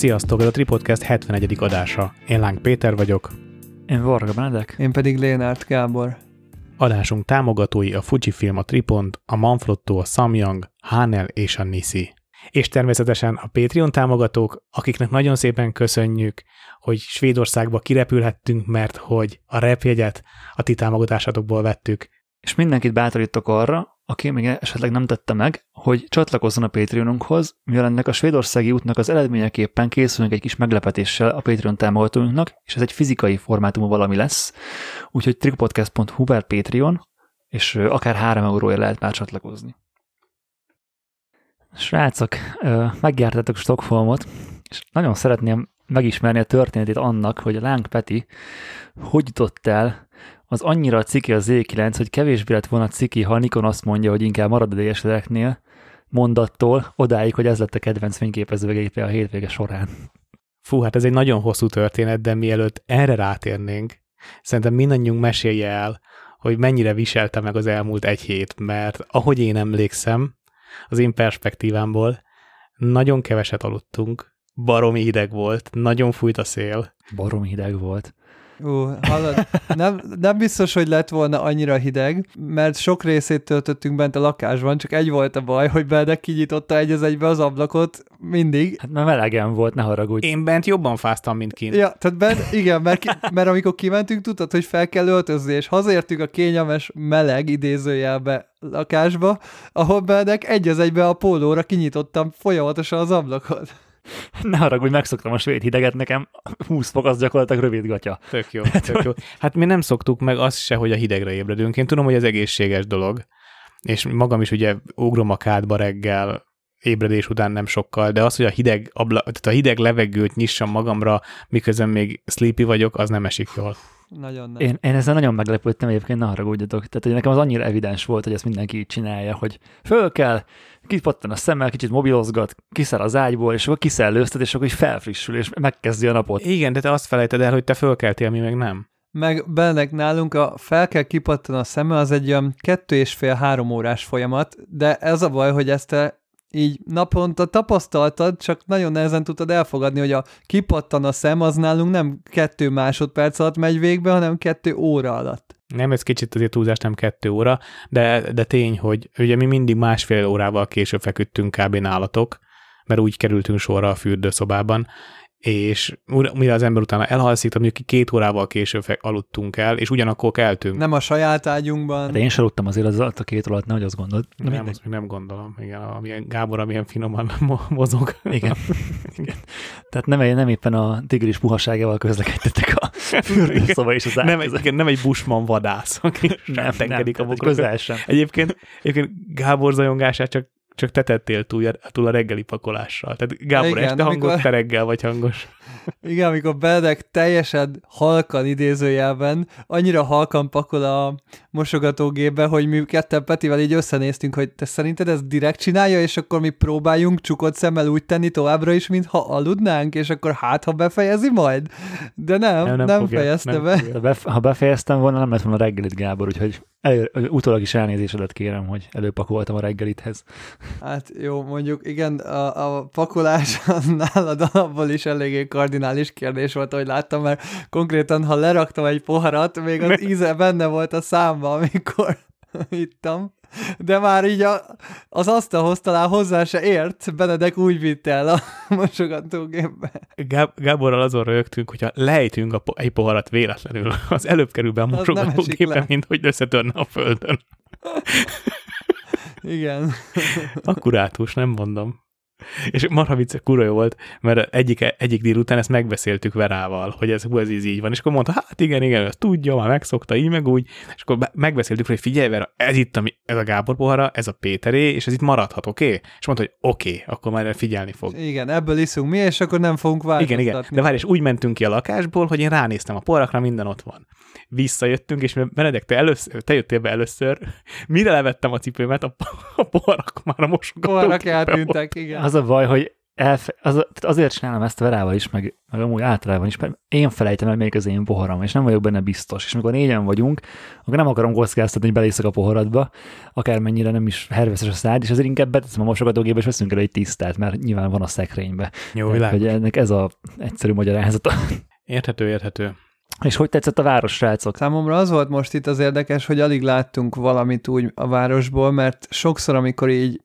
Sziasztok, ez a Tripodcast 71. adása. Én Láng Péter vagyok. Én Varga Benedek. Én pedig Lénárt Gábor. Adásunk támogatói a Fujifilm, a Tripont, a Manfrotto, a Samyang, Hanel és a Nisi. És természetesen a Patreon támogatók, akiknek nagyon szépen köszönjük, hogy Svédországba kirepülhettünk, mert hogy a repjegyet a ti támogatásatokból vettük. És mindenkit bátorítok arra, aki még esetleg nem tette meg, hogy csatlakozzon a Patreonunkhoz, mivel ennek a svédországi útnak az eredményeképpen készülünk egy kis meglepetéssel a Patreon támogatóinknak, és ez egy fizikai formátumú valami lesz, úgyhogy trikpodcast.hu per Patreon, és akár 3 euróért lehet már csatlakozni. Srácok, megjártatok Stockholmot, és nagyon szeretném megismerni a történetét annak, hogy a Láng Peti hogy jutott el az annyira ciki az Z9, hogy kevésbé lett volna ciki, ha Nikon azt mondja, hogy inkább marad a DSLR-eknél, mondattól odáig, hogy ez lett a kedvenc fényképezőgépe a hétvége során. Fú, hát ez egy nagyon hosszú történet, de mielőtt erre rátérnénk, szerintem mindannyiunk mesélje el, hogy mennyire viselte meg az elmúlt egy hét, mert ahogy én emlékszem, az én perspektívámból, nagyon keveset aludtunk, baromi hideg volt, nagyon fújt a szél. Baromi hideg volt. Ú, hallod, nem, nem biztos, hogy lett volna annyira hideg, mert sok részét töltöttünk bent a lakásban, csak egy volt a baj, hogy Benedek kinyitotta egy az egybe az ablakot mindig. Hát mert melegen volt, ne haragudj. Én bent jobban fáztam, mint kint. Ja, tehát bent, igen, mert, ki, mert amikor kimentünk, tudtad, hogy fel kell öltözni, és hazértünk a kényelmes meleg idézőjelbe lakásba, ahol Benedek egy az egybe a pólóra kinyitottam folyamatosan az ablakot. Ne haragudj, megszoktam a svéd hideget, nekem 20 fok az gyakorlatilag rövid gatya. Tök jó, tök jó. Hát mi nem szoktuk meg azt se, hogy a hidegre ébredünk. Én tudom, hogy ez egészséges dolog, és magam is ugye ugrom a kádba reggel, ébredés után nem sokkal, de az, hogy a hideg, abla, tehát a hideg levegőt nyissam magamra, miközben még sleepy vagyok, az nem esik jól. Nagyon nem. Én, én ezzel nagyon meglepődtem egyébként, ne haragudjatok. Tehát hogy nekem az annyira evidens volt, hogy ezt mindenki így csinálja, hogy föl kell, kipattan a szemmel, kicsit mobilozgat, kiszáll az ágyból, és akkor kiszellőztet, és akkor így felfrissül, és megkezdi a napot. Igen, de te azt felejted el, hogy te fölkeltél, mi meg nem. Meg bennek nálunk a fel kell kipattan a szeme, az egy olyan kettő és fél három órás folyamat, de ez a baj, hogy ezt te így naponta tapasztaltad, csak nagyon nehezen tudtad elfogadni, hogy a kipattan a szem, az nálunk nem kettő másodperc alatt megy végbe, hanem kettő óra alatt. Nem, ez kicsit azért túlzás, nem kettő óra, de, de tény, hogy ugye mi mindig másfél órával később feküdtünk kb. nálatok, mert úgy kerültünk sorra a fürdőszobában, és mire az ember utána elhalszik, mondjuk két órával később aludtunk el, és ugyanakkor keltünk. Nem a saját ágyunkban. De én sem aludtam azért az alatt a két alatt, nehogy azt gondolt. Nem, nem azt még nem gondolom. Igen, amilyen Gábor, amilyen finoman mozog. Igen. Igen. Tehát nem, nem éppen a tigris puhaságával közlekedtetek a fürdőszoba és az ágy. Nem, igen, nem egy bushman vadász, aki nem, nem, a közel sem. Egyébként, egyébként Gábor zajongását csak csak te tettél túl, túl a reggeli pakolással. Tehát Gábor, Igen, este hangos, amikor... te reggel vagy hangos. Igen, amikor Benedek teljesen halkan idézőjelben, annyira halkan pakol a mosogatógépbe, hogy mi ketten Petivel így összenéztünk, hogy te szerinted ez direkt csinálja, és akkor mi próbáljunk csukott szemmel úgy tenni továbbra is, mintha aludnánk, és akkor hát, ha befejezi majd? De nem, nem, nem, nem fogja, fejezte nem be. Fogja. Ha befejeztem volna, nem lett volna reggelit, Gábor, úgyhogy elő, utólag is elnézésedet kérem, hogy előpakoltam a reggelithez. Hát jó, mondjuk igen, a, a pakolás az nálad alapból is eléggé kardinális kérdés volt, hogy láttam, mert konkrétan, ha leraktam egy poharat, még az íze benne volt a számba, amikor ittam, de már így a, az asztalhoz talán hozzá se ért, Benedek úgy vitt el a mosogatógépbe. Gáb- Gáborral azon rögtünk, hogyha lejtünk a po- egy poharat véletlenül, az előbb kerül be a mosogatógépbe, mint hogy összetörne a földön. Igen. Akkurátus, nem mondom. És marha vicce, kura jó volt, mert egyik, egyik délután ezt megbeszéltük Verával, hogy ez, ez így, így van, és akkor mondta, hát igen, igen, ezt tudja, már megszokta, így meg úgy, és akkor megbeszéltük, hogy figyelj Vera, ez itt a, ez a Gábor pohara, ez a Péteré, és ez itt maradhat, oké? Okay? És mondta, hogy oké, okay, akkor már figyelni fog. Igen, ebből iszunk mi, és akkor nem fogunk változtatni. Igen, igen, de várj, és úgy mentünk ki a lakásból, hogy én ránéztem a poharakra, minden ott van. Visszajöttünk, és Benedek, te, először, te jöttél be először, mire levettem a cipőmet, a, a poharak már a mosogatók. Poharak eltűntek, igen az a baj, hogy elfe, az, tehát azért csinálom ezt Verával is, meg, meg amúgy általában is, mert én felejtem el még az én poharam, és nem vagyok benne biztos. És amikor négyen vagyunk, akkor nem akarom kockáztatni, hogy belészek a poharadba, akármennyire nem is herveszes a szád, és azért inkább beteszem a mosogatógébe, és veszünk el egy tisztát, mert nyilván van a szekrénybe. Jó, világ. hogy ennek ez a egyszerű magyarázata. Érthető, érthető. És hogy tetszett a város, srácok? Számomra az volt most itt az érdekes, hogy alig láttunk valamit úgy a városból, mert sokszor, amikor így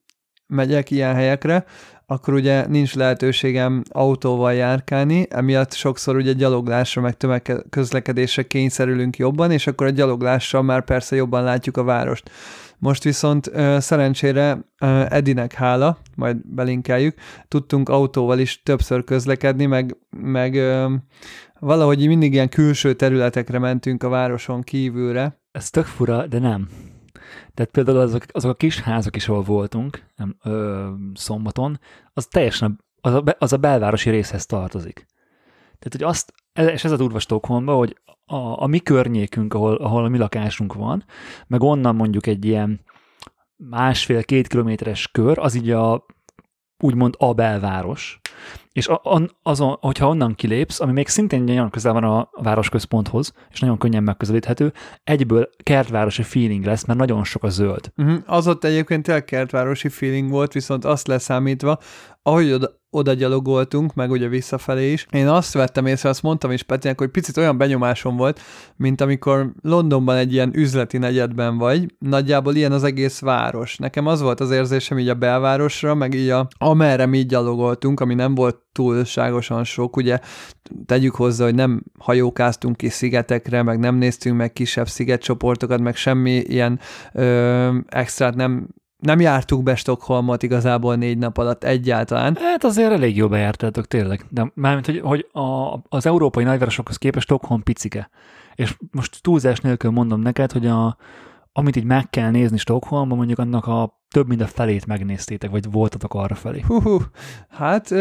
megyek ilyen helyekre, akkor ugye nincs lehetőségem autóval járkálni, emiatt sokszor ugye gyaloglásra meg tömegközlekedésre kényszerülünk jobban, és akkor a gyaloglással már persze jobban látjuk a várost. Most viszont szerencsére Edinek hála, majd belinkeljük, tudtunk autóval is többször közlekedni, meg, meg valahogy mindig ilyen külső területekre mentünk a városon kívülre. Ez tök fura, de nem. Tehát például azok, azok a kis házak is, ahol voltunk nem, ö, szombaton, az teljesen az a, az a belvárosi részhez tartozik. Tehát, hogy azt, és ez a durva Stockholmban, hogy a, a mi környékünk, ahol, ahol a mi lakásunk van, meg onnan mondjuk egy ilyen másfél-két kilométeres kör, az így a úgymond a belváros. És azon, hogyha onnan kilépsz, ami még szintén nagyon közel van a városközponthoz, és nagyon könnyen megközelíthető, egyből kertvárosi feeling lesz, mert nagyon sok a zöld. Uh-huh. Az ott egyébként tényleg kertvárosi feeling volt, viszont azt leszámítva, ahogy oda, oda gyalogoltunk, meg ugye visszafelé is, én azt vettem észre, azt mondtam is Petinek, hogy picit olyan benyomásom volt, mint amikor Londonban egy ilyen üzleti negyedben vagy, nagyjából ilyen az egész város. Nekem az volt az érzésem így a belvárosra, meg így a, amerre mi gyalogoltunk, ami nem volt túlságosan sok, ugye tegyük hozzá, hogy nem hajókáztunk ki szigetekre, meg nem néztünk meg kisebb szigetcsoportokat, meg semmi ilyen ö, extrát nem nem jártuk be Stockholmot igazából négy nap alatt egyáltalán. Hát azért elég jól bejártátok tényleg. De mármint, hogy, hogy a, az európai nagyvárosokhoz képest Stockholm picike. És most túlzás nélkül mondom neked, hogy a, amit így meg kell nézni Stockholmban, mondjuk annak a több mint a felét megnéztétek, vagy voltatok arra felé. Hú, hát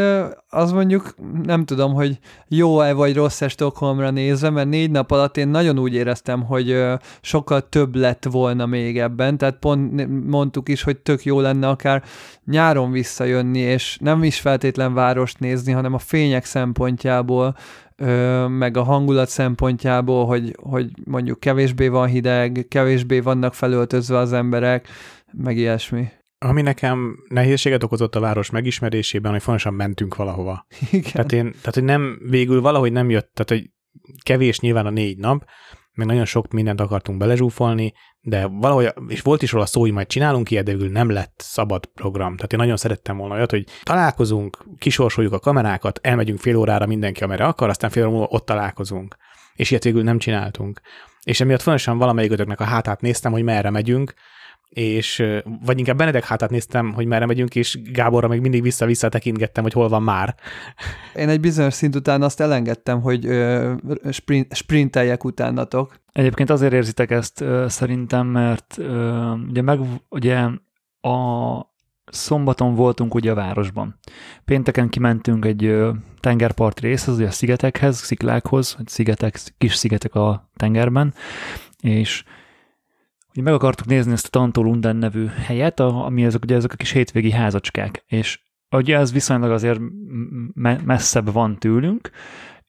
az mondjuk nem tudom, hogy jó-e vagy rossz-e Stockholmra nézve, mert négy nap alatt én nagyon úgy éreztem, hogy sokkal több lett volna még ebben, tehát pont mondtuk is, hogy tök jó lenne akár nyáron visszajönni, és nem is feltétlen várost nézni, hanem a fények szempontjából, meg a hangulat szempontjából, hogy, hogy mondjuk kevésbé van hideg, kevésbé vannak felöltözve az emberek, meg ilyesmi. Ami nekem nehézséget okozott a város megismerésében, hogy fontosan mentünk valahova. Igen. Tehát, én, tehát, hogy nem, végül valahogy nem jött, tehát, hogy kevés nyilván a négy nap, meg nagyon sok mindent akartunk belezsúfolni, de valahogy, és volt is róla szó, hogy majd csinálunk ilyet, de végül nem lett szabad program. Tehát én nagyon szerettem volna olyat, hogy találkozunk, kisorsoljuk a kamerákat, elmegyünk fél órára mindenki, amerre akar, aztán fél óra múlva ott találkozunk. És ilyet végül nem csináltunk. És emiatt fontosan valamelyik a hátát néztem, hogy merre megyünk, és vagy inkább Benedek hátát néztem, hogy merre megyünk, és Gáborra még mindig vissza-vissza tekintgettem, hogy hol van már. Én egy bizonyos szint után azt elengedtem, hogy ö, sprint, sprinteljek utánatok. Egyébként azért érzitek ezt ö, szerintem, mert ö, ugye meg, ugye a szombaton voltunk ugye a városban. Pénteken kimentünk egy ö, tengerparti részhez, ugye a szigetekhez, sziklákhoz, szigetek, kis szigetek a tengerben, és ugye meg akartuk nézni ezt a Tanto Lunden nevű helyet, ami ezek, ugye ezek a kis hétvégi házacskák, és ugye ez viszonylag azért me- messzebb van tőlünk,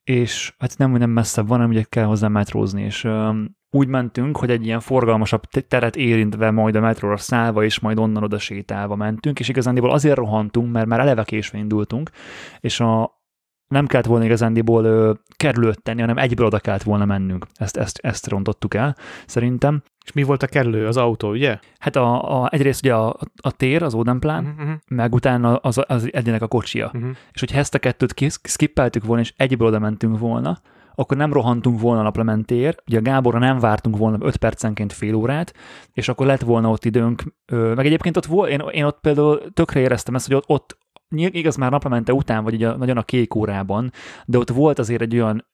és hát nem, hogy nem messzebb van, hanem ugye kell hozzá metrózni, és um, úgy mentünk, hogy egy ilyen forgalmasabb teret érintve majd a metróra szállva, és majd onnan oda sétálva mentünk, és igazándiból azért rohantunk, mert már eleve késve indultunk, és a, nem kellett volna igazándiból ö, kerülőt tenni, hanem egyből oda kellett volna mennünk. Ezt, ezt, ezt rontottuk el, szerintem. És mi volt a kerülő? Az autó, ugye? Hát a, a, egyrészt ugye a, a tér, az Odenplán, Uh-huh. uh-huh. meg utána az, az Edinek a kocsia. Uh-huh. És hogyha ezt a kettőt kis- skippeltük volna, és egyből oda mentünk volna, akkor nem rohantunk volna a naplementér, ugye a Gáborra nem vártunk volna 5 percenként fél órát, és akkor lett volna ott időnk, meg egyébként ott volt, én, én ott például tökre éreztem ezt, hogy ott, ott igaz már naplemente után, vagy ugye nagyon a kék órában, de ott volt azért egy olyan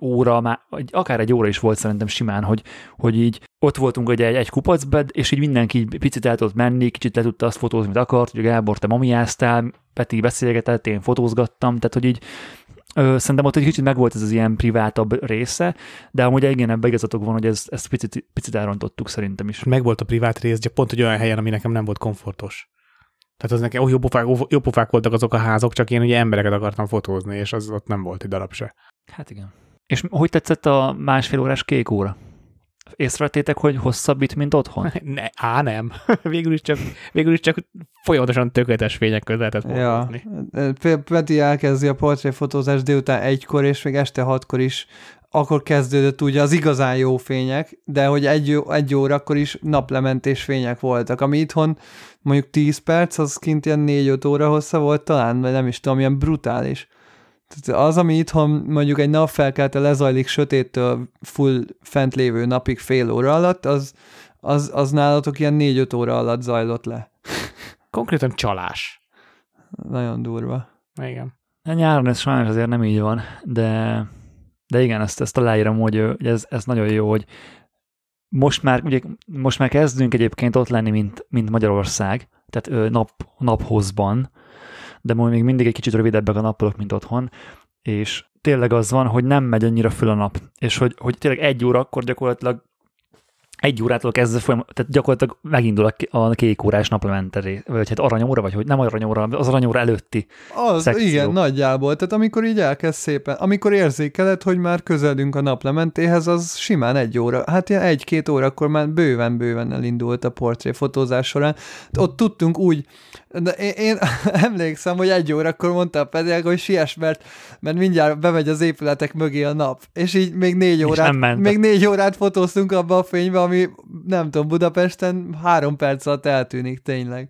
óra, már, vagy akár egy óra is volt szerintem simán, hogy, hogy így ott voltunk ugye egy, egy kupacbed, és így mindenki így picit el tudott menni, kicsit le tudta azt fotózni, amit akart, hogy Gábor, te mamiáztál, Peti beszélgetett, én fotózgattam, tehát hogy így Ö, szerintem ott egy kicsit megvolt ez az ilyen privátabb része, de amúgy igen, ebbe igazatok van, hogy ez, ezt picit, picit elrontottuk szerintem is. Meg volt a privát rész, de pont egy olyan helyen, ami nekem nem volt komfortos. Tehát az nekem oh, jó, pofák, jó pofák voltak azok a házok, csak én ugye embereket akartam fotózni, és az ott nem volt egy darab se. Hát igen. És hogy tetszett a másfél órás kék óra? Észrevettétek, hogy hosszabb itt, mint otthon? Ne, á, nem. végül, is csak, végül is csak folyamatosan tökéletes fények között lehetett. Ja. Peti elkezdi a portréfotózást délután egykor, és még este hatkor is akkor kezdődött ugye az igazán jó fények, de hogy egy, egy órakor is naplementés fények voltak, ami itthon mondjuk 10 perc, az kint ilyen 4-5 óra hossza volt talán, vagy nem is tudom, ilyen brutális. Tehát az, ami itthon mondjuk egy napfelkelte lezajlik sötéttől full fent lévő napig fél óra alatt, az, az, az nálatok ilyen 4-5 óra alatt zajlott le. Konkrétan csalás. Nagyon durva. Igen. A nyáron ez sajnos azért nem így van, de, de igen, ezt, ezt aláírom, hogy, hogy ez, ez nagyon jó, hogy most már, ugye, most már kezdünk egyébként ott lenni, mint, mint Magyarország, tehát nap, naphozban, de majd még mindig egy kicsit rövidebbek a nappalok, mint otthon, és tényleg az van, hogy nem megy annyira föl a nap, és hogy, hogy tényleg egy óra akkor gyakorlatilag egy órától kezdve folyam, tehát gyakorlatilag megindul a, kék órás naplementeré, vagy hát aranyóra, vagy hogy nem aranyóra, az aranyóra előtti Az, szekció. igen, nagyjából. Tehát amikor így elkezd szépen, amikor érzékeled, hogy már közelünk a naplementéhez, az simán egy óra. Hát ilyen egy-két óra, akkor már bőven-bőven elindult a portréfotózás során. Ott tudtunk úgy, de én, én emlékszem, hogy egy órakor mondta a pedagógus, hogy siess, mert, mert mindjárt bemegy az épületek mögé a nap. És így még négy órát, még négy órát fotóztunk abba a fénybe, ami nem tudom, Budapesten három perc alatt eltűnik tényleg.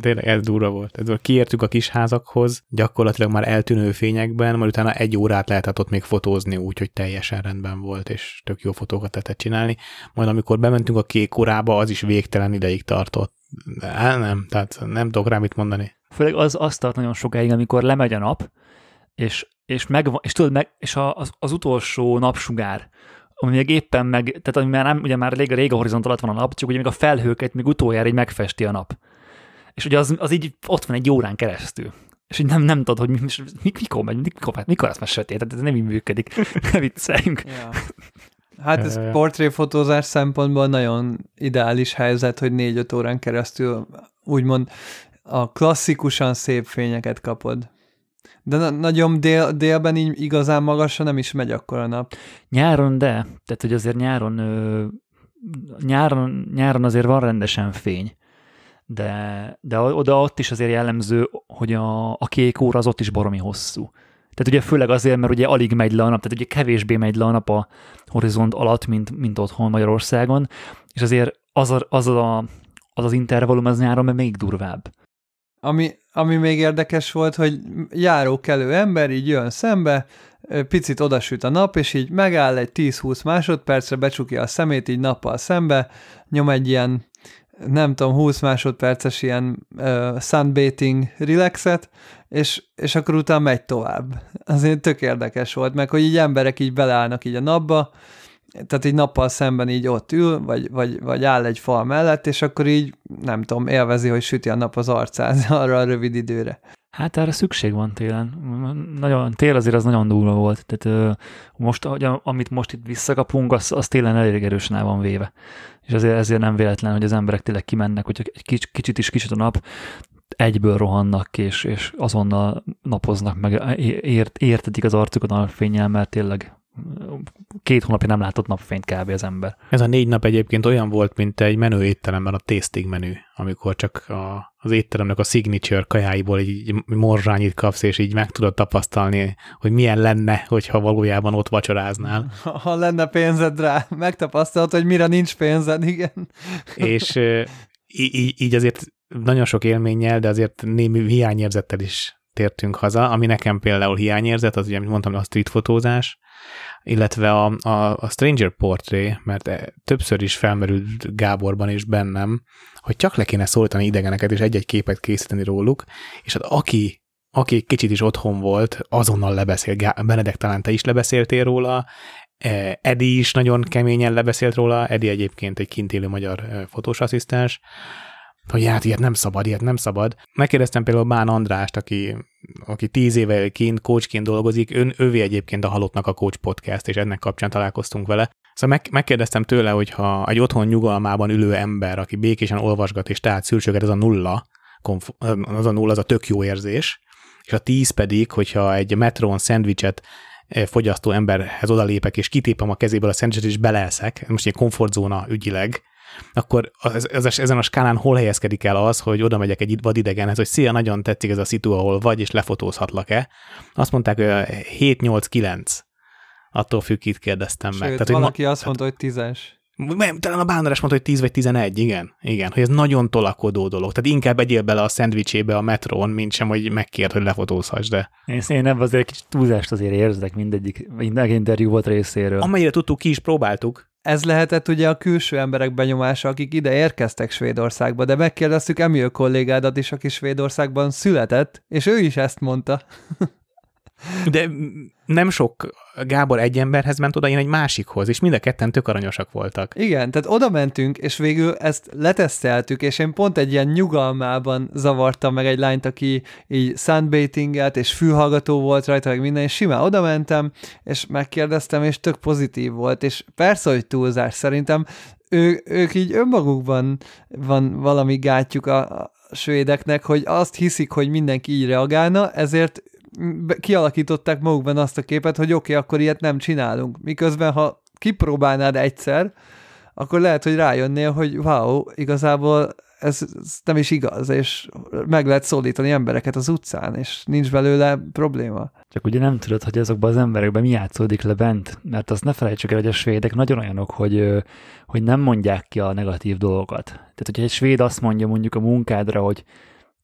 Tényleg ez durva volt. Ez, kiértük a kis házakhoz, gyakorlatilag már eltűnő fényekben, majd utána egy órát lehetett ott még fotózni úgy, hogy teljesen rendben volt, és tök jó fotókat lehetett csinálni. Majd amikor bementünk a kék órába, az is végtelen ideig tartott. De nem, tehát nem tudok rá mit mondani. Főleg az azt tart nagyon sokáig, amikor lemegy a nap, és, és, meg, és tudod, meg, és az, az utolsó napsugár, ami még éppen meg, tehát ami már nem, ugye már rég, rég a horizont alatt van a nap, csak ugye még a felhőket még utoljára így megfesti a nap. És ugye az, az így ott van egy órán keresztül. És így nem, nem tudod, hogy mi, mi, mikor megy, mikor, mikor lesz már sötét, tehát ez nem így működik. Ne vicceljünk. Ja. Hát ez portréfotózás szempontból nagyon ideális helyzet, hogy négy-öt órán keresztül úgymond a klasszikusan szép fényeket kapod. De na- nagyon dél, délben így igazán magasra nem is megy akkor a nap. Nyáron de, tehát hogy azért nyáron, ö, nyáron, nyáron azért van rendesen fény, de, de oda ott is azért jellemző, hogy a, a kék óra az ott is baromi hosszú. Tehát ugye főleg azért, mert ugye alig megy le a nap, tehát ugye kevésbé megy le a nap a horizont alatt, mint, mint otthon Magyarországon, és azért az a, az, a, az, az intervallum az nyáron még durvább. Ami, ami még érdekes volt, hogy járókelő ember így jön szembe, picit odasüt a nap, és így megáll egy 10-20 másodpercre, becsukja a szemét így nappal szembe, nyom egy ilyen, nem tudom, 20 másodperces ilyen uh, sunbathing relaxet, és, és akkor utána megy tovább. Azért tök érdekes volt, meg hogy így emberek így beleállnak így a napba, tehát így nappal szemben így ott ül, vagy, vagy, vagy áll egy fal mellett, és akkor így, nem tudom, élvezi, hogy süti a nap az arcát arra a rövid időre. Hát erre szükség van télen. Nagyon, tél azért az nagyon durva volt. Tehát most, amit most itt visszakapunk, az, az télen elég erősen el van véve. És azért, ezért nem véletlen, hogy az emberek tényleg kimennek, hogyha egy kicsit, kicsit is kicsit a nap, egyből rohannak, és, és azonnal napoznak meg, ért, értetik az arcukat a fényel, mert tényleg két hónapja nem látott napfényt kb. az ember. Ez a négy nap egyébként olyan volt, mint egy menő étteremben a tasting menü, amikor csak a, az étteremnek a signature kajáiból egy morzsányit kapsz, és így meg tudod tapasztalni, hogy milyen lenne, hogyha valójában ott vacsoráznál. Ha lenne pénzed rá, megtapasztalod, hogy mire nincs pénzed, igen. És így, így azért nagyon sok élménnyel, de azért némi hiányérzettel is tértünk haza, ami nekem például hiányérzet, az ugye, amit mondtam, a street fotózás, illetve a, a, a Stranger Portrait, mert többször is felmerült Gáborban és bennem, hogy csak le kéne szólítani idegeneket, és egy-egy képet készíteni róluk, és hát aki, aki kicsit is otthon volt, azonnal lebeszél, Benedek talán te is lebeszéltél róla, e, Edi is nagyon keményen lebeszélt róla, Edi egyébként egy kint élő magyar e, fotós asszisztens, hogy hát ilyet nem szabad, ilyet nem szabad. Megkérdeztem például Bán Andrást, aki, aki tíz éve kint, coachként dolgozik, ön, ővé egyébként a Halottnak a Coach Podcast, és ennek kapcsán találkoztunk vele. Szóval meg, megkérdeztem tőle, hogy ha egy otthon nyugalmában ülő ember, aki békésen olvasgat és tehát szürcsöget, ez a nulla, az a nulla, az a tök jó érzés, és a tíz pedig, hogyha egy metron szendvicset eh, fogyasztó emberhez odalépek, és kitépem a kezéből a szendvicset, és beleszek, most egy komfortzóna ügyileg, akkor ez, ez, ezen a skálán hol helyezkedik el az, hogy oda megyek egy vadidegenhez, hogy szia, nagyon tetszik ez a szitu, ahol vagy, és lefotózhatlak-e. Azt mondták, hogy 7-8-9. Attól függ, itt kérdeztem Sőt, meg. Tehát, valaki ma... azt mondta, hogy tízes. Talán a bánarás mondta, hogy 10 vagy 11, igen. Igen, hogy ez nagyon tolakodó dolog. Tehát inkább egyél bele a szendvicsébe a metrón, mint sem, hogy megkért, hogy lefotózhass, de... Én, én ebben azért kicsit túlzást azért érzek mindegyik, minden interjú volt részéről. Amennyire tudtuk, ki is próbáltuk. Ez lehetett ugye a külső emberek benyomása, akik ide érkeztek Svédországba, de megkérdeztük Emil kollégádat is, aki Svédországban született, és ő is ezt mondta. De nem sok Gábor egy emberhez ment oda, én egy másikhoz, és mind a ketten tök aranyosak voltak. Igen, tehát oda mentünk, és végül ezt leteszteltük, és én pont egy ilyen nyugalmában zavartam meg egy lányt, aki így sunbaitingelt, és fülhallgató volt rajta, meg minden, és simán oda mentem, és megkérdeztem, és tök pozitív volt, és persze, hogy túlzás szerintem, ő, ők így önmagukban van valami gátjuk a, a svédeknek, hogy azt hiszik, hogy mindenki így reagálna, ezért kialakították magukban azt a képet, hogy oké, okay, akkor ilyet nem csinálunk. Miközben, ha kipróbálnád egyszer, akkor lehet, hogy rájönnél, hogy wow, igazából ez, ez nem is igaz, és meg lehet szólítani embereket az utcán, és nincs belőle probléma. Csak ugye nem tudod, hogy azokban az emberekben mi játszódik le bent, mert azt ne felejtsük el, hogy a svédek nagyon olyanok, hogy, hogy nem mondják ki a negatív dolgokat. Tehát, hogyha egy svéd azt mondja mondjuk a munkádra, hogy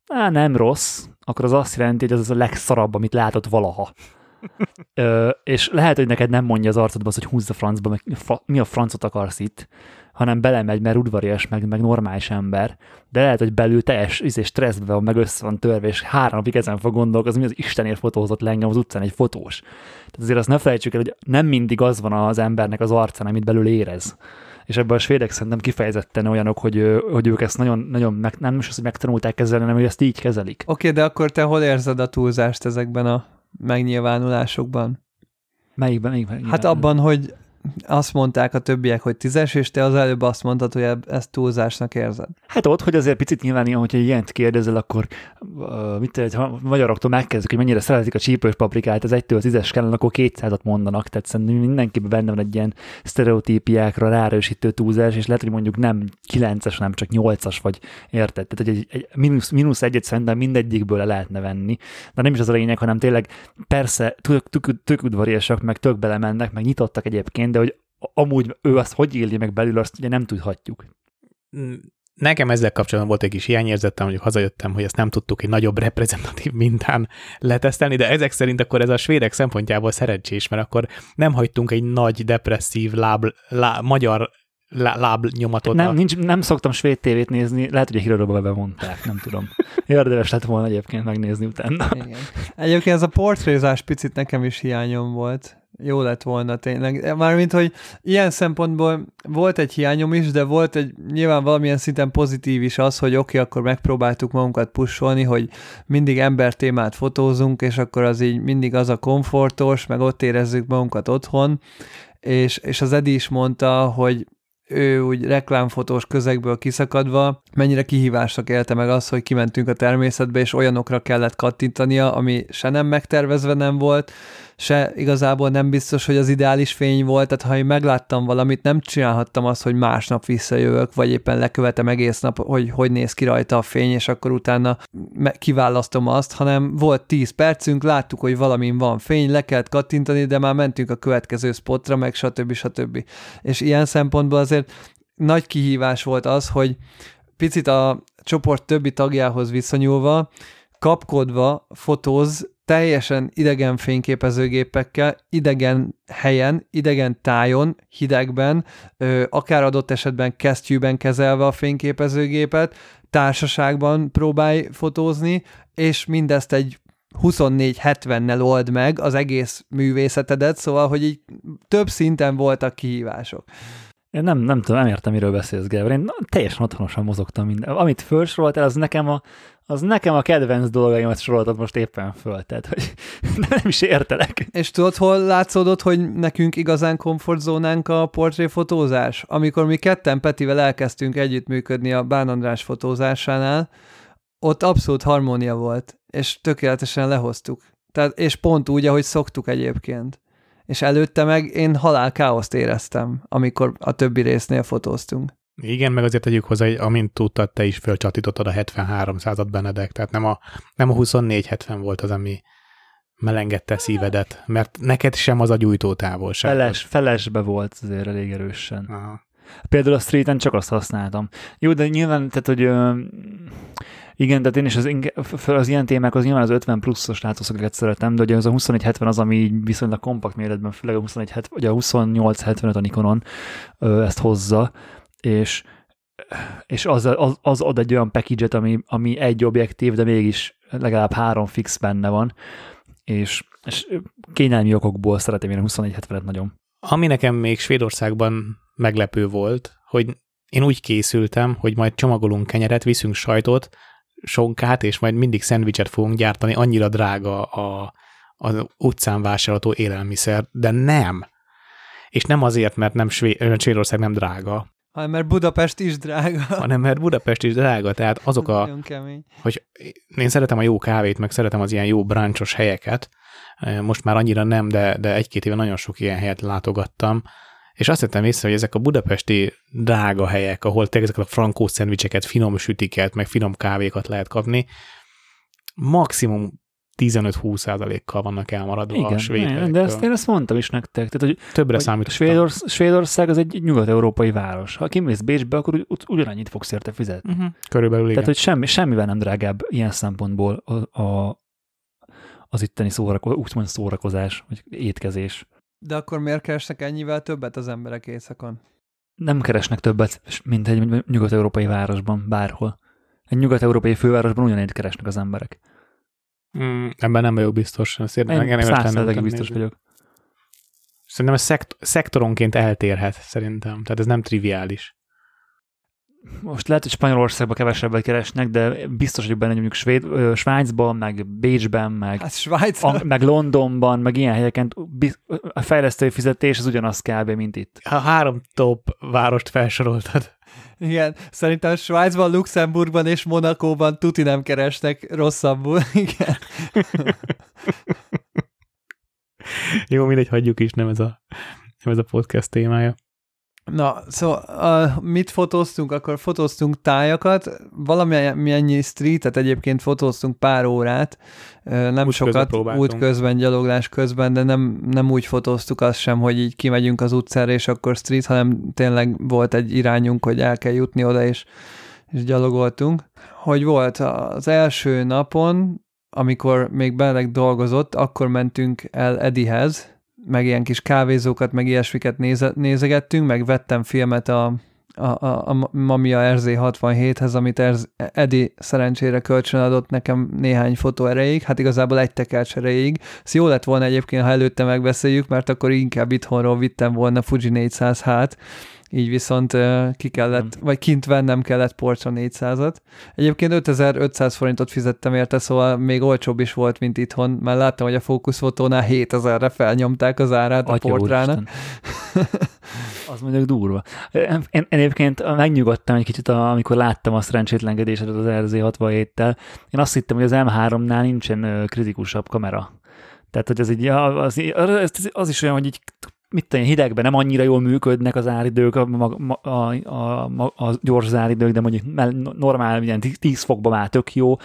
Á, nem rossz, akkor az azt jelenti, hogy ez az a legszarabb, amit látott valaha. Ö, és lehet, hogy neked nem mondja az arcodba az, hogy húzz a francba, meg fa, mi a francot akarsz itt, hanem belemegy, mert udvarias, meg, meg normális ember, de lehet, hogy belül teljes izé, stresszbe van, meg össze van törve, és három napig ezen fog gondolkozni, mi az Istenért fotózott le engem az utcán egy fotós. Tehát azért azt ne felejtsük el, hogy nem mindig az van az embernek az arcán, amit belül érez és ebben a svédek szerintem kifejezetten olyanok, hogy, hogy ők ezt nagyon, nagyon meg, nem is az, hogy megtanulták kezelni, hanem hogy ezt így kezelik. Oké, okay, de akkor te hol érzed a túlzást ezekben a megnyilvánulásokban? Melyikben? melyikben hát abban, hogy azt mondták a többiek, hogy tízes, és te az előbb azt mondtad, hogy ezt túlzásnak érzed. Hát ott, hogy azért picit nyilván ilyen, hogyha ilyent kérdezel, akkor uh, mit egy, ha magyaroktól megkezdjük, hogy mennyire szeretik a csípős paprikát, ez 1-től 10-es kellene, akkor 200-at mondanak, tehát szerintem mindenkiben benne van egy ilyen sztereotípiákra ráerősítő túlzás, és lehet, hogy mondjuk nem 9-es, hanem csak 8-as vagy, érted? Tehát egy, egy mínusz, mínusz egyet szerintem mindegyikből le lehetne venni, de nem is az a lényeg, hanem tényleg persze tök, tök, tök udvariasak, meg tök belemennek, meg nyitottak egyébként, de hogy amúgy ő azt hogy éli meg belül, azt ugye nem tudhatjuk. Nekem ezzel kapcsolatban volt egy kis hiányérzetem, hogy hazajöttem, hogy ezt nem tudtuk egy nagyobb reprezentatív mintán letesztelni, de ezek szerint akkor ez a svédek szempontjából szerencsés, mert akkor nem hagytunk egy nagy depresszív láb, lá, magyar lá, lábnyomatot. Nem, nincs, nem szoktam svéd tévét nézni, lehet, hogy a híradóban bemondták, nem tudom. Érdemes lett volna egyébként megnézni utána. Igen. Egyébként ez a portrézás picit nekem is hiányom volt jó lett volna tényleg. Mármint, hogy ilyen szempontból volt egy hiányom is, de volt egy nyilván valamilyen szinten pozitív is az, hogy oké, okay, akkor megpróbáltuk magunkat pusolni, hogy mindig ember témát fotózunk, és akkor az így mindig az a komfortos, meg ott érezzük magunkat otthon, és, és az Edi is mondta, hogy ő úgy reklámfotós közegből kiszakadva, mennyire kihívásnak élte meg az, hogy kimentünk a természetbe, és olyanokra kellett kattintania, ami se nem megtervezve nem volt, se igazából nem biztos, hogy az ideális fény volt, tehát ha én megláttam valamit, nem csinálhattam azt, hogy másnap visszajövök, vagy éppen lekövetem egész nap, hogy hogy néz ki rajta a fény, és akkor utána kiválasztom azt, hanem volt 10 percünk, láttuk, hogy valamin van fény, le kellett kattintani, de már mentünk a következő spotra, meg stb. stb. És ilyen szempontból azért nagy kihívás volt az, hogy picit a csoport többi tagjához viszonyulva, kapkodva fotóz teljesen idegen fényképezőgépekkel, idegen helyen, idegen tájon, hidegben, akár adott esetben kesztyűben kezelve a fényképezőgépet, társaságban próbálj fotózni, és mindezt egy 24-70-nel old meg az egész művészetedet, szóval, hogy így több szinten voltak kihívások. Én nem, nem tudom, nem értem, miről beszélsz, Gábor. Én teljesen otthonosan mozogtam minden. Amit felsoroltál, az nekem a, az nekem a kedvenc dolgaimat soroltad most éppen föl, tehát hogy nem is értelek. És tudod, hol látszódott, hogy nekünk igazán komfortzónánk a portréfotózás? Amikor mi ketten Petivel elkezdtünk együttműködni a Bán András fotózásánál, ott abszolút harmónia volt, és tökéletesen lehoztuk. Tehát, és pont úgy, ahogy szoktuk egyébként. És előtte meg én halál káoszt éreztem, amikor a többi résznél fotóztunk. Igen, meg azért tegyük hozzá, hogy amint tudtad, te is fölcsatítottad a 73 század Benedek, tehát nem a, nem a 24-70 volt az, ami melengedte szívedet, mert neked sem az a gyújtó távolság. Feles, felesbe volt azért elég erősen. Aha. Például a streeten csak azt használtam. Jó, de nyilván, tehát, hogy ö, igen, tehát én is az, az ilyen témák, az nyilván az 50 pluszos látószögeket szeretem, de ugye az a 2170 az, ami így viszonylag kompakt méretben, főleg a 2170, vagy a 2875 a Nikonon ezt hozza, és és az, az, az ad egy olyan package ami, ami egy objektív, de mégis legalább három fix benne van, és, és kényelmi okokból szeretem én a 2470-et nagyon. Ami nekem még Svédországban meglepő volt, hogy én úgy készültem, hogy majd csomagolunk kenyeret, viszünk sajtot, sonkát, és majd mindig szendvicset fogunk gyártani, annyira drága a, az utcán vásárolható élelmiszer, de nem. És nem azért, mert nem Svédország nem drága, hanem mert Budapest is drága. Hanem mert Budapest is drága, tehát azok a... Hogy én szeretem a jó kávét, meg szeretem az ilyen jó bráncsos helyeket, most már annyira nem, de, de egy-két éve nagyon sok ilyen helyet látogattam, és azt vettem észre, hogy ezek a budapesti drága helyek, ahol tényleg ezeket a frankó szendvicseket, finom sütiket, meg finom kávékat lehet kapni, maximum 15-20 százalékkal vannak elmaradva Igen, a svéd de ezt én ezt mondtam is nektek. Tehát, hogy, Többre hogy számít. Svédorsz, Svédország az egy nyugat-európai város. Ha kimész Bécsbe, akkor ugy, ugyanannyit fogsz érte fizetni. Uh-huh. Körülbelül igen. Tehát, hogy semmi, semmivel nem drágább ilyen szempontból a, a, az itteni szórakozás, úgymond szórakozás, vagy étkezés. De akkor miért keresnek ennyivel többet az emberek éjszakon? Nem keresnek többet, mint egy nyugat-európai városban, bárhol. Egy nyugat-európai fővárosban ugyanennyit keresnek az emberek. Mm, ebben nem vagyok biztos. Én százszerzegi biztos vagyok. Szerintem ez szekt- szektoronként eltérhet, szerintem. Tehát ez nem triviális. Most lehet, hogy Spanyolországban kevesebbet keresnek, de biztos vagyok benne, hogy mondjuk Svéd, Svájcban, meg Bécsben, meg, Hát Svájc... a, meg Londonban, meg ilyen helyeken a fejlesztői fizetés az ugyanaz kb. mint itt. Ha három top várost felsoroltad. Igen, szerintem Svájcban, Luxemburgban és Monakóban tuti nem keresnek rosszabbul. Igen. Jó, mindegy, hagyjuk is, nem ez a, nem ez a podcast témája. Na, szóval uh, mit fotóztunk? Akkor fotóztunk tájakat, valamennyi streetet egyébként fotóztunk pár órát, uh, nem Út sokat, közben út közben, gyaloglás közben, de nem, nem úgy fotóztuk azt sem, hogy így kimegyünk az utcára, és akkor street, hanem tényleg volt egy irányunk, hogy el kell jutni oda, és, és gyalogoltunk. Hogy volt? Az első napon, amikor még Beleg dolgozott, akkor mentünk el Edihez, meg ilyen kis kávézókat, meg ilyesmiket néze, nézegettünk, meg vettem filmet a, a, a, a Mamiya RZ67-hez, amit Erz, Edi szerencsére kölcsönadott nekem néhány fotó erejéig, hát igazából egy tekercs erejéig. Ez jó lett volna egyébként, ha előtte megbeszéljük, mert akkor inkább itthonról vittem volna Fuji 400 hát, így viszont ki kellett, nem. vagy kint vennem kellett Portra 400-at. Egyébként 5500 forintot fizettem érte, szóval még olcsóbb is volt, mint itthon, mert láttam, hogy a fókuszfotónál 7000-re felnyomták az árát Atya a Portrának. az mondjuk durva. Én, én egyébként megnyugodtam egy kicsit, amikor láttam a szerencsétlenkedésedet az RZ67-tel. Én azt hittem, hogy az M3-nál nincsen kritikusabb kamera. Tehát, hogy az, így, az, az, az is olyan, hogy így mit tudom, hidegben nem annyira jól működnek az áridők, a, a, a, a, a gyors záridők, de mondjuk normál, ilyen 10 fokban már tök jó,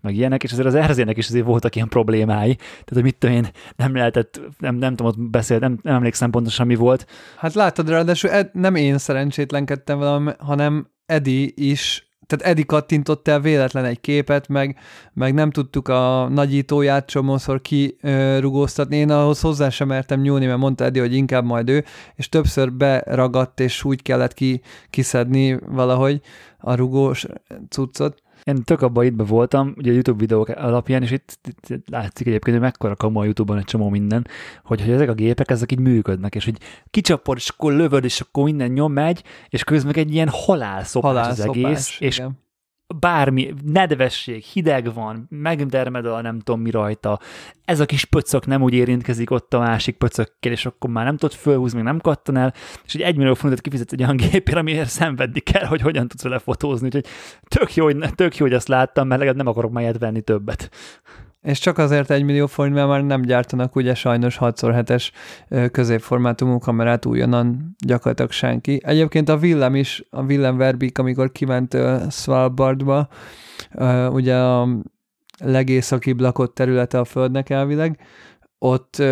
meg ilyenek, és azért az erzének is azért voltak ilyen problémái. Tehát, hogy mit tudom én, nem lehetett, nem, nem tudom, ott beszélt, nem, nem emlékszem pontosan mi volt. Hát látod, ráadásul ed, nem én szerencsétlenkedtem velem, hanem Edi is tehát Edi kattintott el véletlen egy képet, meg, meg nem tudtuk a nagyítóját csomószor kirugóztatni. Én ahhoz hozzá sem mertem nyúlni, mert mondta Edi, hogy inkább majd ő, és többször beragadt, és úgy kellett ki, kiszedni valahogy a rugós cuccot. Én tök abban itt be voltam, ugye a YouTube videók alapján, és itt, itt látszik egyébként, hogy mekkora kamu a YouTube-on egy csomó minden, hogy, hogy ezek a gépek, ezek így működnek, és hogy kicsapod, és akkor lövöd, és akkor minden nyom megy, és közben egy ilyen halálszopás, halálszopás az egész, és bármi, nedvesség, hideg van, megdermed a nem tudom mi rajta, ez a kis pöcök nem úgy érintkezik ott a másik pöcökkel, és akkor már nem tudod fölhúzni, nem kattan el, és egy egymillió forintot kifizetsz egy olyan gépére, amiért szenvedni kell, hogy hogyan tudsz vele fotózni, úgyhogy tök jó, hogy, tök jó, hogy azt láttam, mert legalább nem akarok már venni többet. És csak azért egy millió forint, mert már nem gyártanak ugye sajnos 6x7-es középformátumú kamerát újonnan gyakorlatilag senki. Egyébként a Willem is, a Willem Verbik, amikor kiment uh, Svalbardba, ugye a legészakibb lakott területe a Földnek elvileg, ott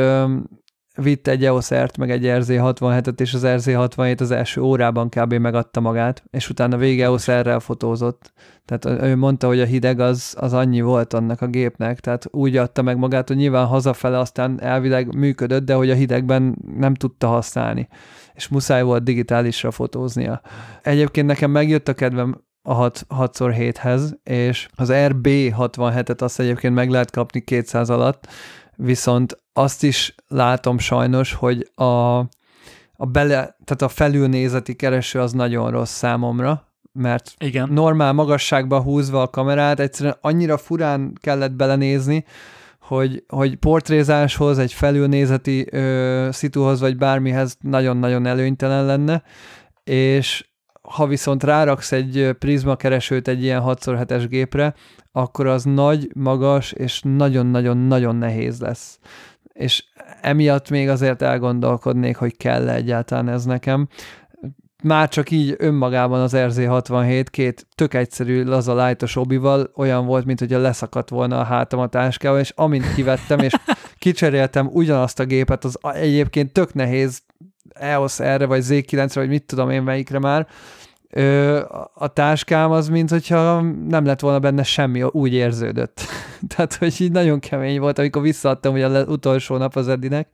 vitt egy EOS-ert, meg egy RZ67-et, és az RZ67 az első órában kb. megadta magát, és utána vége EOS r fotózott. Tehát ő mondta, hogy a hideg az, az annyi volt annak a gépnek, tehát úgy adta meg magát, hogy nyilván hazafele aztán elvileg működött, de hogy a hidegben nem tudta használni, és muszáj volt digitálisra fotóznia. Egyébként nekem megjött a kedvem a 6x7-hez, és az RB67-et azt egyébként meg lehet kapni 200 alatt, viszont azt is látom sajnos, hogy a, a bele, tehát a felülnézeti kereső az nagyon rossz számomra, mert Igen. normál magasságba húzva a kamerát, egyszerűen annyira furán kellett belenézni, hogy, hogy portrézáshoz, egy felülnézeti ö, szituhoz, vagy bármihez nagyon-nagyon előnytelen lenne, és ha viszont ráraksz egy prizma keresőt egy ilyen 6x7-es gépre, akkor az nagy, magas, és nagyon-nagyon-nagyon nehéz lesz. És emiatt még azért elgondolkodnék, hogy kell -e egyáltalán ez nekem. Már csak így önmagában az RZ67 két tök egyszerű, laza lájtos obival olyan volt, mint hogyha leszakadt volna a hátam a táskával, és amint kivettem, és kicseréltem ugyanazt a gépet, az egyébként tök nehéz EOS erre, vagy Z9-re, vagy mit tudom én melyikre már, ö, a táskám az, mint hogyha nem lett volna benne semmi, úgy érződött. Tehát, hogy így nagyon kemény volt, amikor visszaadtam ugye az utolsó nap az Edinek,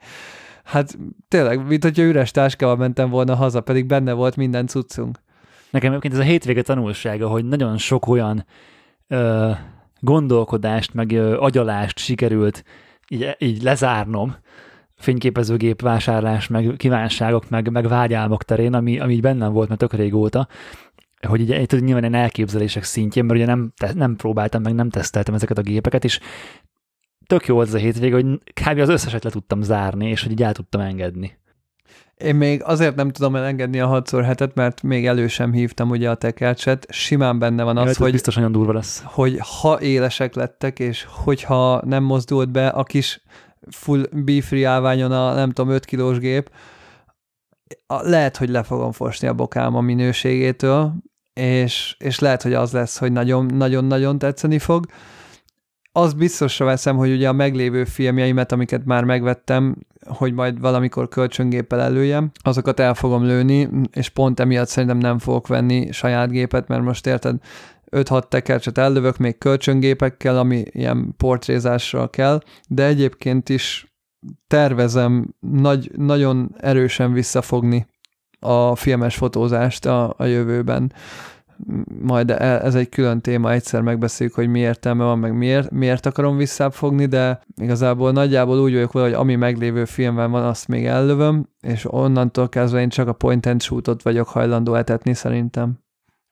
hát tényleg, mint hogyha üres táskával mentem volna haza, pedig benne volt minden cuccunk. Nekem egyébként ez a hétvége tanulsága, hogy nagyon sok olyan ö, gondolkodást, meg ö, agyalást sikerült így, így lezárnom, fényképezőgép vásárlás, meg kívánságok, meg, meg vágyálmok terén, ami, ami így bennem volt, mert tök régóta, hogy így, így nyilván egy elképzelések szintjén, mert ugye nem, te, nem próbáltam, meg nem teszteltem ezeket a gépeket, és tök jó volt ez a hétvége, hogy kb. az összeset le tudtam zárni, és hogy így el tudtam engedni. Én még azért nem tudom elengedni a 6 x mert még elő sem hívtam ugye a tekercset. Simán benne van az, Jaj, hogy, biztos nagyon durva lesz. hogy ha élesek lettek, és hogyha nem mozdult be a kis full B-free állványon a nem tudom 5 kilós gép, a, lehet, hogy le fogom fosni a bokám a minőségétől, és, és lehet, hogy az lesz, hogy nagyon-nagyon tetszeni fog. Az biztosra veszem, hogy ugye a meglévő filmjeimet, amiket már megvettem, hogy majd valamikor kölcsöngéppel előjem, azokat el fogom lőni, és pont emiatt szerintem nem fogok venni saját gépet, mert most érted, 5-6 tekercset ellövök még kölcsöngépekkel, ami ilyen portrézásra kell, de egyébként is tervezem nagy, nagyon erősen visszafogni a filmes fotózást a, a jövőben. Majd e, ez egy külön téma, egyszer megbeszéljük, hogy mi értelme van, meg miért, miért akarom visszafogni, de igazából nagyjából úgy vagyok vele, hogy ami meglévő filmben van, azt még ellövöm, és onnantól kezdve én csak a point and shootot vagyok hajlandó etetni szerintem.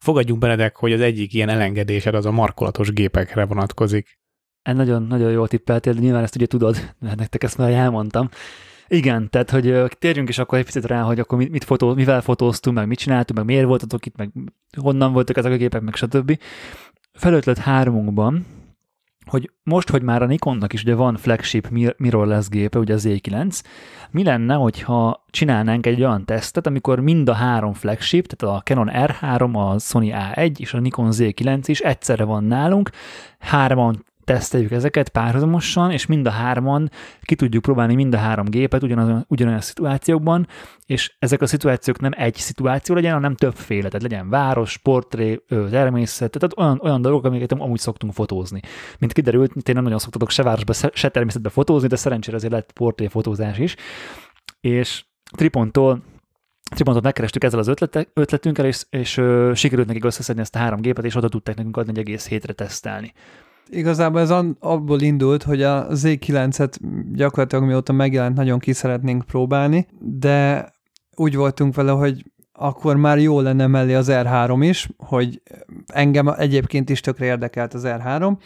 Fogadjunk Benedek, hogy az egyik ilyen elengedésed az a markolatos gépekre vonatkozik. Ez nagyon, nagyon jól tippeltél, de nyilván ezt ugye tudod, mert nektek ezt már elmondtam. Igen, tehát hogy térjünk is akkor egy picit rá, hogy akkor mit, mit fotó, mivel fotóztunk, meg mit csináltunk, meg miért voltatok itt, meg honnan voltak ezek a gépek, meg stb. Felötlött háromunkban, hogy most, hogy már a Nikonnak is ugye van flagship mirrorless gépe, ugye az Z9, mi lenne, hogyha csinálnánk egy olyan tesztet, amikor mind a három flagship, tehát a Canon R3, a Sony A1 és a Nikon Z9 is egyszerre van nálunk, hárman teszteljük ezeket párhuzamosan, és mind a hárman ki tudjuk próbálni mind a három gépet ugyanaz, ugyanolyan szituációkban, és ezek a szituációk nem egy szituáció legyen, hanem többféle, tehát legyen város, portré, természet, tehát olyan, olyan dolgok, amiket amúgy szoktunk fotózni. Mint kiderült, én nem nagyon szoktatok se városba, se természetbe fotózni, de szerencsére azért lett portré fotózás is, és Tripontól Tripontot megkerestük ezzel az ötlete, ötletünkkel, és, és ö, sikerült nekik összeszedni ezt a három gépet, és oda tudták nekünk adni egy egész hétre tesztelni. Igazából ez abból indult, hogy a Z9-et gyakorlatilag mióta megjelent, nagyon ki szeretnénk próbálni, de úgy voltunk vele, hogy akkor már jó lenne mellé az R3 is, hogy engem egyébként is tökre érdekelt az R3,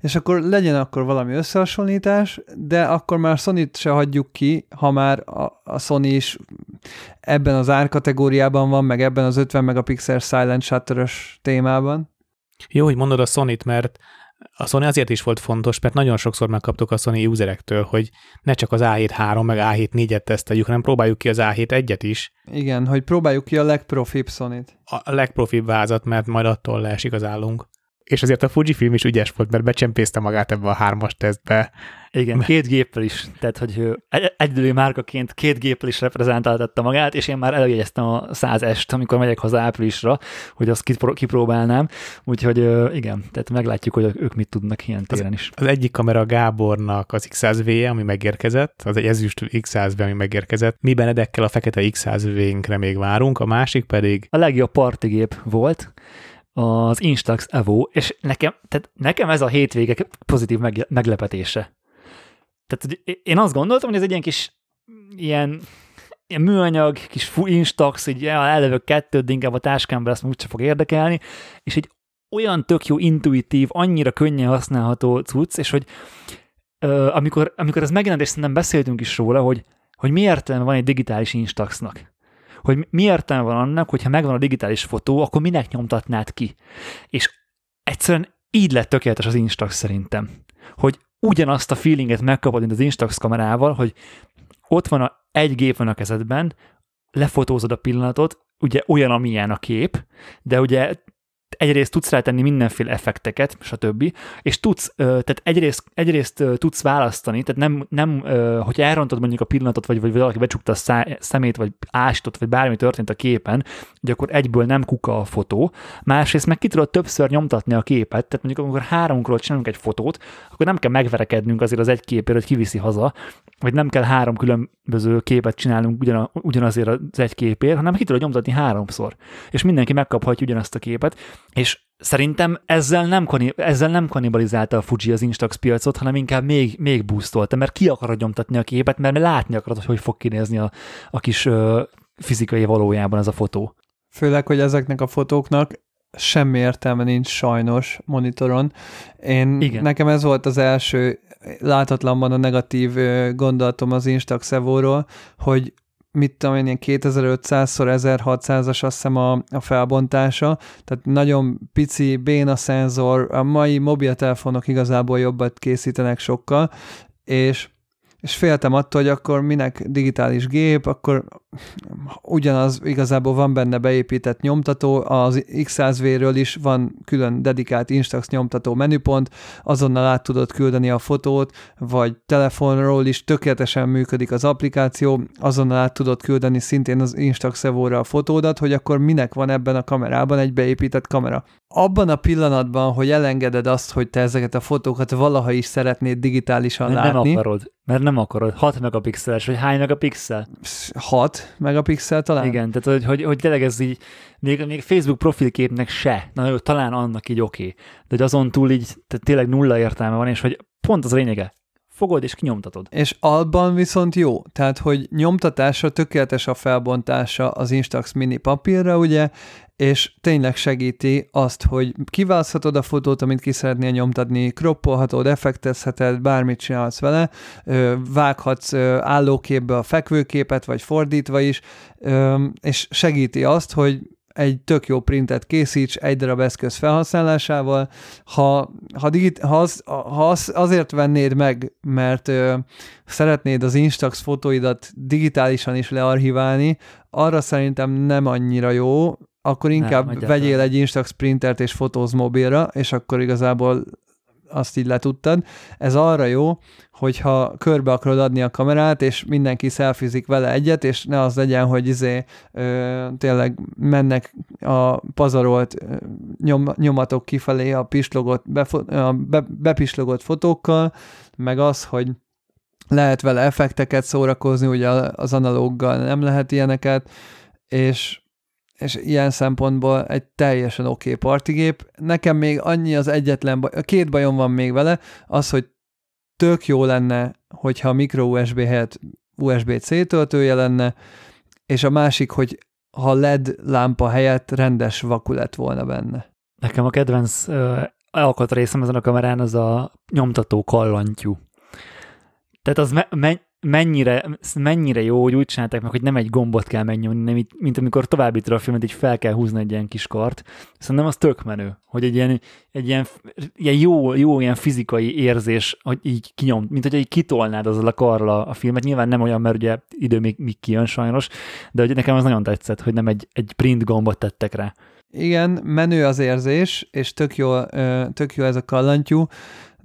és akkor legyen akkor valami összehasonlítás, de akkor már Sony-t se hagyjuk ki, ha már a, a Sony is ebben az árkategóriában van, meg ebben az 50 megapixel silent shutter témában. Jó, hogy mondod a Sony-t, mert a Sony azért is volt fontos, mert nagyon sokszor megkaptuk a Sony userektől, hogy ne csak az A7 meg A7 4-et teszteljük, hanem próbáljuk ki az A7 1-et is. Igen, hogy próbáljuk ki a legprofibb Sony-t. A legprofibb vázat, mert majd attól leesik az állunk és azért a Fujifilm is ügyes volt, mert becsempészte magát ebbe a hármas tesztbe. Igen, két géppel is, tehát hogy egyedüli márkaként két géppel is reprezentáltatta magát, és én már előjegyeztem a 100-est, amikor megyek haza áprilisra, hogy azt kipróbálnám, úgyhogy igen, tehát meglátjuk, hogy ők mit tudnak ilyen téren is. Az, az egyik kamera Gábornak az X100V, ami megérkezett, az egy ezüst X100V, ami megérkezett. Mi Benedekkel a fekete X100V-nkre még várunk, a másik pedig... A legjobb partigép volt, az Instax Evo, és nekem, tehát nekem ez a hétvége pozitív meglepetése. Tehát én azt gondoltam, hogy ez egy ilyen kis ilyen, ilyen műanyag, kis Instax, így elevök kettőt, de inkább a táskámban ezt úgyse fog érdekelni, és egy olyan tök jó, intuitív, annyira könnyen használható cucc, és hogy ö, amikor, amikor ez megjelent, és szerintem beszéltünk is róla, hogy, hogy mi értelme van egy digitális Instaxnak hogy mi értelme van annak, hogyha megvan a digitális fotó, akkor minek nyomtatnád ki. És egyszerűen így lett tökéletes az Instax szerintem, hogy ugyanazt a feelinget megkapod, mint az Instax kamerával, hogy ott van a, egy gép van a kezedben, lefotózod a pillanatot, ugye olyan, amilyen a kép, de ugye egyrészt tudsz rátenni mindenféle effekteket, stb. És tudsz, tehát egyrészt, egyrészt tudsz választani, tehát nem, nem hogy elrontod mondjuk a pillanatot, vagy, vagy valaki becsukta a szá, szemét, vagy ásított, vagy bármi történt a képen, hogy akkor egyből nem kuka a fotó. Másrészt meg ki tudod többször nyomtatni a képet, tehát mondjuk amikor háromkor csinálunk egy fotót, akkor nem kell megverekednünk azért az egy képért, hogy kiviszi haza, vagy nem kell három különböző képet csinálnunk ugyan, ugyanazért az egy képért, hanem ki tudod nyomtatni háromszor. És mindenki megkaphatja ugyanazt a képet, és szerintem ezzel nem, ezzel nem kanibalizálta a Fuji az Instax piacot, hanem inkább még, még boostolta, mert ki akarod nyomtatni a képet, mert látni akarod, hogy hogy fog kinézni a, a kis ö, fizikai valójában ez a fotó. Főleg, hogy ezeknek a fotóknak semmi értelme nincs sajnos monitoron. Én, Igen. Nekem ez volt az első látatlanban a negatív gondolatom az Instax Evo-ról, hogy mit tudom én, ilyen 2500x1600-as azt hiszem a, a felbontása, tehát nagyon pici, béna szenzor, a mai mobiltelefonok igazából jobbat készítenek sokkal, és és féltem attól, hogy akkor minek digitális gép, akkor ugyanaz igazából van benne beépített nyomtató, az X100V-ről is van külön dedikált Instax nyomtató menüpont, azonnal át tudod küldeni a fotót, vagy telefonról is tökéletesen működik az applikáció, azonnal át tudod küldeni szintén az Instax Evo-ra a fotódat, hogy akkor minek van ebben a kamerában egy beépített kamera. Abban a pillanatban, hogy elengeded azt, hogy te ezeket a fotókat valaha is szeretnéd digitálisan Mert látni. Nem akarod, mert nem akarod. 6 megapixeles, vagy hány megapixel? 6 megapixel talán? Igen, tehát hogy, hogy, hogy tényleg ez így, még, még Facebook profilképnek se, na jó, talán annak így oké, okay. de hogy azon túl így tehát tényleg nulla értelme van, és hogy pont az a lényege, fogod és kinyomtatod. És alban viszont jó, tehát hogy nyomtatásra tökéletes a felbontása az Instax mini papírra, ugye, és tényleg segíti azt, hogy kiválaszthatod a fotót, amit ki szeretnél nyomtatni, kroppolhatod, effektezheted, bármit csinálsz vele, vághatsz állóképbe a fekvőképet, vagy fordítva is, és segíti azt, hogy egy tök jó printet készíts egy darab eszköz felhasználásával. Ha, ha, digit, ha, az, ha az, azért vennéd meg, mert ö, szeretnéd az Instax fotóidat digitálisan is learchiválni, arra szerintem nem annyira jó, akkor inkább nem, vegyél egy Instax printert és fotóz mobilra, és akkor igazából azt így letudtad. Ez arra jó, hogyha körbe akarod adni a kamerát, és mindenki szelfizik vele egyet, és ne az legyen, hogy izé ö, tényleg mennek a pazarolt nyom, nyomatok kifelé a pislogott, befo, a be, bepislogott fotókkal, meg az, hogy lehet vele effekteket szórakozni, ugye az analóggal nem lehet ilyeneket, és, és ilyen szempontból egy teljesen oké okay partigép. Nekem még annyi az egyetlen baj, két bajom van még vele, az, hogy tök jó lenne, hogyha micro USB helyett USB-C töltője lenne, és a másik, hogy ha LED lámpa helyett rendes vaku lett volna benne. Nekem a kedvenc uh, alkatrészem ezen a kamerán az a nyomtató kallantyú. Tehát az me- me- mennyire, mennyire jó, hogy úgy csinálták meg, hogy nem egy gombot kell megnyomni, nem mint amikor továbbítod a filmet, így fel kell húzni egy ilyen kis kart. Szerintem az tök menő, hogy egy ilyen, egy ilyen, ilyen jó, jó ilyen fizikai érzés, hogy így kinyom, mint hogy így kitolnád azzal a karral a, a filmet. Nyilván nem olyan, mert ugye idő még, még kijön sajnos, de hogy nekem az nagyon tetszett, hogy nem egy, egy print gombot tettek rá. Igen, menő az érzés, és tök jó, tök jó ez a kallantyú,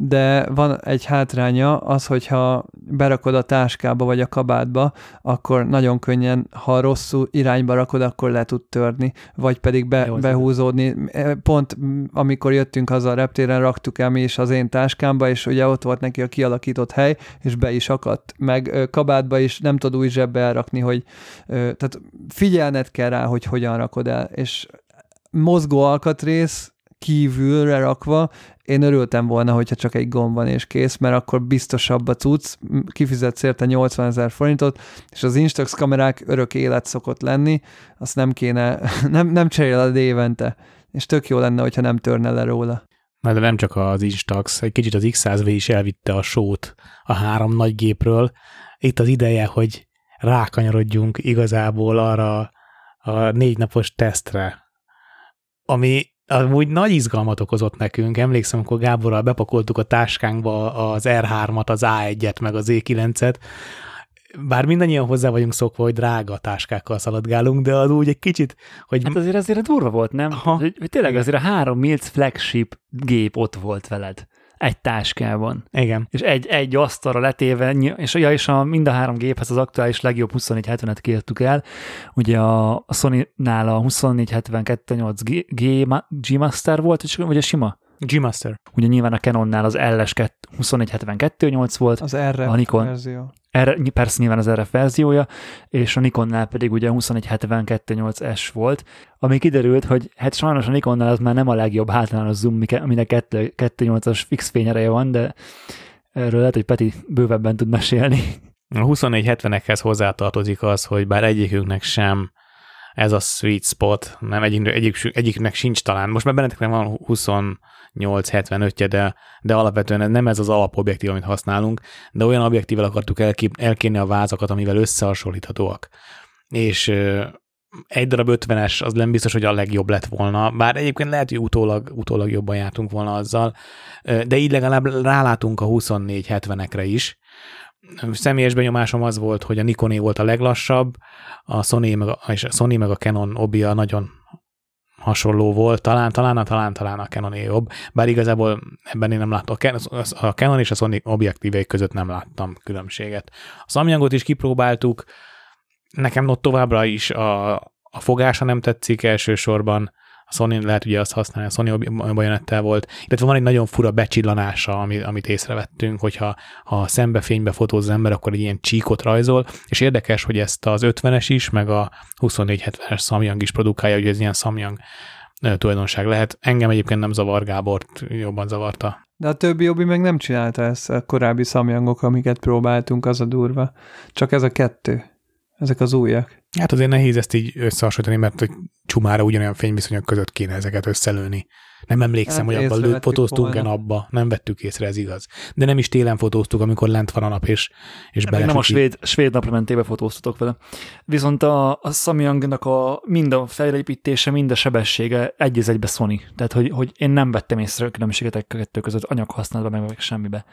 de van egy hátránya, az, hogyha berakod a táskába vagy a kabátba, akkor nagyon könnyen, ha rosszul irányba rakod, akkor le tud törni, vagy pedig be, Jó, behúzódni. E, pont amikor jöttünk haza a reptéren, raktuk el mi is az én táskámba, és ugye ott volt neki a kialakított hely, és be is akadt. Meg kabátba is nem tud új zsebbe elrakni, hogy tehát figyelned kell rá, hogy hogyan rakod el, és mozgó alkatrész kívülre rakva, én örültem volna, hogyha csak egy gomb van és kész, mert akkor biztosabb a cucc, kifizetsz érte 80 ezer forintot, és az Instax kamerák örök élet szokott lenni, azt nem kéne, nem, nem cseréled évente, és tök jó lenne, hogyha nem törne le róla. Na, de nem csak az Instax, egy kicsit az X100V is elvitte a sót a három nagy gépről. Itt az ideje, hogy rákanyarodjunk igazából arra a négy napos tesztre, ami amúgy nagy izgalmat okozott nekünk. Emlékszem, amikor Gáborral bepakoltuk a táskánkba az R3-at, az A1-et, meg az E9-et, bár mindannyian hozzá vagyunk szokva, hogy drága táskákkal szaladgálunk, de az úgy egy kicsit, hogy... Hát azért azért durva volt, nem? Aha. Hogy, hogy tényleg azért a három Mills flagship gép ott volt veled egy táskában. Igen. És egy, egy asztalra letéve, és, ja, és a, mind a három géphez az aktuális legjobb 2470-et kértük el. Ugye a, a Sony-nál a 2472.8 G, G, G Master volt, vagy a sima? G-Master. Ugye nyilván a Canonnál az LS 2472.8 volt. Az R a Nikon, verzió. R, persze nyilván az RF verziója, és a Nikonnál pedig ugye 2172.8S volt, ami kiderült, hogy hát sajnos a Nikonnál az már nem a legjobb általános zoom, aminek 2.8-as fix fényereje van, de erről lehet, hogy Peti bővebben tud mesélni. A 2470-ekhez hozzátartozik az, hogy bár egyikünknek sem ez a sweet spot, nem egyik, egyik, egyiknek sincs talán. Most már bennetek nem van 28-75-je, de, de alapvetően nem ez az alapobjektív, amit használunk, de olyan objektívvel akartuk elkérni a vázakat, amivel összehasonlíthatóak. És egy darab 50-es az nem biztos, hogy a legjobb lett volna, bár egyébként lehet, hogy utólag, utólag jobban jártunk volna azzal, de így legalább rálátunk a 24-70-ekre is, személyes benyomásom az volt, hogy a Nikoné volt a leglassabb, a Sony meg a, és a, Sony meg a Canon Obia nagyon hasonló volt, talán, talán, talán, talán a Canon jobb, bár igazából ebben én nem láttam, a Canon és a Sony objektívei között nem láttam különbséget. A Samyangot is kipróbáltuk, nekem ott továbbra is a, a fogása nem tetszik elsősorban, a Sony lehet ugye azt használni, a Sony bajonettel volt, illetve van egy nagyon fura becsillanása, amit, amit észrevettünk, hogyha ha szembefénybe fotóz az ember, akkor egy ilyen csíkot rajzol, és érdekes, hogy ezt az 50-es is, meg a 2470-es Samyang is produkálja, hogy ez ilyen Samyang tulajdonság lehet. Engem egyébként nem zavar, Gábort jobban zavarta. De a többi jobbi meg nem csinálta ezt a korábbi Samyangok, amiket próbáltunk, az a durva. Csak ez a kettő. Ezek az újak. Hát azért nehéz ezt így összehasonlítani, mert hogy csumára ugyanolyan fényviszonyok között kéne ezeket összelőni. Nem emlékszem, hát hogy abban fotóztunk-e abba, nem vettük észre, ez igaz. De nem is télen fotóztuk, amikor lent van a nap, és, és bele. Nem a svéd, svéd naplementébe fotóztatok vele. Viszont a, a Samyangnak a mind a fejlépítése, mind a sebessége egy egybe Sony. Tehát, hogy, hogy én nem vettem észre a különbséget a kettő között anyaghasználatban, meg, meg semmibe.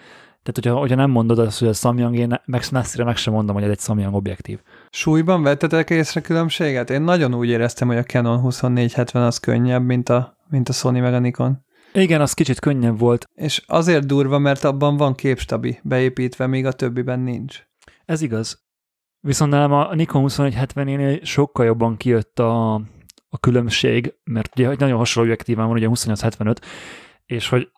Tehát, hogyha, hogyha nem mondod azt, hogy a Samyang, én meg, messzire meg sem mondom, hogy ez egy Samyang objektív. Súlyban vettetek észre különbséget? Én nagyon úgy éreztem, hogy a Canon 2470 az könnyebb, mint a, mint a Sony meg a Nikon. Igen, az kicsit könnyebb volt. És azért durva, mert abban van képstabi beépítve, míg a többiben nincs. Ez igaz. Viszont nálam a Nikon 2170-nél sokkal jobban kijött a, a különbség, mert ugye nagyon hasonló objektíven van, ugye 2875, és hogy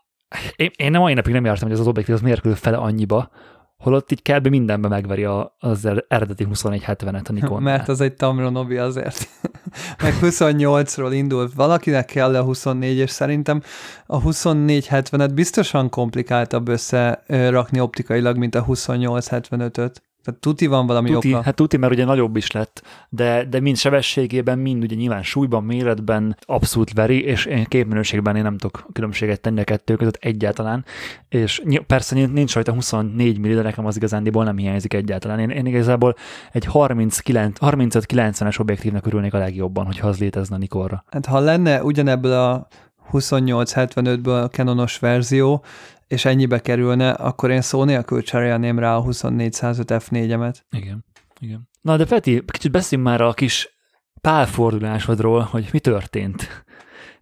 én, én nem mai napig nem jártam, hogy ez az objektív az miért fele annyiba, holott így kb. mindenben megveri a, az er- eredeti 2470-et a Nikon. Mert az egy Tamronobi azért. Meg 28-ról indult. Valakinek kell a 24, és szerintem a 2470-et biztosan komplikáltabb összerakni optikailag, mint a 2875-öt. Tehát tuti van valami tuti, oka. Hát tuti, mert ugye nagyobb is lett, de, de mind sebességében, mind ugye nyilván súlyban, méretben abszolút veri, és én képminőségben én nem tudok különbséget tenni a kettő között egyáltalán, és persze nincs rajta 24 millió, de nekem az igazándiból nem hiányzik egyáltalálán. Én, én igazából egy 35-90-es objektívnek örülnék a legjobban, hogyha az létezne a Nikonra. Hát ha lenne ugyanebből a 28-75-ből a Canonos verzió, és ennyibe kerülne, akkor én szó nélkül cserélném rá a 2405 F4-emet. Igen, igen. Na de Peti, kicsit beszéljünk már a kis pálfordulásodról, hogy mi történt.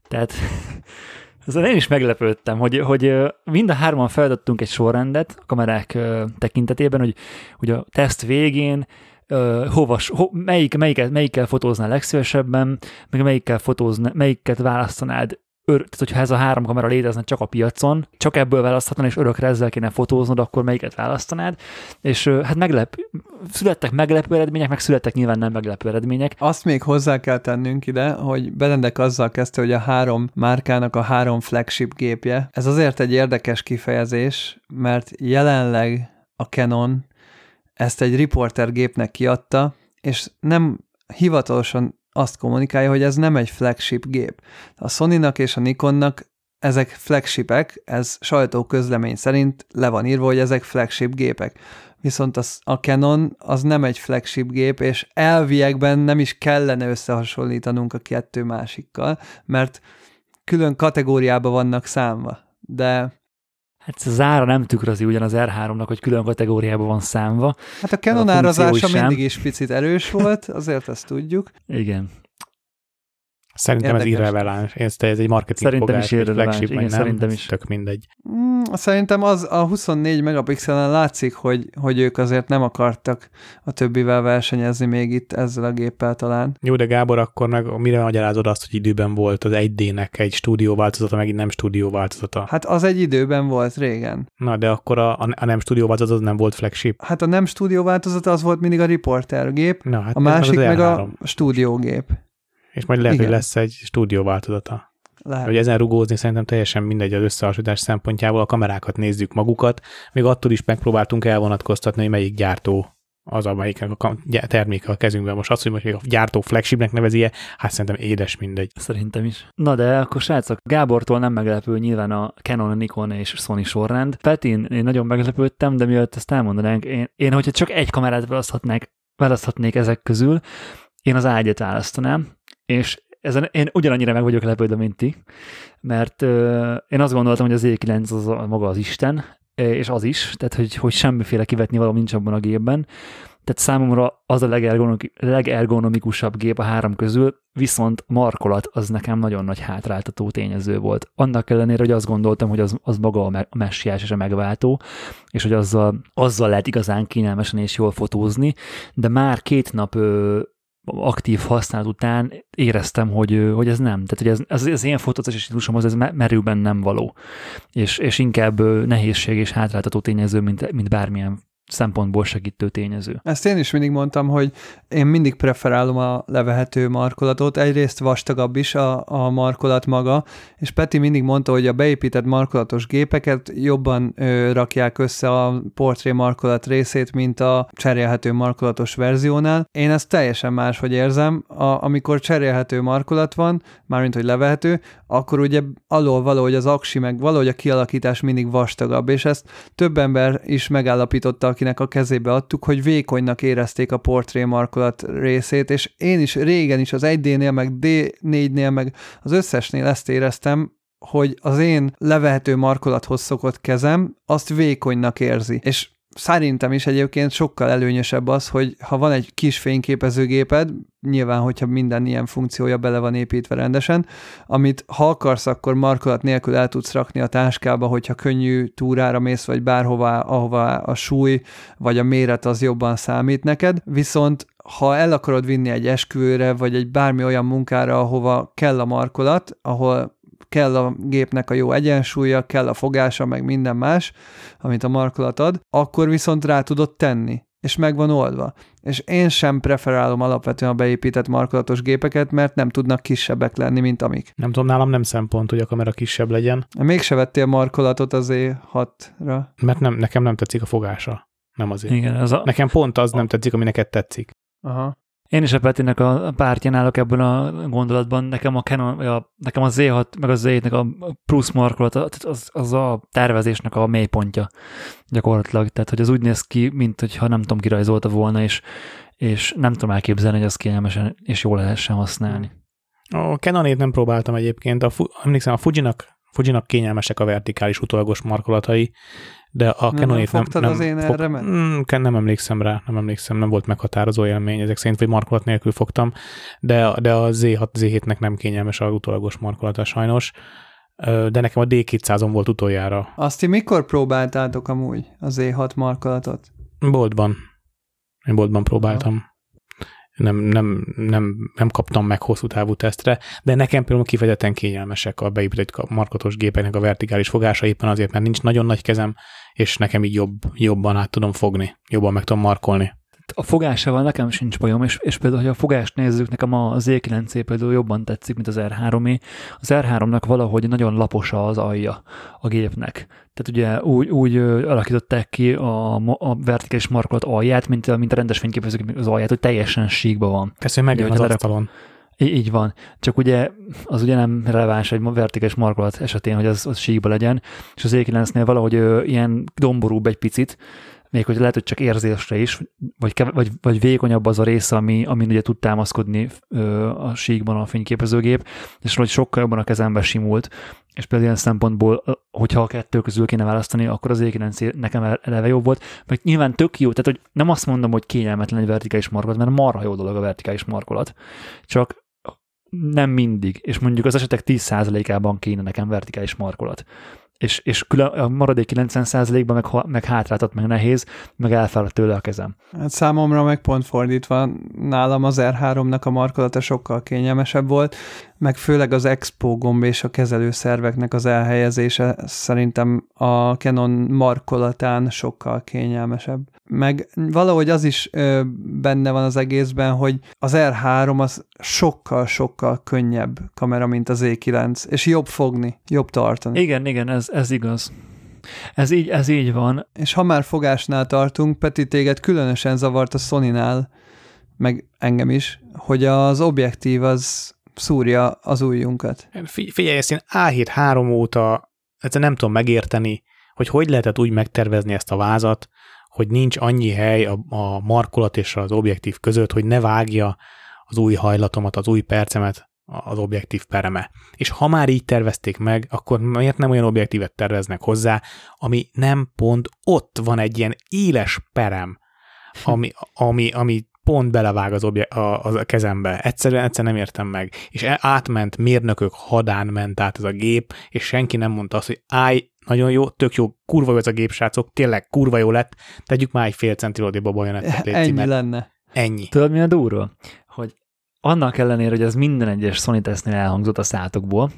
Tehát azon én is meglepődtem, hogy, hogy mind a hárman feladottunk egy sorrendet a kamerák tekintetében, hogy, hogy a teszt végén hova, ho, melyik, melyiket, melyikkel fotóznál legszívesebben, meg melyikkel fotózna, melyiket választanád ör, tehát hogyha ez a három kamera létezne csak a piacon, csak ebből választhatnál, és örökre ezzel kéne fotóznod, akkor melyiket választanád, és hát meglep, születtek meglepő eredmények, meg születtek nyilván nem meglepő eredmények. Azt még hozzá kell tennünk ide, hogy Benedek azzal kezdte, hogy a három márkának a három flagship gépje. Ez azért egy érdekes kifejezés, mert jelenleg a Canon ezt egy riporter gépnek kiadta, és nem hivatalosan azt kommunikálja, hogy ez nem egy flagship gép. A Sony-nak és a Nikonnak ezek flagshipek, ez sajtóközlemény szerint le van írva, hogy ezek flagship gépek. Viszont az, a Canon az nem egy flagship gép, és elviekben nem is kellene összehasonlítanunk a kettő másikkal, mert külön kategóriába vannak számva. De Hát az ára nem tükrözi ugyan az R3-nak, hogy külön kategóriában van számva. Hát a Canon árazása mindig is picit erős volt, azért ezt tudjuk. Igen. Szerintem Érdekes. ez irreleváns. Ez, ez egy marketing Szerintem fogás, is irreleváns. Igen, nem, szerintem is. Tök mindegy. Mm, szerintem az a 24 megapixelen látszik, hogy, hogy ők azért nem akartak a többivel versenyezni még itt ezzel a géppel talán. Jó, de Gábor, akkor meg mire magyarázod azt, hogy időben volt az 1D-nek egy stúdió változata, megint nem stúdió változata? Hát az egy időben volt régen. Na, de akkor a, a nem stúdió változata az nem volt flagship? Hát a nem stúdió változata az volt mindig a riporter gép, Na, hát a másik meg a stúdiógép. És majd lehet, Igen. hogy lesz egy stúdió változata. Lehet. Hogy ezen rugózni szerintem teljesen mindegy az összehasonlítás szempontjából, a kamerákat nézzük magukat, még attól is megpróbáltunk elvonatkoztatni, hogy melyik gyártó az, amelyik a terméke a kezünkben. Most azt, hogy most még a gyártó flagshipnek nevezi hát szerintem édes mindegy. Szerintem is. Na de akkor srácok, Gábortól nem meglepő nyilván a Canon, Nikon és Sony sorrend. Petin, én nagyon meglepődtem, de mielőtt ezt elmondanánk, én, én hogyha csak egy kamerát választhatnék, választhatnék ezek közül, én az ágyat választanám, és ezen én ugyanannyira meg vagyok lepődve, mint ti, mert én azt gondoltam, hogy az E9 az a, maga az Isten, és az is, tehát hogy, hogy semmiféle kivetni való nincs abban a gépben. Tehát számomra az a legergonomikusabb gép a három közül, viszont markolat az nekem nagyon nagy hátráltató tényező volt. Annak ellenére, hogy azt gondoltam, hogy az, az maga a messiás és a megváltó, és hogy azzal, azzal lehet igazán kényelmesen és jól fotózni, de már két nap ö, aktív használat után éreztem, hogy, hogy ez nem. Tehát, hogy ez, ez, ez ilyen fotózási stílusomhoz ez merőben nem való. És, és inkább nehézség és hátráltató tényező, mint, mint bármilyen szempontból segítő tényező. Ezt én is mindig mondtam, hogy én mindig preferálom a levehető markolatot, egyrészt vastagabb is a, a markolat maga, és Peti mindig mondta, hogy a beépített markolatos gépeket jobban ö, rakják össze a portré markolat részét, mint a cserélhető markolatos verziónál. Én ezt teljesen máshogy érzem, a, amikor cserélhető markolat van, mármint hogy levehető, akkor ugye alól valahogy az aksi, meg valahogy a kialakítás mindig vastagabb, és ezt több ember is megállapította, akinek a kezébe adtuk, hogy vékonynak érezték a portré markolat részét, és én is régen is az 1D-nél, meg D4-nél, meg az összesnél ezt éreztem, hogy az én levehető markolathoz szokott kezem, azt vékonynak érzi. És szerintem is egyébként sokkal előnyösebb az, hogy ha van egy kis fényképezőgéped, nyilván, hogyha minden ilyen funkciója bele van építve rendesen, amit ha akarsz, akkor markolat nélkül el tudsz rakni a táskába, hogyha könnyű túrára mész, vagy bárhová, ahová a súly, vagy a méret az jobban számít neked, viszont ha el akarod vinni egy esküvőre, vagy egy bármi olyan munkára, ahova kell a markolat, ahol kell a gépnek a jó egyensúlya, kell a fogása, meg minden más, amit a markolat ad, akkor viszont rá tudod tenni és meg van oldva. És én sem preferálom alapvetően a beépített markolatos gépeket, mert nem tudnak kisebbek lenni, mint amik. Nem tudom, nálam nem szempont, hogy a kamera kisebb legyen, Mégse vettél markolatot az E6-ra. mert nem, nekem nem tetszik a fogása. Nem azért. Igen, ez a, Nekem pont az nem tetszik, ami neked tetszik. Aha. Én is a Petinek a pártján állok ebben a gondolatban. Nekem a Canon, a, nekem a Z6 meg a Z7-nek a plusz markolat, az, az a tervezésnek a mélypontja gyakorlatilag. Tehát, hogy az úgy néz ki, mint hogyha nem tudom, kirajzolta volna, és, és nem tudom elképzelni, hogy az kényelmesen és jól lehessen használni. Nem, Canonét nem nem, fogtad nem, az én erre ment? Mm, nem emlékszem rá, nem emlékszem, nem volt meghatározó élmény, ezek szerint, vagy markolat nélkül fogtam, de, de a Z6, Z7-nek nem kényelmes a utolagos markolata sajnos, de nekem a D200-on volt utoljára. Azt ti mikor próbáltátok amúgy az E6 markolatot? Boltban. Én boltban próbáltam. Nem, nem, nem, nem kaptam meg hosszú távú tesztre, de nekem például kifejezetten kényelmesek a beépített markotos gépeknek a vertikális fogása, éppen azért, mert nincs nagyon nagy kezem, és nekem így jobb, jobban át tudom fogni, jobban meg tudom markolni. A fogásával nekem sincs bajom, és, és például, hogy a fogást nézzük, nekem a Z9C például jobban tetszik, mint az R3-é. Az R3-nak valahogy nagyon lapos az alja a gépnek. Tehát ugye úgy, úgy alakították ki a, a vertikális markolat alját, mint, mint a rendes fényképezőgépnek az alját, hogy teljesen síkba van. Persze, hogy megjön az hogy asztalon. Így van. Csak ugye az ugye nem releváns egy vertikális markolat esetén, hogy az, az síkba legyen, és az E9-nél valahogy ö, ilyen domborúbb egy picit, még hogy lehet, hogy csak érzésre is, vagy, vagy, vagy vékonyabb az a része, ami, amin ugye tud támaszkodni ö, a síkban a fényképezőgép, és hogy sokkal jobban a kezembe simult, és például ilyen szempontból, hogyha a kettő közül kéne választani, akkor az E9 nekem eleve jobb volt, meg nyilván tök jó, tehát hogy nem azt mondom, hogy kényelmetlen egy vertikális markolat, mert marha jó dolog a vertikális markolat, csak nem mindig, és mondjuk az esetek 10%-ában kéne nekem vertikális markolat. És, és külön, a maradék 90%-ban meg, meg hátráltat, meg nehéz, meg elfáradt tőle a kezem. Hát számomra meg pont fordítva, nálam az R3-nak a markolata sokkal kényelmesebb volt, meg főleg az Expo gomb és a kezelőszerveknek az elhelyezése szerintem a Canon markolatán sokkal kényelmesebb. Meg valahogy az is ö, benne van az egészben, hogy az R3 az sokkal-sokkal könnyebb kamera, mint az E9, és jobb fogni, jobb tartani. Igen, igen, ez, ez igaz. Ez így, ez így van. És ha már fogásnál tartunk, Peti, téged különösen zavart a Sony-nál, meg engem is, hogy az objektív az szúrja az ujjunkat. Figy- Figyelj, ezt én A7 3 óta egyszerűen nem tudom megérteni, hogy hogy lehetett úgy megtervezni ezt a vázat, hogy nincs annyi hely a, a markolat és az objektív között, hogy ne vágja az új hajlatomat, az új percemet az objektív pereme. És ha már így tervezték meg, akkor miért nem olyan objektívet terveznek hozzá, ami nem pont ott van egy ilyen éles perem, ami, ami, ami pont belevág az, obje- a, az a kezembe. Egyszerűen, egyszerűen nem értem meg. És e- átment, mérnökök hadán ment át ez a gép, és senki nem mondta azt, hogy állj, nagyon jó, tök jó, kurva jó ez a gép, srácok, tényleg kurva jó lett, tegyük már egy fél centi odébb a bajonettet, légy Ennyi mert lenne. ennyi. Tudod, mi a durva? Hogy annak ellenére, hogy ez minden egyes Sony tesztnél elhangzott a szátokból,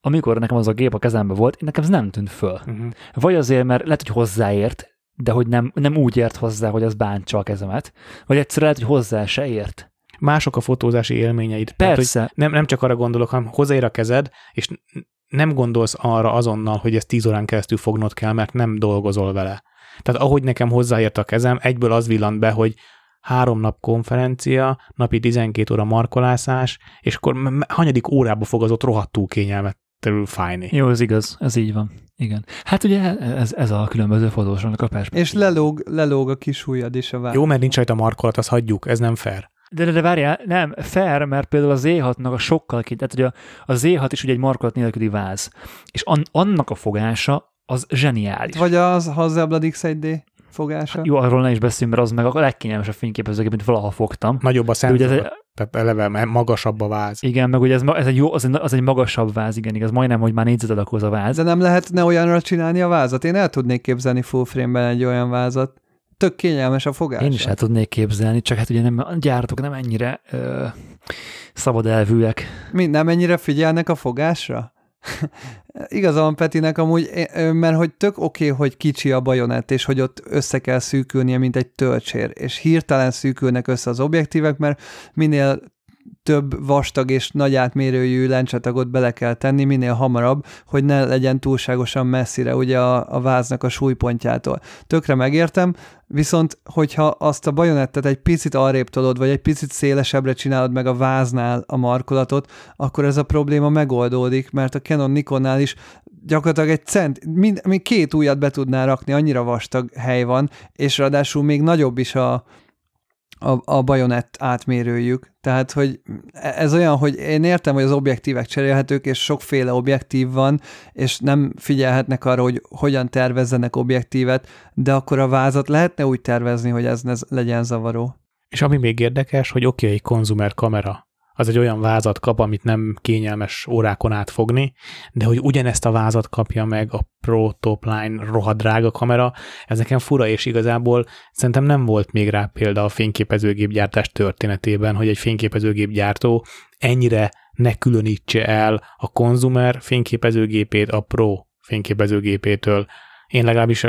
amikor nekem az a gép a kezembe volt, nekem ez nem tűnt föl. Uh-huh. Vagy azért, mert lehet, hogy hozzáért, de hogy nem, nem úgy ért hozzá, hogy az bántsa a kezemet, vagy egyszerűen lehet, hogy hozzá se ért. Mások a fotózási élményeid. Tehát, Persze, nem, nem csak arra gondolok, hanem hozzáér a kezed, és nem gondolsz arra azonnal, hogy ezt 10 órán keresztül fognod kell, mert nem dolgozol vele. Tehát ahogy nekem hozzáért a kezem, egyből az villant be, hogy három nap konferencia, napi 12 óra markolászás, és akkor hanyadik órába fog az ott rohadtul kényelmetlenül fájni. jó, ez igaz, ez így van. Igen. Hát ugye ez, ez a különböző fotósoknak a perspektíva. És lelóg, lelóg a kis ujjad is a vág. Jó, mert nincs rajta markolat, azt hagyjuk, ez nem fair. De, de, de várjál, nem, fair, mert például az Z6-nak a sokkal ki, tehát ugye a, a Z6 is ugye egy markolat nélküli váz, és an, annak a fogása az zseniális. Vagy az Hasselblad X1D fogása. Jó, arról ne is beszéljünk, mert az meg a legkényelmesebb fényképezőgép, mint valaha fogtam. Nagyobb a ugye szenzor, ez, tehát eleve magasabb a váz. igen, meg ugye ez, ez egy, jó, az, egy, az egy magasabb váz, igen, igaz, majdnem, hogy már négyzet alakú az a váz. De nem lehetne olyanra csinálni a vázat? Én el tudnék képzelni full frame-ben egy olyan vázat. Tök kényelmes a fogás. Én is el tudnék képzelni, csak hát ugye nem, a gyártók nem ennyire ö, szabad elvűek. Mind nem ennyire figyelnek a fogásra? Igaza van Petinek amúgy, mert hogy tök oké, okay, hogy kicsi a bajonett, és hogy ott össze kell szűkülnie, mint egy töltsér, és hirtelen szűkülnek össze az objektívek, mert minél több vastag és nagy átmérőjű lencsatagot bele kell tenni minél hamarabb, hogy ne legyen túlságosan messzire ugye a, a váznak a súlypontjától. Tökre megértem, viszont hogyha azt a bajonettet egy picit arrébb tolod, vagy egy picit szélesebbre csinálod meg a váznál a markolatot, akkor ez a probléma megoldódik, mert a Canon Nikonnál is gyakorlatilag egy cent, mind, még két újat be tudnál rakni, annyira vastag hely van, és ráadásul még nagyobb is a, a, a bajonett átmérőjük. Tehát, hogy ez olyan, hogy én értem, hogy az objektívek cserélhetők, és sokféle objektív van, és nem figyelhetnek arra, hogy hogyan tervezzenek objektívet, de akkor a vázat lehetne úgy tervezni, hogy ez ne legyen zavaró. És ami még érdekes, hogy oké, okay, egy konzumer kamera, az egy olyan vázat kap, amit nem kényelmes órákon át fogni, de hogy ugyanezt a vázat kapja meg a Pro Top Line rohadrága kamera, ez nekem fura, és igazából szerintem nem volt még rá példa a fényképezőgépgyártás történetében, hogy egy fényképezőgépgyártó ennyire ne különítse el a konzumer fényképezőgépét a Pro fényképezőgépétől. Én legalábbis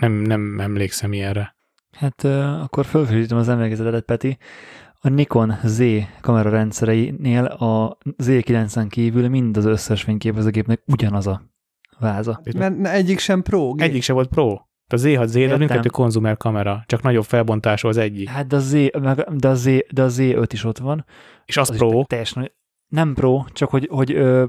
nem, nem emlékszem ilyenre. Hát akkor fölfrissítem az emlékezetet, Peti. A Nikon Z kamerarendszereinél a Z9-en kívül mind az összes fényképezőgépnek ugyanaz a váza. Mert egyik sem Pro. Gép. Egyik sem volt Pro. A Z6Z, de mindkettő konzumer kamera, csak nagyobb felbontású az egyik. Hát de a, Z, de a, Z, de a Z5 is ott van. És az, az Pro? Teljesen, nem Pro, csak hogy, hogy ö,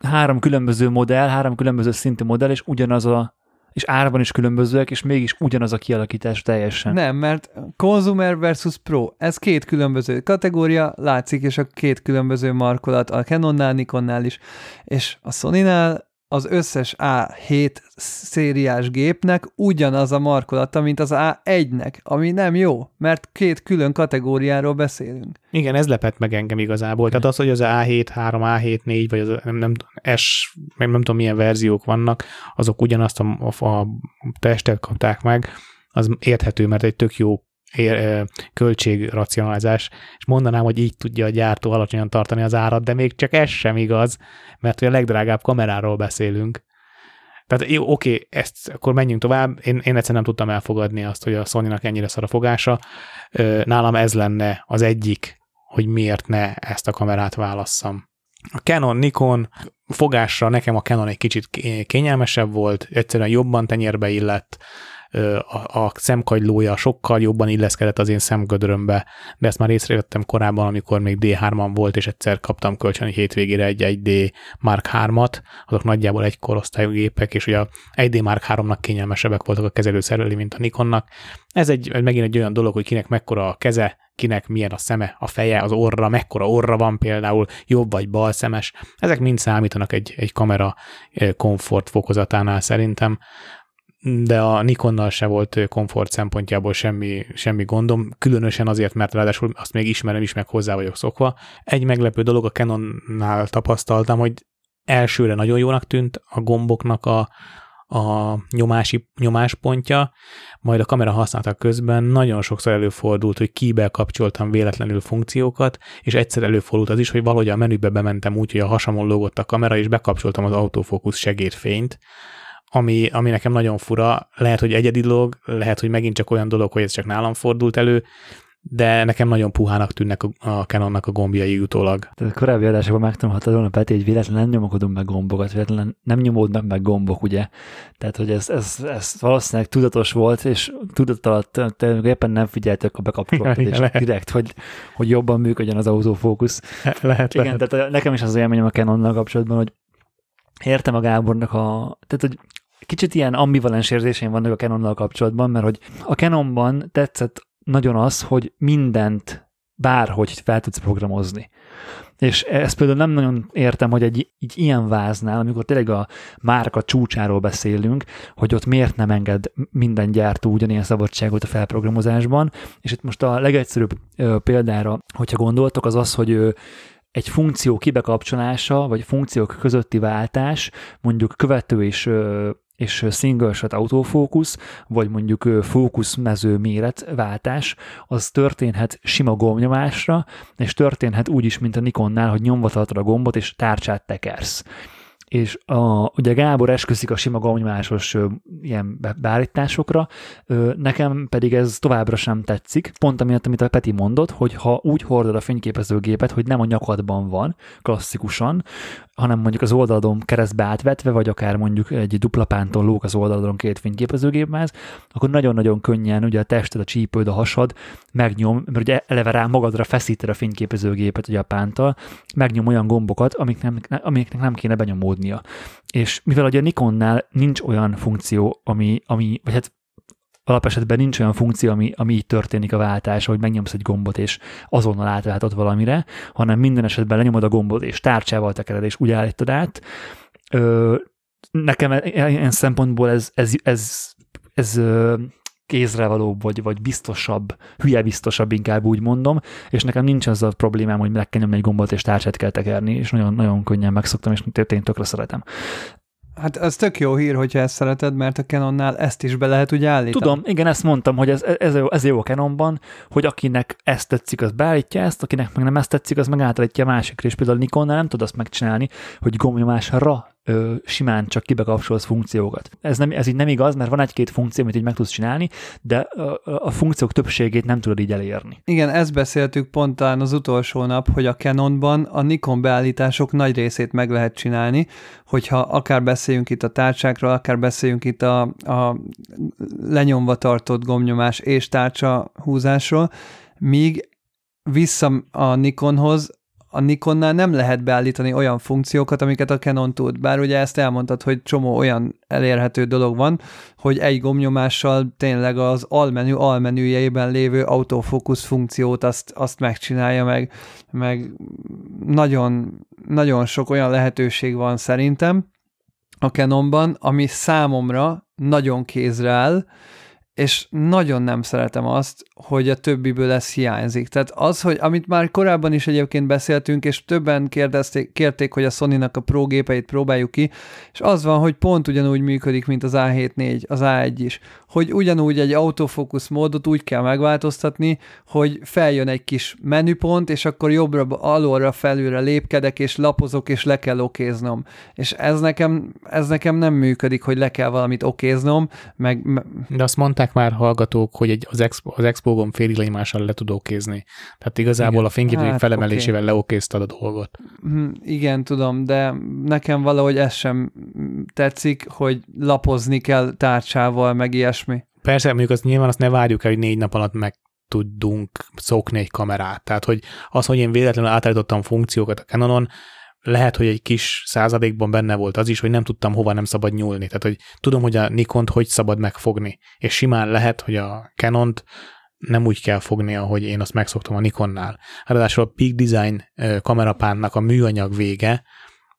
három különböző modell, három különböző szintű modell, és ugyanaz a és árban is különbözőek, és mégis ugyanaz a kialakítás teljesen. Nem, mert Consumer versus Pro, ez két különböző kategória, látszik, és a két különböző markolat a Canonnál, Nikonnál is, és a Sony-nál az összes A7 szériás gépnek ugyanaz a markolata, mint az A1-nek, ami nem jó, mert két külön kategóriáról beszélünk. Igen, ez lepett meg engem igazából. Tehát az, hogy az A7, 3, A7, 4, vagy az nem, nem S, meg nem tudom milyen verziók vannak, azok ugyanazt a, a, a testet kapták meg, az érthető, mert egy tök jó ér, költségracionalizás, és mondanám, hogy így tudja a gyártó alacsonyan tartani az árat, de még csak ez sem igaz, mert a legdrágább kameráról beszélünk. Tehát jó, oké, ezt akkor menjünk tovább. Én, én egyszerűen nem tudtam elfogadni azt, hogy a Sony-nak ennyire szar a fogása. Nálam ez lenne az egyik, hogy miért ne ezt a kamerát válasszam. A Canon, Nikon fogásra nekem a Canon egy kicsit kényelmesebb volt, egyszerűen jobban tenyérbe illett, a, a szemkagylója sokkal jobban illeszkedett az én szemgödrömbe, de ezt már észrevettem korábban, amikor még D3-an volt, és egyszer kaptam kölcsön hétvégére egy 1D Mark 3-at, azok nagyjából egy korosztályú gépek, és ugye a 1D Mark 3-nak kényelmesebbek voltak a kezelőszerelői, mint a Nikonnak. Ez egy, megint egy olyan dolog, hogy kinek mekkora a keze, kinek milyen a szeme, a feje, az orra, mekkora orra van például, jobb vagy bal szemes. Ezek mind számítanak egy, egy kamera komfort fokozatánál szerintem de a Nikonnal se volt komfort szempontjából semmi, semmi gondom, különösen azért, mert ráadásul azt még ismerem is, meg hozzá vagyok szokva. Egy meglepő dolog a Canonnál tapasztaltam, hogy elsőre nagyon jónak tűnt a gomboknak a, a nyomási, nyomáspontja, majd a kamera használata közben nagyon sokszor előfordult, hogy kibe kapcsoltam véletlenül funkciókat, és egyszer előfordult az is, hogy valahogy a menübe bementem úgy, hogy a hasamon lógott a kamera, és bekapcsoltam az autofókusz segédfényt, ami, ami nekem nagyon fura, lehet, hogy egyedi dolog, lehet, hogy megint csak olyan dolog, hogy ez csak nálam fordult elő, de nekem nagyon puhának tűnnek a, a Canonnak a gombjai utólag. Tehát a korábbi adásokban megtanulhattad volna, Peti, hogy véletlenül nem nyomokodunk meg gombokat, véletlenül nem nyomódnak meg gombok, ugye? Tehát, hogy ez, ez, ez valószínűleg tudatos volt, és tudat alatt te éppen nem figyeltek, a bekapcsoltad, és lehet. direkt, hogy, hogy jobban működjön az autofókusz. Lehet, Igen, lehet. tehát nekem is az élményem a Canonnal kapcsolatban, hogy értem a Gábornak a... Tehát, hogy kicsit ilyen ambivalens érzéseim vannak a Canonnal kapcsolatban, mert hogy a Canonban tetszett nagyon az, hogy mindent bárhogy fel tudsz programozni. És ezt például nem nagyon értem, hogy egy, egy ilyen váznál, amikor tényleg a márka csúcsáról beszélünk, hogy ott miért nem enged minden gyártó ugyanilyen szabadságot a felprogramozásban. És itt most a legegyszerűbb példára, hogyha gondoltok, az az, hogy egy funkció kibekapcsolása, vagy funkciók közötti váltás, mondjuk követő és és single shot autofókusz, vagy mondjuk fókuszmező méretváltás, az történhet sima gombnyomásra, és történhet úgy is, mint a Nikonnál, hogy nyomva tartod a gombot, és tárcsát tekersz. És a, ugye Gábor esküszik a sima gombnyomásos ö, ilyen be- beállításokra, ö, nekem pedig ez továbbra sem tetszik, pont amiatt, amit a Peti mondott, hogy ha úgy hordod a fényképezőgépet, hogy nem a nyakadban van, klasszikusan, hanem mondjuk az oldaladon keresztbe átvetve, vagy akár mondjuk egy dupla pánton lók az oldaladon két fényképezőgépmáz, akkor nagyon-nagyon könnyen ugye a tested, a csípőd, a hasad megnyom, mert ugye eleve rá magadra feszíted a fényképezőgépet ugye a pánttal, megnyom olyan gombokat, amik nem, amiknek nem kéne benyomódnia. És mivel ugye a Nikonnál nincs olyan funkció, ami, ami vagy hát alapesetben nincs olyan funkció, ami, ami így történik a váltás, hogy megnyomsz egy gombot, és azonnal átváltod valamire, hanem minden esetben lenyomod a gombot, és tárcsával tekered, és úgy állítod át. Ö, nekem e- e- ilyen szempontból ez, ez, ez, ez ö, kézrevalóbb, vagy, vagy biztosabb, hülye biztosabb inkább úgy mondom, és nekem nincs az a problémám, hogy meg kell nyomni egy gombot, és tárcsát kell tekerni, és nagyon, nagyon könnyen megszoktam, és tényleg tökre szeretem. Hát ez tök jó hír, hogyha ezt szereted, mert a Canonnál ezt is be lehet ugye állítani. Tudom, igen, ezt mondtam, hogy ez, ez, jó, ez jó a Canonban, hogy akinek ezt tetszik, az beállítja ezt, akinek meg nem ezt tetszik, az meg átállítja a másikra, és például Nikonnál nem tud azt megcsinálni, hogy gombnyomásra ö, simán csak kibekapcsolsz funkciókat. Ez, nem, ez így nem igaz, mert van egy-két funkció, amit így meg tudsz csinálni, de ö, a funkciók többségét nem tudod így elérni. Igen, ezt beszéltük pont az utolsó nap, hogy a Canonban a Nikon beállítások nagy részét meg lehet csinálni, hogyha akár beszéljünk itt a tárcsákról, akár beszéljünk itt a, a lenyomva tartott gomnyomás és tárcsa húzásról, míg vissza a Nikonhoz, a Nikonnál nem lehet beállítani olyan funkciókat, amiket a Canon tud. Bár ugye ezt elmondtad, hogy csomó olyan elérhető dolog van, hogy egy gomnyomással tényleg az almenü almenüjeiben lévő autofókusz funkciót azt, azt megcsinálja meg, meg nagyon, nagyon sok olyan lehetőség van szerintem a Canonban, ami számomra nagyon kézre áll, és nagyon nem szeretem azt, hogy a többiből ez hiányzik. Tehát az, hogy amit már korábban is egyébként beszéltünk, és többen kérdezték, kérték, hogy a Sony-nak a Pro gépeit próbáljuk ki, és az van, hogy pont ugyanúgy működik, mint az A7-4, az A1 is, hogy ugyanúgy egy autofókusz módot úgy kell megváltoztatni, hogy feljön egy kis menüpont, és akkor jobbra, alulra, felülre lépkedek, és lapozok, és le kell okéznom. És ez nekem, ez nekem nem működik, hogy le kell valamit okéznom, meg... De azt mondták már hallgatók, hogy egy, az, expo, az Expo-gon félig lenymással le tud okézni. Tehát igazából Igen. a fényképzők Hát, felemelésével leokéztad a dolgot. Hm, Igen, tudom, de nekem valahogy ez sem tetszik, hogy lapozni kell tárcsával, meg ilyesmi. Persze, mondjuk azt nyilván azt ne várjuk el, hogy négy nap alatt meg tudunk szokni egy kamerát. Tehát, hogy az, hogy én véletlenül átállítottam funkciókat a Canonon, lehet, hogy egy kis századékban benne volt az is, hogy nem tudtam hova nem szabad nyúlni. Tehát, hogy tudom, hogy a Nikont hogy szabad megfogni. És simán lehet, hogy a Canont nem úgy kell fogni, ahogy én azt megszoktam a Nikonnál. Ráadásul a Peak Design kamerapánnak a műanyag vége,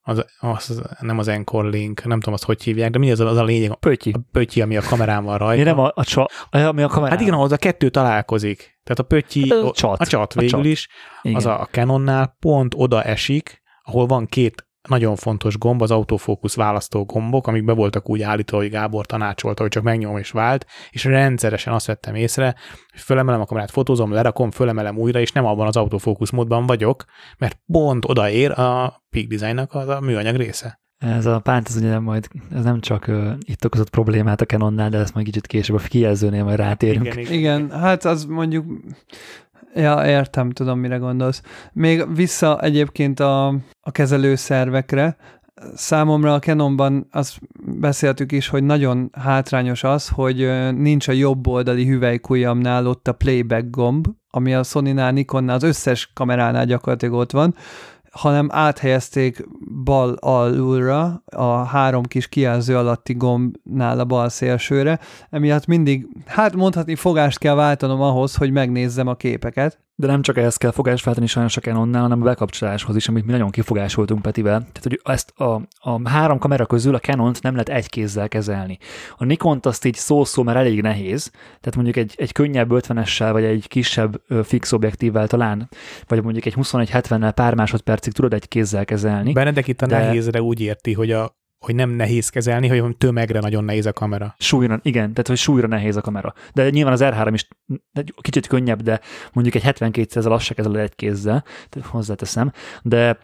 az, az, nem az Encore Link, nem tudom azt hogy hívják, de mi az, az a lényeg, Pötyi. a pötyi, ami a kamerán van rajta. Nem a, a, csa, ami a kamera. Hát igen, ahhoz a kettő találkozik. Tehát a pötyi, Hát a csat. a csat A végül csat. is, igen. az a Canonnál pont oda esik, ahol van két nagyon fontos gomb, az autofókusz választó gombok, amik be voltak úgy állítva, hogy Gábor tanácsolta, hogy csak megnyom és vált, és rendszeresen azt vettem észre, hogy fölemelem a kamerát, fotózom, lerakom, fölemelem újra, és nem abban az autofókusz módban vagyok, mert pont odaér a Peak Designnak az a műanyag része. Ez a pánt, ez ugye majd, ez nem csak uh, itt okozott problémát a Canonnál, de ezt majd kicsit később a kijelzőnél majd rátérünk. Igen, igen. Igen, hát az mondjuk, ja, értem, tudom, mire gondolsz. Még vissza egyébként a, a kezelőszervekre, számomra a Canonban azt beszéltük is, hogy nagyon hátrányos az, hogy nincs a jobb oldali hüvelykujjamnál ott a playback gomb, ami a Sony-nál, Nikonnál, az összes kameránál gyakorlatilag ott van, hanem áthelyezték bal alulra a három kis kijelző alatti gombnál a bal szélsőre, emiatt mindig, hát mondhatni fogást kell váltanom ahhoz, hogy megnézzem a képeket. De nem csak ehhez kell fogást váltani sajnos a Canonnál, hanem a bekapcsoláshoz is, amit mi nagyon kifogásoltunk Petivel. Tehát, hogy ezt a, a három kamera közül a Canont nem lehet egy kézzel kezelni. A Nikont azt így szó-szó, mert elég nehéz, tehát mondjuk egy, egy könnyebb 50-essel, vagy egy kisebb fix objektívvel talán, vagy mondjuk egy 21-70-nel pár másodpercig tudod egy kézzel kezelni. Benedek itt a De- nehézre úgy érti, hogy, a, hogy nem nehéz kezelni, hogy tömegre nagyon nehéz a kamera. Súlyra, igen, tehát hogy súlyra nehéz a kamera. De nyilván az R3 is kicsit könnyebb, de mondjuk egy 72 ezzel azt se kezeled egy kézzel, tehát hozzáteszem, de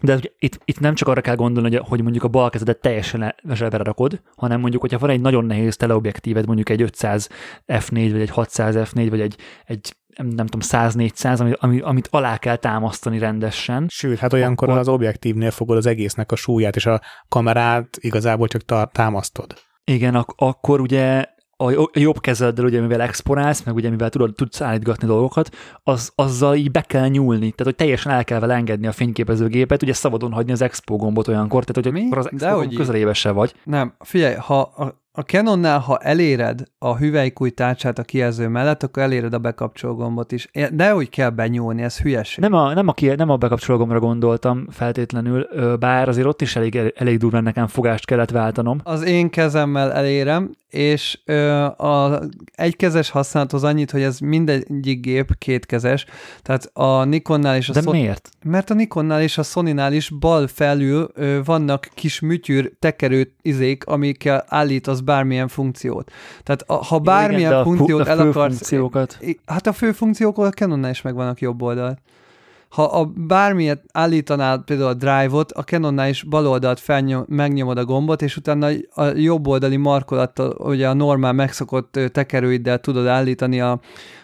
De itt, itt nem csak arra kell gondolni, hogy, hogy mondjuk a bal kezedet teljesen zsebre rakod, hanem mondjuk, hogyha van egy nagyon nehéz teleobjektíved, mondjuk egy 500 f4, vagy egy 600 f4, vagy egy, egy nem tudom, 100-400, ami, ami, amit alá kell támasztani rendesen. Sőt, hát olyankor akkor... az objektívnél fogod az egésznek a súlyát, és a kamerát igazából csak tar- támasztod. Igen, ak- akkor ugye a jobb kezeddel, ugye, mivel exponálsz, meg ugye, mivel tudod, tudsz állítgatni dolgokat, az, azzal így be kell nyúlni. Tehát, hogy teljesen el kell vele engedni a fényképezőgépet, ugye szabadon hagyni az expo gombot olyankor, tehát, hogy Mi? az expo gomb közelébe se vagy. Nem, figyelj, ha a a Canonnál, ha eléred a hüvelykúj tárcsát a kijelző mellett, akkor eléred a bekapcsoló gombot is. De úgy kell benyúlni, ez hülyeség. Nem a, nem a, nem a bekapcsoló gombra gondoltam feltétlenül, bár azért ott is elég, elég durván nekem fogást kellett váltanom. Az én kezemmel elérem, és ö, a egykezes használathoz annyit, hogy ez mindegyik gép kétkezes, tehát a Nikonnál és a De Son- miért? Mert a Nikonnál és a Sonynál is bal felül ö, vannak kis műtyűr tekerő izék, amikkel állítasz bármilyen funkciót. Tehát a, ha bármilyen Igen, funkciót a, a el akarsz... Funkciókat. Hát a fő funkciók a Canonnál is megvannak jobb oldalt ha a bármilyet állítanál, például a drive-ot, a Canonnál is bal oldalt felnyom, megnyomod a gombot, és utána a jobb oldali markolattal, ugye a normál megszokott tekerőiddel tudod állítani a,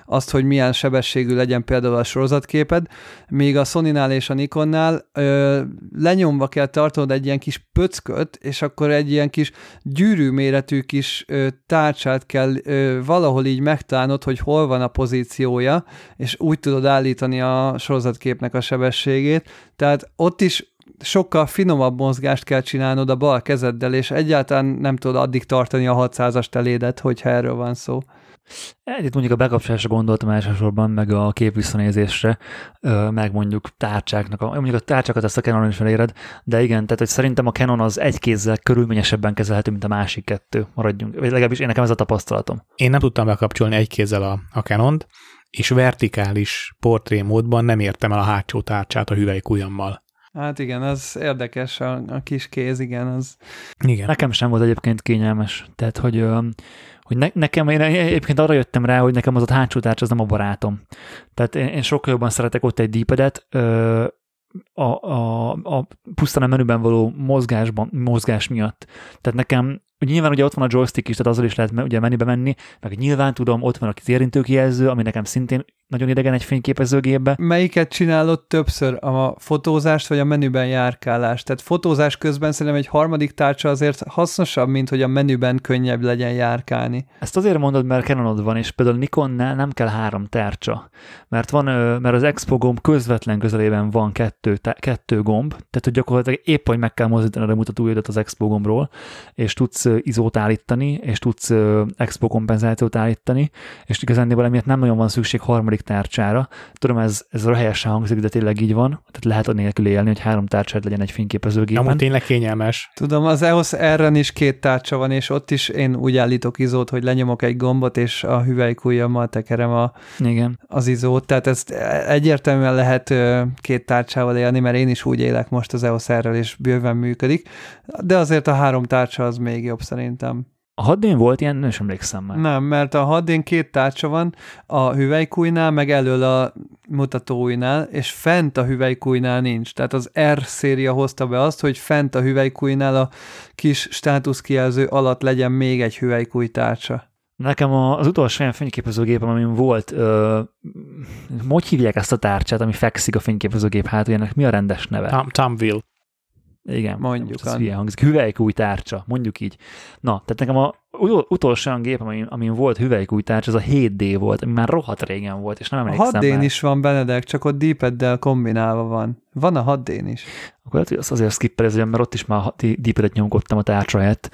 azt, hogy milyen sebességű legyen például a sorozatképed, míg a Sony-nál és a Nikonnál ö, lenyomva kell tartanod egy ilyen kis pöcköt, és akkor egy ilyen kis gyűrű méretű kis ö, tárcsát kell ö, valahol így megtalálnod, hogy hol van a pozíciója, és úgy tudod állítani a sorozatképnek a sebességét. Tehát ott is sokkal finomabb mozgást kell csinálnod a bal kezeddel, és egyáltalán nem tudod addig tartani a 600-as telédet, hogyha erről van szó. Itt mondjuk a bekapcsolásra gondoltam elsősorban, meg a képvisszanézésre, meg mondjuk tárcsáknak, a, mondjuk a tárcsákat ezt a Canon is eléred, de igen, tehát hogy szerintem a Canon az egy kézzel körülményesebben kezelhető, mint a másik kettő, maradjunk, vagy legalábbis én nekem ez a tapasztalatom. Én nem tudtam bekapcsolni egy kézzel a, a Canon-t, és vertikális portré módban nem értem el a hátsó tárcsát a hüvelykujjammal. Hát igen, az érdekes, a, a kis kéz, igen, az... Igen. Nekem sem volt egyébként kényelmes, tehát hogy hogy ne, nekem, én egyébként arra jöttem rá, hogy nekem az a hátsó tárcs az nem a barátom. Tehát én, én sokkal jobban szeretek ott egy dípedet, a, a, a pusztán a menüben való mozgásban, mozgás miatt. Tehát nekem Ugye nyilván ugye ott van a joystick is, tehát azzal is lehet ugye menübe menni, meg nyilván tudom, ott van a érintőkijelző, ami nekem szintén nagyon idegen egy fényképezőgépbe. Melyiket csinálod többször, a fotózást vagy a menüben járkálást? Tehát fotózás közben szerintem egy harmadik tárcsa azért hasznosabb, mint hogy a menüben könnyebb legyen járkálni. Ezt azért mondod, mert Canonod van, és például Nikonnál nem kell három tárcsa, mert van, mert az Expo gomb közvetlen közelében van kettő, kettő gomb, tehát hogy gyakorlatilag épp, hogy meg kell mozdítani a mutatóidat az Expo gombról, és tudsz izót állítani, és tudsz Expo kompenzációt állítani, és igazán emiatt nem nagyon van szükség harmadik tárcsára. Tudom, ez, ez helyesen hangzik, de tényleg így van. Tehát lehet a nélkül élni, hogy három tárcsát legyen egy fényképezőgépen. Amúgy tényleg kényelmes. Tudom, az EOS r is két tárcsa van, és ott is én úgy állítok izót, hogy lenyomok egy gombot, és a hüvelykujjammal tekerem a, Igen. az izót. Tehát ezt egyértelműen lehet két tárcsával élni, mert én is úgy élek most az EOS r és bőven működik. De azért a három tárcsa az még jobb szerintem. A haddén volt ilyen, nem is emlékszem már. Nem, mert a haddén két tárcsa van, a hüvelykújnál, meg elől a mutatóujnál, és fent a hüvelykújnál nincs. Tehát az R széria hozta be azt, hogy fent a hüvelykújnál a kis státuszkijelző alatt legyen még egy hüvelykúj tárcsa. Nekem az utolsó olyan fényképezőgépem, amin volt, ö, hogy hívják ezt a tárcsát, ami fekszik a fényképezőgép hátuljának, mi a rendes neve? Tom, Tomville. Igen, mondjuk. Ez hülye hangzik. Hüvelykúj tárcsa, mondjuk így. Na, tehát nekem a utolsó olyan gép, amin, amin volt hüvelykúj tárcsa, az a 7D volt, ami már rohadt régen volt, és nem emlékszem A 6D is van Benedek, csak ott deepeddel kombinálva van. Van a 6 is. Akkor lehet, hogy azt azért skippelezem, mert ott is már deepedet nyomkodtam a tárcsa helyett.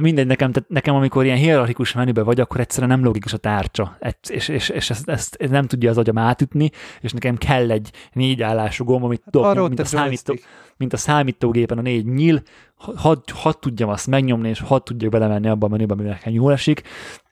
Mindegy, nekem, tehát nekem amikor ilyen hierarchikus menübe vagy, akkor egyszerűen nem logikus a tárcsa, és, és, és ezt, ezt, nem tudja az agyam átütni, és nekem kell egy négy állású gomb, amit hát dob, mint a, számító, mint a számítógépen a négy nyíl, hadd had tudjam azt megnyomni, és hadd tudjak belemenni abba a menübe, ami nekem jól esik,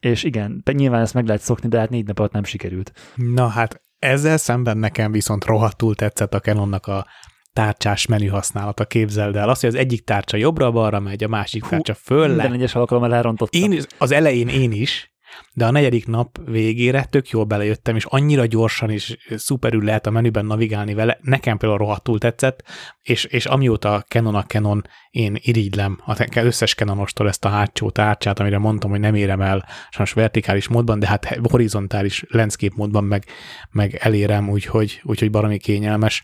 és igen, nyilván ezt meg lehet szokni, de hát négy nap alatt nem sikerült. Na hát ezzel szemben nekem viszont rohadtul tetszett a Canonnak a tárcsás menü használata, képzeld el. Azt, hogy az egyik tárcsa jobbra-balra megy, a másik Hú, tárcsa föl Minden egyes alkalommal elrontottam. Én, az elején én is, de a negyedik nap végére tök jól belejöttem, és annyira gyorsan és szuperül lehet a menüben navigálni vele, nekem például rohadtul tetszett, és, és amióta Canon a Canon, én irigylem az összes Canonostól ezt a hátsó tárcsát, amire mondtam, hogy nem érem el sajnos vertikális módban, de hát horizontális landscape módban meg, meg elérem, úgyhogy, úgyhogy baromi kényelmes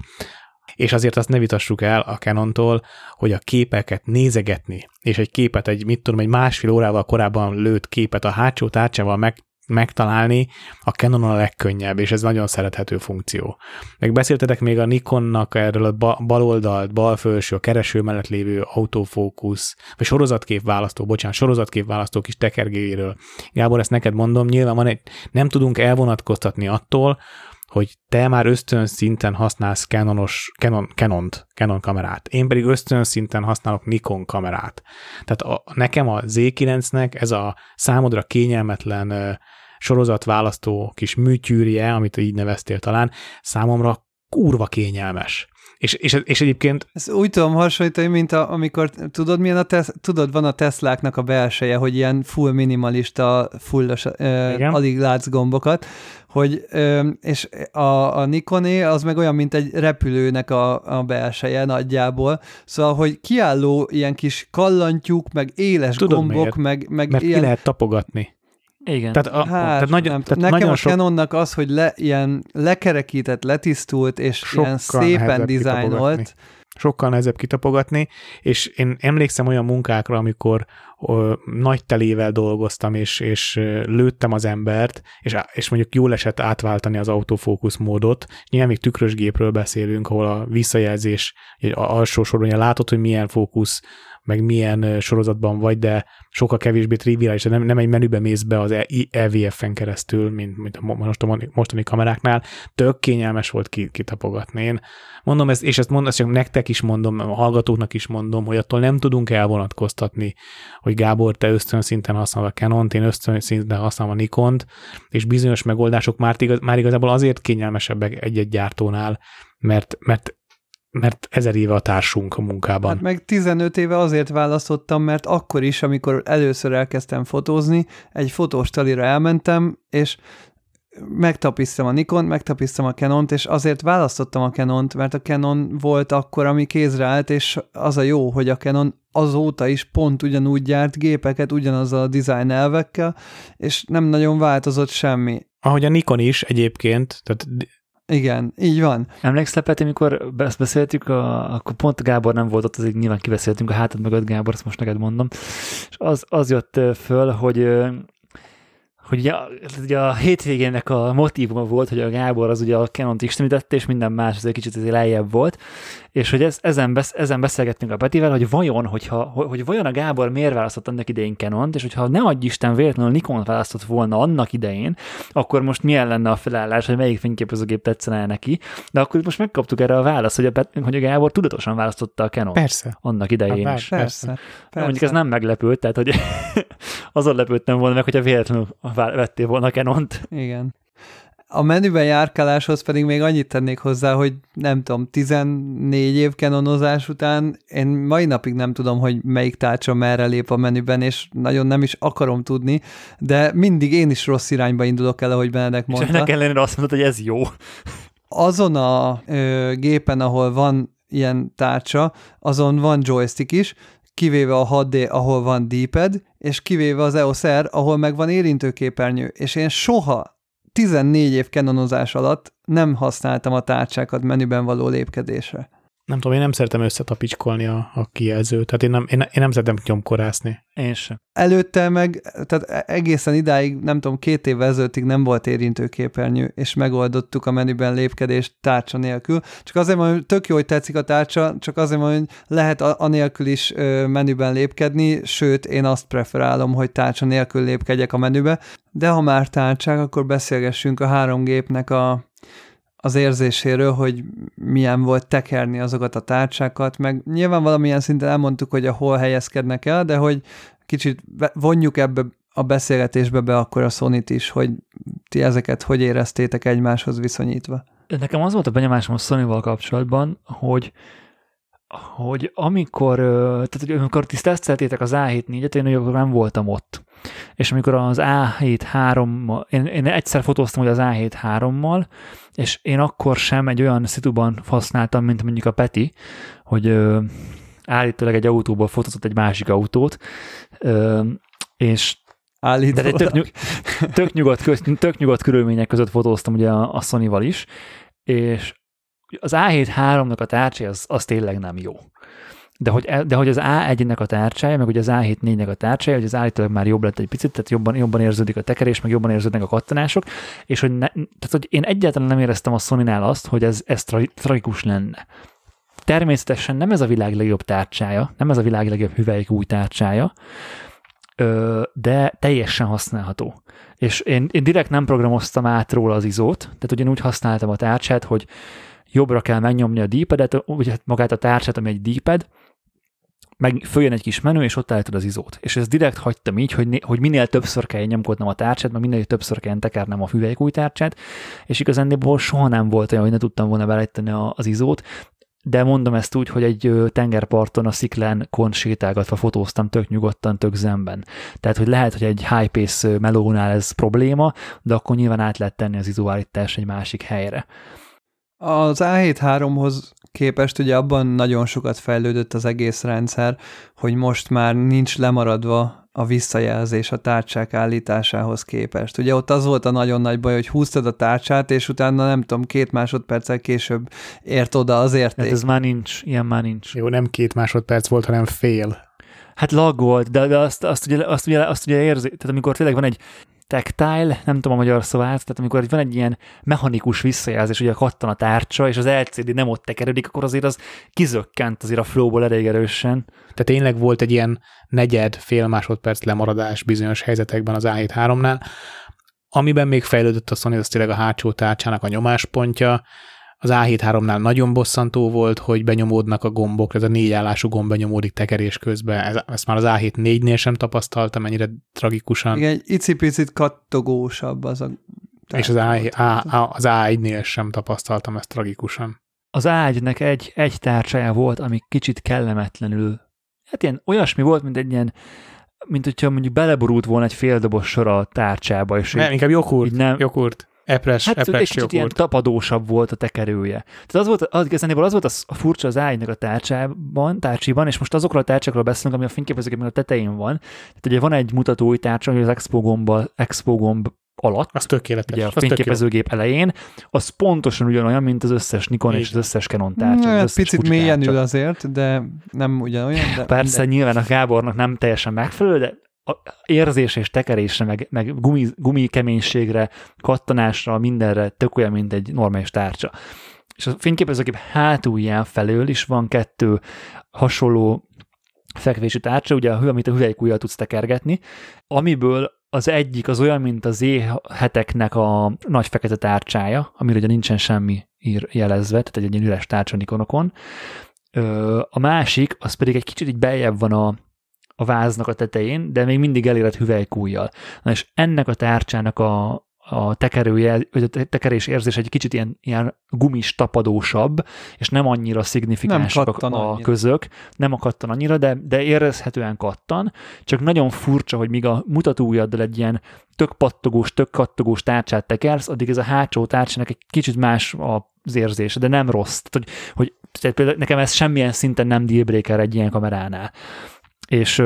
és azért azt ne vitassuk el a Canontól, hogy a képeket nézegetni, és egy képet, egy mit tudom, egy másfél órával korábban lőtt képet a hátsó tárcsával meg, megtalálni, a Canon a legkönnyebb, és ez nagyon szerethető funkció. Meg beszéltetek még a Nikonnak erről a bal oldalt, bal felső, a kereső mellett lévő autofókusz, vagy sorozatkép választó, bocsánat, sorozatkép választó kis tekergéről. Gábor, ezt neked mondom, nyilván van egy, nem tudunk elvonatkoztatni attól, hogy te már ösztön szinten használsz Canonos, Canon, Canon-t, Canon kamerát, én pedig ösztön szinten használok Nikon kamerát. Tehát a, nekem a Z9-nek ez a számodra kényelmetlen uh, sorozatválasztó kis műtyűrje, amit így neveztél talán, számomra kurva kényelmes. És, és, és egyébként... Ezt úgy tudom hasonlítani, mint a, amikor, tudod, milyen a tesz, tudod, van a Tesláknak a belseje, hogy ilyen full minimalista, fullos, uh, alig látsz gombokat, hogy, ö, és a, a Nikoné az meg olyan, mint egy repülőnek a, a belseje nagyjából, szóval, hogy kiálló ilyen kis kallantyúk, meg éles Tudod gombok, miért? meg, meg Mert ilyen... ki lehet tapogatni. Igen. Tehát, a, hát, tehát, nagyon, nem, tehát nekem nagyon a sok... Canonnak az, hogy le, ilyen lekerekített, letisztult, és Sokkal ilyen szépen dizájnolt. Sokkal nehezebb kitapogatni, és én emlékszem olyan munkákra, amikor ö, nagy telével dolgoztam, és, és lőttem az embert, és, és mondjuk jól esett átváltani az autofókusz módot. Nyilván még tükrös gépről beszélünk, ahol a visszajelzés, egy alsó soron látod, hogy milyen fókusz meg milyen sorozatban vagy, de sokkal kevésbé triviális, nem, nem egy menübe mész be az EVF-en keresztül, mint, mint a mostani kameráknál. Tök kényelmes volt kitapogatni. Én mondom ezt, és ezt mondom, ezt csak nektek is mondom, a hallgatóknak is mondom, hogy attól nem tudunk elvonatkoztatni, hogy Gábor, te ösztön szinten a Canon-t, én ösztön szinten használom a Nikont, és bizonyos megoldások már, igaz, már igazából azért kényelmesebbek egy-egy gyártónál, mert, mert mert ezer éve a társunk a munkában. Hát meg 15 éve azért választottam, mert akkor is, amikor először elkezdtem fotózni, egy fotós talira elmentem, és megtapisztam a Nikon, megtapisztam a Canon-t, és azért választottam a Canon-t, mert a Canon volt akkor, ami kézre állt, és az a jó, hogy a Canon azóta is pont ugyanúgy gyárt gépeket, ugyanazzal a design elvekkel, és nem nagyon változott semmi. Ahogy a Nikon is egyébként, tehát igen, így van. Emlékszel, Peti, amikor ezt beszéltük, a, akkor pont Gábor nem volt ott, azért nyilván kiveszéltünk a hátad mögött, Gábor, ezt most neked mondom, és az, az jött föl, hogy hogy ugye, ugye a hétvégének a motívuma volt, hogy a Gábor az ugye a Canon-t istenítette, és minden más azért kicsit azért lejjebb volt, és hogy ez, ezen, besz, ezen beszélgettünk a Petivel, hogy vajon, hogyha, hogy vajon a Gábor miért választott annak idején Canon-t, és hogyha nem adj Isten véletlenül nikon választott volna annak idején, akkor most milyen lenne a felállás, hogy melyik fényképezőgép tetszene neki, de akkor most megkaptuk erre a választ, hogy a, Pet, hogy a Gábor tudatosan választotta a Canon. Persze. Annak idején hát, is. Persze. persze. Mondjuk ez nem meglepő, tehát hogy azon lepődtem volna meg, hogyha véletlenül vettél volna Canon-t. Igen. A menüben járkáláshoz pedig még annyit tennék hozzá, hogy nem tudom, 14 év kenonozás után én mai napig nem tudom, hogy melyik tárcsa merre lép a menüben, és nagyon nem is akarom tudni, de mindig én is rossz irányba indulok el, ahogy Benedek mondta. És ennek ellenére azt mondod, hogy ez jó. Azon a ö, gépen, ahol van ilyen tárcsa, azon van joystick is, kivéve a 6D, ahol van D-pad, és kivéve az EOS R, ahol meg van érintőképernyő, és én soha 14 év kenonozás alatt nem használtam a tárcsákat menüben való lépkedésre. Nem tudom, én nem szeretem összetapicskolni a, a kijelzőt, tehát én nem, én, én nem szeretem nyomkorászni. Én sem. Előtte meg, tehát egészen idáig, nem tudom, két évvel ezelőttig nem volt érintőképernyő, és megoldottuk a menüben lépkedést tárcsa nélkül. Csak azért mondom, hogy tök jó, hogy tetszik a tárcsa, csak azért mondom, hogy lehet anélkül is menüben lépkedni, sőt, én azt preferálom, hogy tárcsa nélkül lépkedjek a menübe, de ha már tárcsák, akkor beszélgessünk a három gépnek a az érzéséről, hogy milyen volt tekerni azokat a tárcsákat, meg nyilván valamilyen szinten elmondtuk, hogy a hol helyezkednek el, de hogy kicsit vonjuk ebbe a beszélgetésbe be akkor a sony is, hogy ti ezeket hogy éreztétek egymáshoz viszonyítva. Nekem az volt a benyomásom a sony kapcsolatban, hogy hogy amikor, tehát hogy amikor ti teszteltétek az A7-4-et, én akkor nem voltam ott. És amikor az A7 3 én, én egyszer fotóztam hogy az A7 3-mal, és én akkor sem egy olyan szituban használtam, mint mondjuk a Peti, hogy ö, állítólag egy autóból fotózott egy másik autót, ö, és Állítólag. de tök, nyug, tök, nyugodt, tök nyugodt körülmények között fotóztam ugye a, a Sony-val is, és az A7 3-nak a tárcsája az, az tényleg nem jó. De hogy, e, de hogy az A1-nek a tárcsája, meg ugye az A7 4-nek a tárcsája, hogy az állítólag már jobb lett egy picit, tehát jobban, jobban érződik a tekerés, meg jobban érződnek a kattanások, és hogy, ne, tehát, hogy én egyáltalán nem éreztem a sony azt, hogy ez, ez tra, tragikus lenne. Természetesen nem ez a világ legjobb tárcsája, nem ez a világ legjobb hüvelyk új tárcsája, de teljesen használható. És én, én direkt nem programoztam át róla az izót, tehát ugyanúgy úgy használtam a tárcsát, hogy jobbra kell megnyomni a D-padet, ugye magát a tárcsát, ami egy D-pad, meg följön egy kis menü, és ott állítod az izót. És ezt direkt hagytam így, hogy, hogy minél többször kell nyomkodnom a tárcsát, meg minél többször kell tekernem a új tárcsát, és igazándiból soha nem volt olyan, hogy ne tudtam volna beállítani az izót, de mondom ezt úgy, hogy egy tengerparton a sziklán kon sétálgatva fotóztam tök nyugodtan, tök zenben. Tehát, hogy lehet, hogy egy high pace melónál ez probléma, de akkor nyilván át lehet tenni az izóállítás egy másik helyre. Az A7-3-hoz képest ugye abban nagyon sokat fejlődött az egész rendszer, hogy most már nincs lemaradva a visszajelzés a tárcsák állításához képest. Ugye ott az volt a nagyon nagy baj, hogy húztad a tárcsát, és utána nem tudom, két másodperccel később ért oda az érték. Hát ez már nincs, ilyen már nincs. Jó, nem két másodperc volt, hanem fél. Hát lag volt, de, de azt, azt, ugye, azt, ugye, azt ugye érzi, tehát amikor tényleg van egy tactile, nem tudom a magyar szavát, tehát amikor van egy ilyen mechanikus visszajelzés, a kattan a tárcsa, és az LCD nem ott tekeredik, akkor azért az kizökkent azért a flowból elég erősen. Tehát tényleg volt egy ilyen negyed, fél másodperc lemaradás bizonyos helyzetekben az A7-3-nál, amiben még fejlődött a Sony, az tényleg a hátsó tárcsának a nyomáspontja, az A7-3-nál nagyon bosszantó volt, hogy benyomódnak a gombok, ez a négy állású gomb benyomódik tekerés közben, ez, ezt már az A7-4-nél sem tapasztaltam, ennyire tragikusan. Igen, egy icipicit kattogósabb az a... És az, A, A, az A1-nél sem tapasztaltam ezt tragikusan. Az A1-nek egy, egy tárcsája volt, ami kicsit kellemetlenül, hát ilyen olyasmi volt, mint egy ilyen mint hogyha mondjuk beleborult volna egy fél dobos sor a tárcsába. És nem, inkább jogurt, nem, jogurt. Epres, hát epres egy kicsit ilyen tapadósabb volt a tekerője. Tehát az volt, az, az volt a furcsa az ágynak a tárcsában, tárcsiban, és most azokról a tárcsákról beszélünk, ami a fényképezőgépen a tetején van. Tehát ugye van egy mutatói tárcsa, hogy az Expo gomba, Expo gomb alatt, az tökéletes. Ugye a fényképezőgép elején, az pontosan ugyanolyan, mint az összes Nikon Így. és az összes Canon tárcsa. Hát picit mélyen ül azért, de nem ugyanolyan. De Persze, de... nyilván a Gábornak nem teljesen megfelelő, de érzés és tekerésre, meg, meg gumi, gumi keménységre, kattanásra, mindenre tök olyan, mint egy normális tárcsa. És a fényképezőkép hátulján felől is van kettő hasonló fekvési tárcsa, ugye, amit a hüvelykújjal tudsz tekergetni, amiből az egyik az olyan, mint az heteknek a nagy fekete tárcsája, amire ugye nincsen semmi ír jelezve, tehát egy, egy üres tárcsa Nikonokon. A másik, az pedig egy kicsit így beljebb van a, a váznak a tetején, de még mindig elérett hüvelykújjal. Na és ennek a tárcsának a, a tekerője, vagy a tekerés érzés egy kicsit ilyen, ilyen gumis, tapadósabb, és nem annyira szignifikánsak a, a közök, nem akadtan annyira, de, de érezhetően kattan, csak nagyon furcsa, hogy míg a mutatóujjaddal egy ilyen tök pattogós, tök kattogós tárcsát tekersz, addig ez a hátsó tárcsának egy kicsit más az érzése, de nem rossz. Tehát, hogy, hogy tehát például nekem ez semmilyen szinten nem dealbreaker egy ilyen kameránál és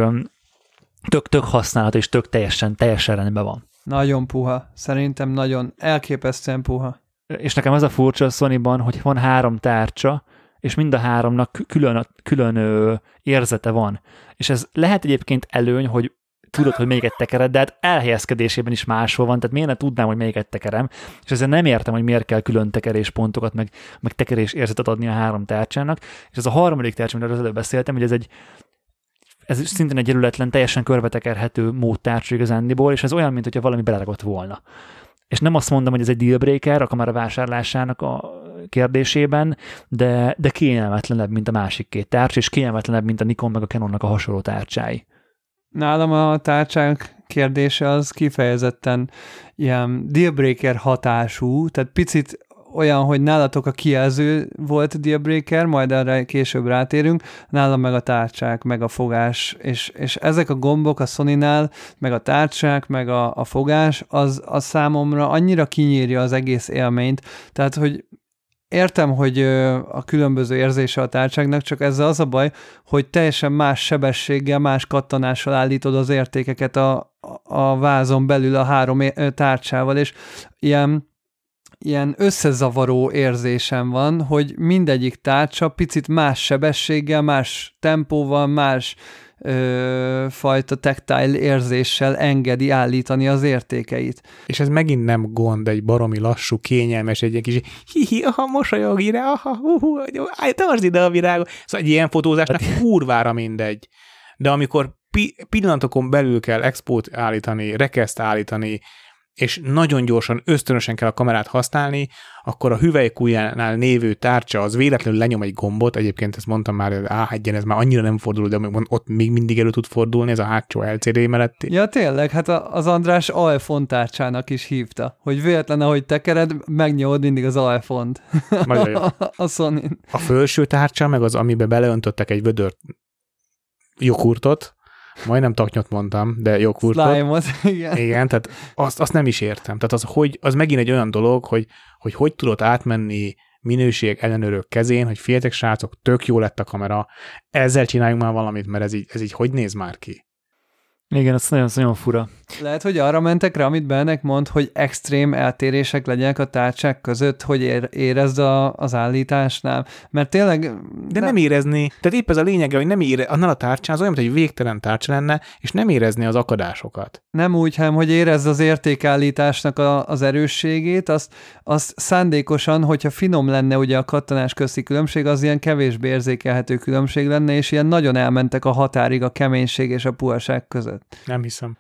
tök, tök használat, és tök teljesen, teljesen rendben van. Nagyon puha. Szerintem nagyon elképesztően puha. És nekem az a furcsa a Sony-ban, hogy van három tárcsa, és mind a háromnak külön, külön ö, érzete van. És ez lehet egyébként előny, hogy tudod, hogy melyiket tekered, de hát elhelyezkedésében is máshol van, tehát miért ne tudnám, hogy melyiket tekerem, és ezzel nem értem, hogy miért kell külön tekeréspontokat, meg, meg tekerés érzetet adni a három tárcsának, és ez a harmadik tárcsa, amiről az előbb beszéltem, hogy ez egy ez szintén egy erületlen, teljesen körbetekerhető módtárcsú igazándiból, és ez olyan, mint hogyha valami beleragott volna. És nem azt mondom, hogy ez egy dealbreaker a kamera vásárlásának a kérdésében, de, de kényelmetlenebb, mint a másik két tárcs, és kényelmetlenebb, mint a Nikon meg a Canonnak a hasonló tárcsái. Nálam a tárcsák kérdése az kifejezetten ilyen dealbreaker hatású, tehát picit olyan, hogy nálatok a kijelző volt dealbreaker, majd erre később rátérünk, nálam meg a tárcsák, meg a fogás, és, és ezek a gombok a Sony-nál, meg a tárcsák, meg a, a fogás, az, az számomra annyira kinyírja az egész élményt, tehát, hogy értem, hogy a különböző érzése a tárcságnak, csak ezzel az a baj, hogy teljesen más sebességgel, más kattanással állítod az értékeket a, a vázon belül a három tárcsával, és ilyen ilyen összezavaró érzésem van, hogy mindegyik tárcsa picit más sebességgel, más tempóval, más ö, fajta tactile érzéssel engedi állítani az értékeit. És ez megint nem gond, egy baromi lassú, kényelmes, egy kis hihi, aha, mosolyog ide, aha, hú, hú, tartsd ide a virágot. Szóval egy ilyen fotózásnak hát- kurvára mindegy. De amikor pi- pillanatokon belül kell expót állítani, rekeszt állítani, és nagyon gyorsan, ösztönösen kell a kamerát használni, akkor a hüvelykujjánál névő tárcsa az véletlenül lenyom egy gombot, egyébként ezt mondtam már, hogy A1 ez már annyira nem fordul, de ott még mindig elő tud fordulni, ez a hátsó LCD mellett. Ja tényleg, hát az András iPhone tárcsának is hívta, hogy véletlen, ahogy tekered, megnyomod mindig az jó. a sony A felső tárcsa, meg az, amiben beleöntöttek egy vödör joghurtot, Majdnem taknyot mondtam, de joghurtot. Slime-ot, igen. Igen, tehát azt, azt nem is értem. Tehát az, hogy, az megint egy olyan dolog, hogy, hogy hogy tudod átmenni minőség ellenőrök kezén, hogy féltek srácok, tök jó lett a kamera, ezzel csináljunk már valamit, mert ez így, ez így hogy néz már ki? Igen, az nagyon, nagyon fura. Lehet, hogy arra mentek rá, amit Bennek mond, hogy extrém eltérések legyenek a tárcsák között, hogy ér, érezd a, az állításnál. Mert tényleg... De nem, nem érezni. Tehát épp ez a lényege, hogy nem ére, annál a tárcsán az olyan, mint egy végtelen tárcsa lenne, és nem érezni az akadásokat. Nem úgy, hanem hogy érezd az értékállításnak a, az erősségét, azt, azt szándékosan, hogyha finom lenne ugye a kattanás közti különbség, az ilyen kevésbé érzékelhető különbség lenne, és ilyen nagyon elmentek a határig a keménység és a puhaság között. Nem hiszem.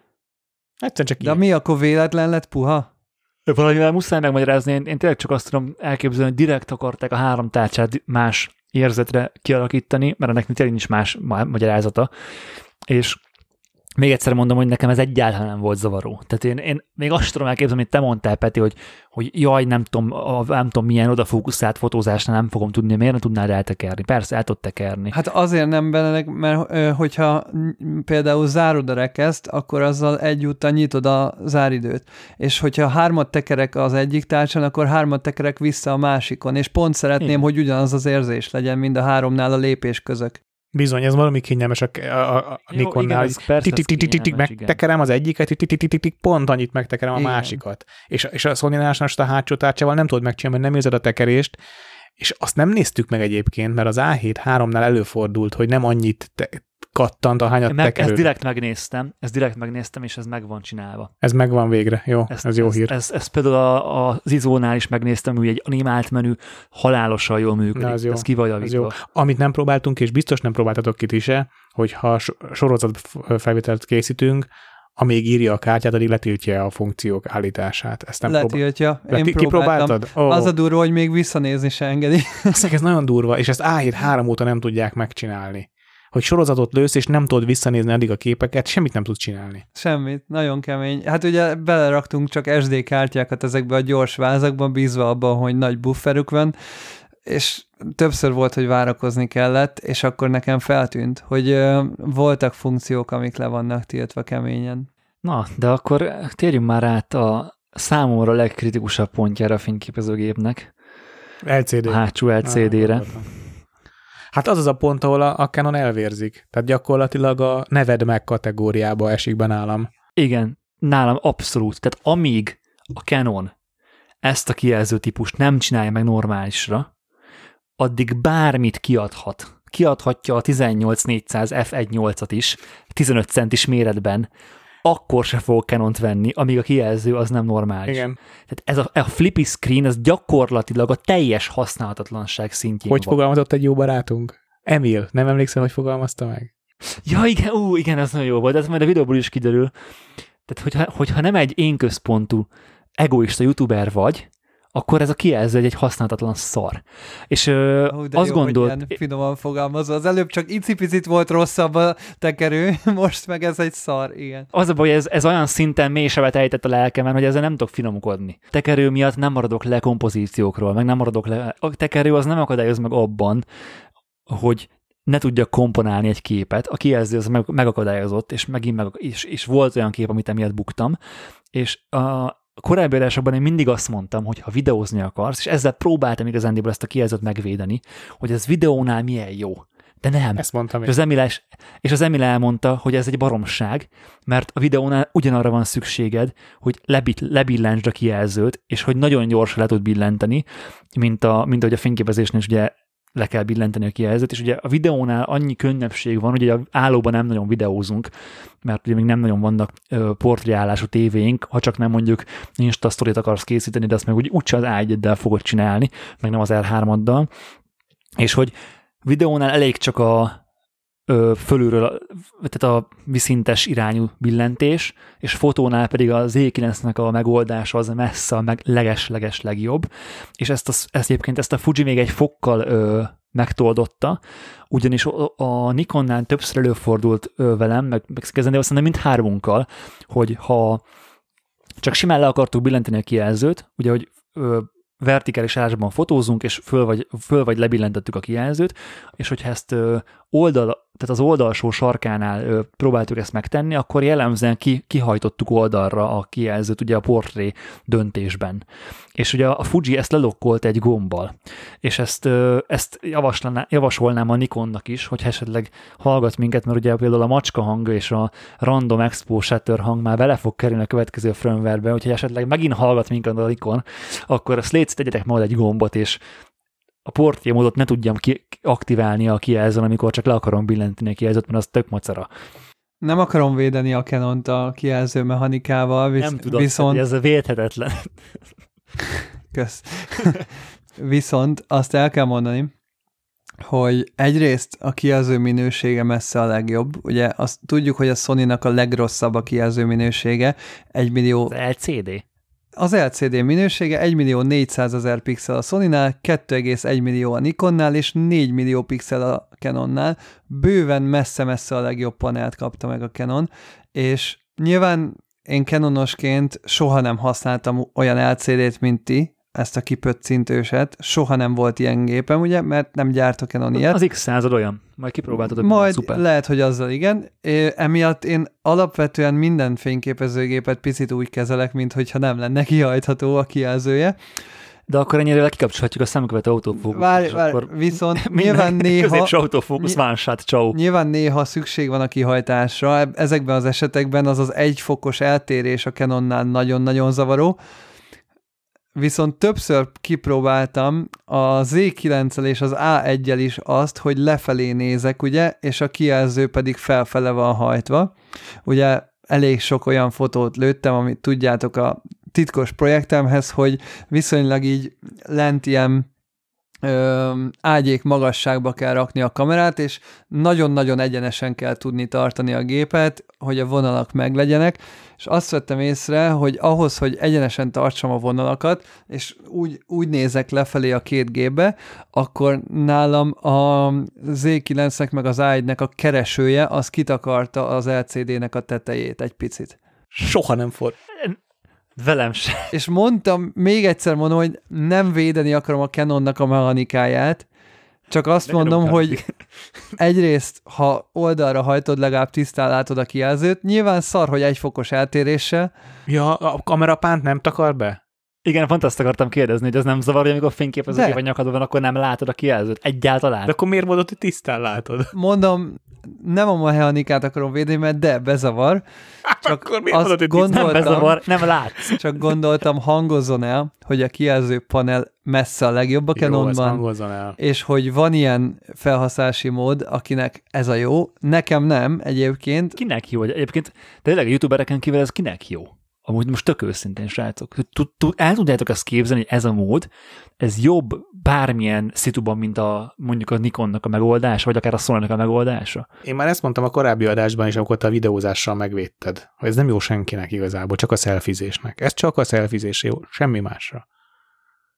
Egyszer csak De ilyen. mi akkor véletlen lett puha? Valamivel muszáj megmagyarázni, én, én tényleg csak azt tudom elképzelni, hogy direkt akarták a három tárcsát más érzetre kialakítani, mert ennek tényleg nincs más magyarázata. És még egyszer mondom, hogy nekem ez egyáltalán nem volt zavaró. Tehát én, én még azt tudom elképzelni, amit te mondtál, Peti, hogy, hogy jaj, nem tudom, a, nem tudom milyen odafókuszált fotózásnál nem fogom tudni, miért nem tudnád eltekerni. Persze, el tud tekerni. Hát azért nem benne, mert hogyha például zárod a rekeszt, akkor azzal egyúttal nyitod a záridőt. És hogyha hármat tekerek az egyik tárcsán, akkor hármat tekerek vissza a másikon. És pont szeretném, Igen. hogy ugyanaz az érzés legyen mind a háromnál a lépés közök. Bizony, ez valami kényelmes a, a, a Nikonnál, hogy megtekerem az egyiket, pont annyit megtekerem a másikat. És, és a sony azt a hátsó tárcsával nem tudod megcsinálni, mert nem érzed a tekerést, és azt nem néztük meg egyébként, mert az A7 3-nál előfordult, hogy nem annyit te, kattant, ahányat meg, Ezt direkt megnéztem, ezt direkt megnéztem, és ez meg van csinálva. Ez megvan végre, jó, ezt, ez jó ez, hír. Ez, ez, ez például a, a Zizónál is megnéztem, hogy egy animált menü halálosan jól működik. Na, ez, jó, ez ki ez jó. Amit nem próbáltunk, és biztos nem próbáltatok ki is se, hogyha sorozat felvételt készítünk, amíg írja a kártyát, addig letiltja a funkciók állítását. Ezt nem Letiltja. Prób- Én Kipróbáltad? Oh. Az a durva, hogy még visszanézni se engedi. ez nagyon durva, és ezt A7 három óta nem tudják megcsinálni hogy sorozatot lősz, és nem tudod visszanézni addig a képeket, semmit nem tudsz csinálni. Semmit, nagyon kemény. Hát ugye beleraktunk csak SD kártyákat ezekbe a gyors vázakba, bízva abban, hogy nagy bufferük van, és többször volt, hogy várakozni kellett, és akkor nekem feltűnt, hogy voltak funkciók, amik le vannak tiltva keményen. Na, de akkor térjünk már át a számomra legkritikusabb pontjára a fényképezőgépnek. LCD. A hátsó LCD-re. Ah, Hát az az a pont, ahol a, a Canon elvérzik. Tehát gyakorlatilag a neved meg kategóriába esik be nálam. Igen, nálam abszolút. Tehát amíg a Canon ezt a kijelző típust nem csinálja meg normálisra, addig bármit kiadhat. Kiadhatja a 18400 f1.8-at is, 15 centis méretben, akkor se fog Canon-t venni, amíg a kijelző az nem normális. Igen. Tehát ez a, a flippy screen, ez gyakorlatilag a teljes használhatatlanság szintjén Hogy van. fogalmazott egy jó barátunk? Emil, nem emlékszem, hogy fogalmazta meg? Ja, igen, ú, igen, ez nagyon jó volt, ez majd a videóból is kiderül. Tehát, hogyha, hogyha nem egy én központú egoista youtuber vagy, akkor ez a kijelző egy, használhatatlan szar. És ö, Ó, de azt jó, hogy gondolt, ilyen finoman fogalmazva. Az előbb csak icipicit volt rosszabb a tekerő, most meg ez egy szar, igen. az a baj, hogy ez, ez olyan szinten mély sebet ejtett a lelkemen, hogy ezzel nem tudok finomkodni. Tekerő miatt nem maradok le kompozíciókról, meg nem maradok le. A tekerő az nem akadályoz meg abban, hogy ne tudja komponálni egy képet. A kijelző az meg, megakadályozott, és megint meg, és, és volt olyan kép, amit emiatt buktam, és a korábbi adásokban én mindig azt mondtam, hogy ha videózni akarsz, és ezzel próbáltam igazándiból ezt a kijelzőt megvédeni, hogy ez videónál milyen jó. De nem. Ezt mondtam És én. az, Emil, és és az Emil elmondta, hogy ez egy baromság, mert a videónál ugyanarra van szükséged, hogy lebit, lebillentsd a kijelzőt, és hogy nagyon gyorsan le tud billenteni, mint, a, mint ahogy a fényképezésnél is ugye le kell billenteni a kijelzőt, és ugye a videónál annyi könnyebbség van, ugye állóban nem nagyon videózunk, mert ugye még nem nagyon vannak portréállású tévéink, ha csak nem mondjuk Insta sztorit akarsz készíteni, de azt meg úgy úgyse az A1-eddel fogod csinálni, meg nem az R3-addal, és hogy videónál elég csak a ö, fölülről, tehát a viszintes irányú billentés, és fotónál pedig a Z9-nek a megoldása az messze a meg leges-leges legjobb, és ezt, a, ezt egyébként ezt a Fuji még egy fokkal ö, megtoldotta, ugyanis a, Nikonnál többször előfordult ö, velem, meg, meg kezdeni mondom, mind hármunkkal, hogy ha csak simán le akartuk billenteni a kijelzőt, ugye, hogy ö, vertikális állásban fotózunk, és föl vagy, föl vagy lebillentettük a kijelzőt, és hogyha ezt oldal, tehát az oldalsó sarkánál ö, próbáltuk ezt megtenni, akkor jellemzően ki, kihajtottuk oldalra a kijelzőt ugye a portré döntésben. És ugye a Fuji ezt lelokkolt egy gombbal. És ezt, ö, ezt javasolná, javasolnám a Nikonnak is, hogy esetleg hallgat minket, mert ugye például a macska hang és a random expo shutter hang már bele fog kerülni a következő firmware-be, úgyhogy esetleg megint hallgat minket a Nikon, akkor azt légy tegyetek majd egy gombot, és a portré módot ne tudjam ki- aktiválni a kijelzőn, amikor csak le akarom billenteni a kijelzőt, mert az tök macera. Nem akarom védeni a Canont a kijelző mechanikával, visz, nem tudod, viszont... hogy ez védhetetlen. Kösz. Viszont azt el kell mondani, hogy egyrészt a kijelző minősége messze a legjobb. Ugye azt tudjuk, hogy a Sony-nak a legrosszabb a kijelző minősége. 1 millió, LCD. Az LCD minősége 1 millió 400 ezer pixel a Sony-nál, 2,1 millió a Nikonnál, és 4 millió pixel a Canonnál. Bőven messze-messze a legjobb panelt kapta meg a Canon, és nyilván én Canonosként soha nem használtam olyan LCD-t, mint ti, ezt a kipöccintőset. Soha nem volt ilyen gépem, ugye, mert nem gyártok Canon ilyet. Az X század olyan. Majd kipróbáltad, Majd szuper. lehet, hogy azzal igen. É, emiatt én alapvetően minden fényképezőgépet picit úgy kezelek, mint hogyha nem lenne kihajtható a kijelzője. De akkor ennyire lekikapcsolhatjuk a szemkövető autofókuszt. Várj, várj, akkor viszont nyilván néha, autofókusz, shot, ciao. nyilván néha szükség van a kihajtásra. Ezekben az esetekben az az egyfokos eltérés a Canonnál nagyon-nagyon zavaró. Viszont többször kipróbáltam a Z9-el és az A1-el is azt, hogy lefelé nézek, ugye, és a kijelző pedig felfele van hajtva. Ugye elég sok olyan fotót lőttem, amit tudjátok a titkos projektemhez, hogy viszonylag így lent ilyen ö, ágyék magasságba kell rakni a kamerát, és nagyon-nagyon egyenesen kell tudni tartani a gépet, hogy a vonalak meglegyenek, és azt vettem észre, hogy ahhoz, hogy egyenesen tartsam a vonalakat, és úgy, úgy nézek lefelé a két gépbe, akkor nálam a Z9-nek meg az A1-nek a keresője, az kitakarta az LCD-nek a tetejét egy picit. Soha nem fog. Velem se. És mondtam, még egyszer mondom, hogy nem védeni akarom a Canonnak a mechanikáját, csak azt De mondom, nem hogy egyrészt, ha oldalra hajtod, legalább tisztán látod a kijelzőt. Nyilván szar, hogy egy fokos eltéréssel. Ja, a kamerapánt nem takar be? Igen, pont azt akartam kérdezni, hogy ez nem zavar, hogy amikor fényképező De. vagy nyakadban van, akkor nem látod a kijelzőt. Egyáltalán. De akkor miért mondod, hogy tisztán látod? Mondom, nem a mechanikát akarom védeni, mert de bezavar. Csak akkor miért mondod, hogy tisztán? nem gondoltam, bezavar, nem látsz. csak gondoltam, hangozzon el, hogy a kijelző panel messze a legjobb a Canonban. és hogy van ilyen felhasználási mód, akinek ez a jó, nekem nem egyébként, Kinek jó? Egyébként tényleg a youtubereken kívül ez kinek jó? Amúgy most tök őszintén, srácok. El tudjátok ezt képzelni, hogy ez a mód, ez jobb bármilyen szituban, mint a mondjuk a Nikonnak a megoldása, vagy akár a sony a megoldása. Én már ezt mondtam a korábbi adásban is, amikor te a videózással megvédted, hogy ez nem jó senkinek igazából, csak a szelfizésnek. Ez csak a szelfizés jó, semmi másra.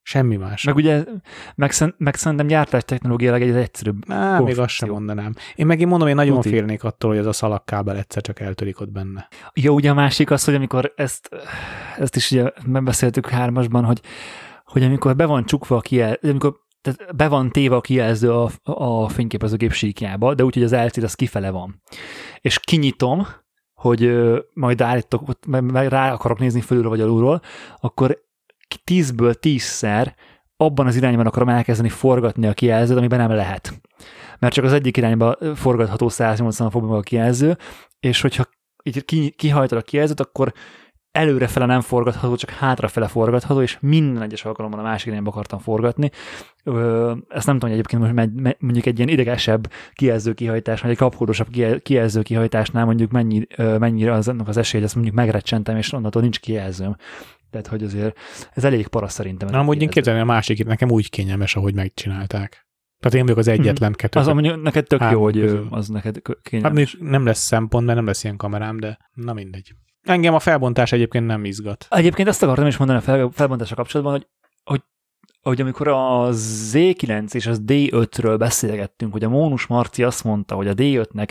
Semmi más. Meg ugye, meg, meg szerintem gyártás technológiailag egy egyszerűbb. Á, még azt sem mondanám. Én megint mondom, én nagyon Tuti. félnék attól, hogy az a szalagkábel egyszer csak eltörik ott benne. Jó, ugye a másik az, hogy amikor ezt, ezt is ugye megbeszéltük hármasban, hogy, hogy amikor be van csukva a kijel, amikor tehát be van téve a kijelző a, a fényképezőgép síkjába, de úgy, hogy az LCD az kifele van. És kinyitom, hogy ö, majd állítok, meg, meg rá akarok nézni fölülről vagy alulról, akkor tízből tízszer abban az irányban akarom elkezdeni forgatni a kijelzőt, amiben nem lehet. Mert csak az egyik irányba forgatható 180 fokban a kijelző, és hogyha így ki, kihajtod a kijelzőt, akkor előrefele nem forgatható, csak hátrafele forgatható, és minden egyes alkalommal a másik irányba akartam forgatni. Ezt nem tudom, hogy egyébként most mondjuk egy ilyen idegesebb kijelző kihajtás, vagy egy kapkodósabb kijel- kijelző kihajtásnál mondjuk mennyi, mennyire az ennek az esély, hogy ezt mondjuk megrecsentem, és onnantól nincs kijelzőm. Tehát, hogy azért ez elég para szerintem. Na, amúgy én képzelni a másik, nekem úgy kényelmes, ahogy megcsinálták. Tehát én vagyok az egyetlen kettő. Az, mondjuk neked tök jó, hogy közül. az neked Hát kényelmes. mondjuk nem lesz szempont, mert nem lesz ilyen kamerám, de na mindegy. Engem a felbontás egyébként nem izgat. Egyébként azt akartam is mondani a fel, felbontásra kapcsolatban, hogy, hogy, hogy amikor a Z9 és az D5-ről beszélgettünk, hogy a Mónus Marci azt mondta, hogy a D5-nek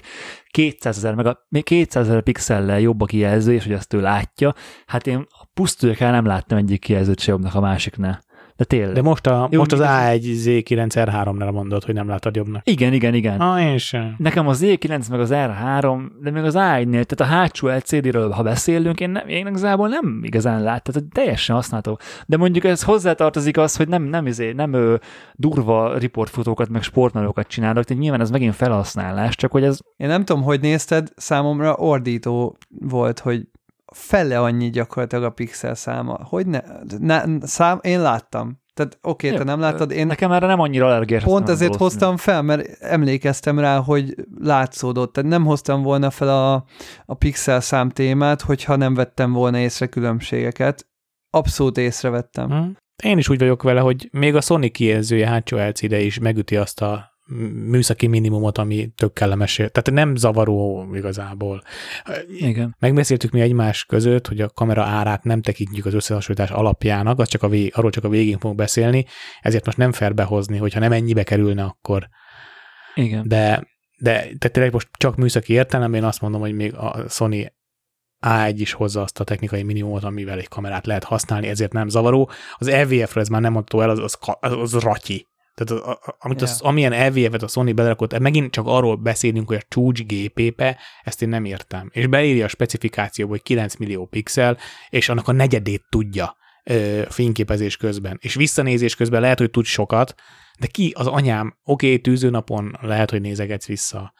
200 ezer, meg a, még 200 ezer pixellel jobb a kijelző, és hogy ezt ő látja, hát én a pusztuljakán nem láttam egyik kijelzőt se jobbnak a másiknál. De tényleg. De most, a, Jó, most az még- A1 Z9R3-nál mondod, hogy nem látod jobbnak. Igen, igen, igen. Ah, én sem. Nekem az Z9 meg az R3, de még az A1-nél, tehát a hátsó LCD-ről, ha beszélünk, én, nem, én igazából nem igazán lát, tehát teljesen használható. De mondjuk ez hozzátartozik az, hogy nem, nem, izé, nem ö, durva riportfotókat, meg sportmelókat csinálok, tehát nyilván ez megint felhasználás, csak hogy ez Én nem tudom, hogy nézted, számomra ordító volt, hogy fele annyi gyakorlatilag a pixel száma. Hogy ne, ne szám, én láttam. Tehát oké, okay, te nem láttad, én nekem erre nem annyira allergiás. pont ezért hoztam fel, mert emlékeztem rá, hogy látszódott. Tehát nem hoztam volna fel a, a pixel szám témát, hogyha nem vettem volna észre különbségeket. Abszolút észrevettem. Hm? Én is úgy vagyok vele, hogy még a Sony kijelzője hátsó LCD is megüti azt a műszaki minimumot, ami tök kellemes. Tehát nem zavaró igazából. Igen. Megbeszéltük mi egymás között, hogy a kamera árát nem tekintjük az összehasonlítás alapjának, az csak a vég, arról csak a végén fogunk beszélni, ezért most nem fair behozni, hogyha nem ennyibe kerülne, akkor Igen. de, de tehát tényleg most csak műszaki értelemben én azt mondom, hogy még a Sony A1 is hozza azt a technikai minimumot, amivel egy kamerát lehet használni, ezért nem zavaró. Az EVF-ről ez már nem mondható el, az, az, az, az ratyi. Tehát az, a- amit az, Ja. amilyen EVF-et a Sony belerakott, megint csak arról beszélünk, hogy a csúcs GPP, ezt én nem értem. És beírja a specifikációba, hogy 9 millió pixel, és annak a negyedét tudja ö, fényképezés közben. És visszanézés közben lehet, hogy tud sokat, de ki az anyám, oké, okay, tűzőnapon lehet, hogy nézegetsz vissza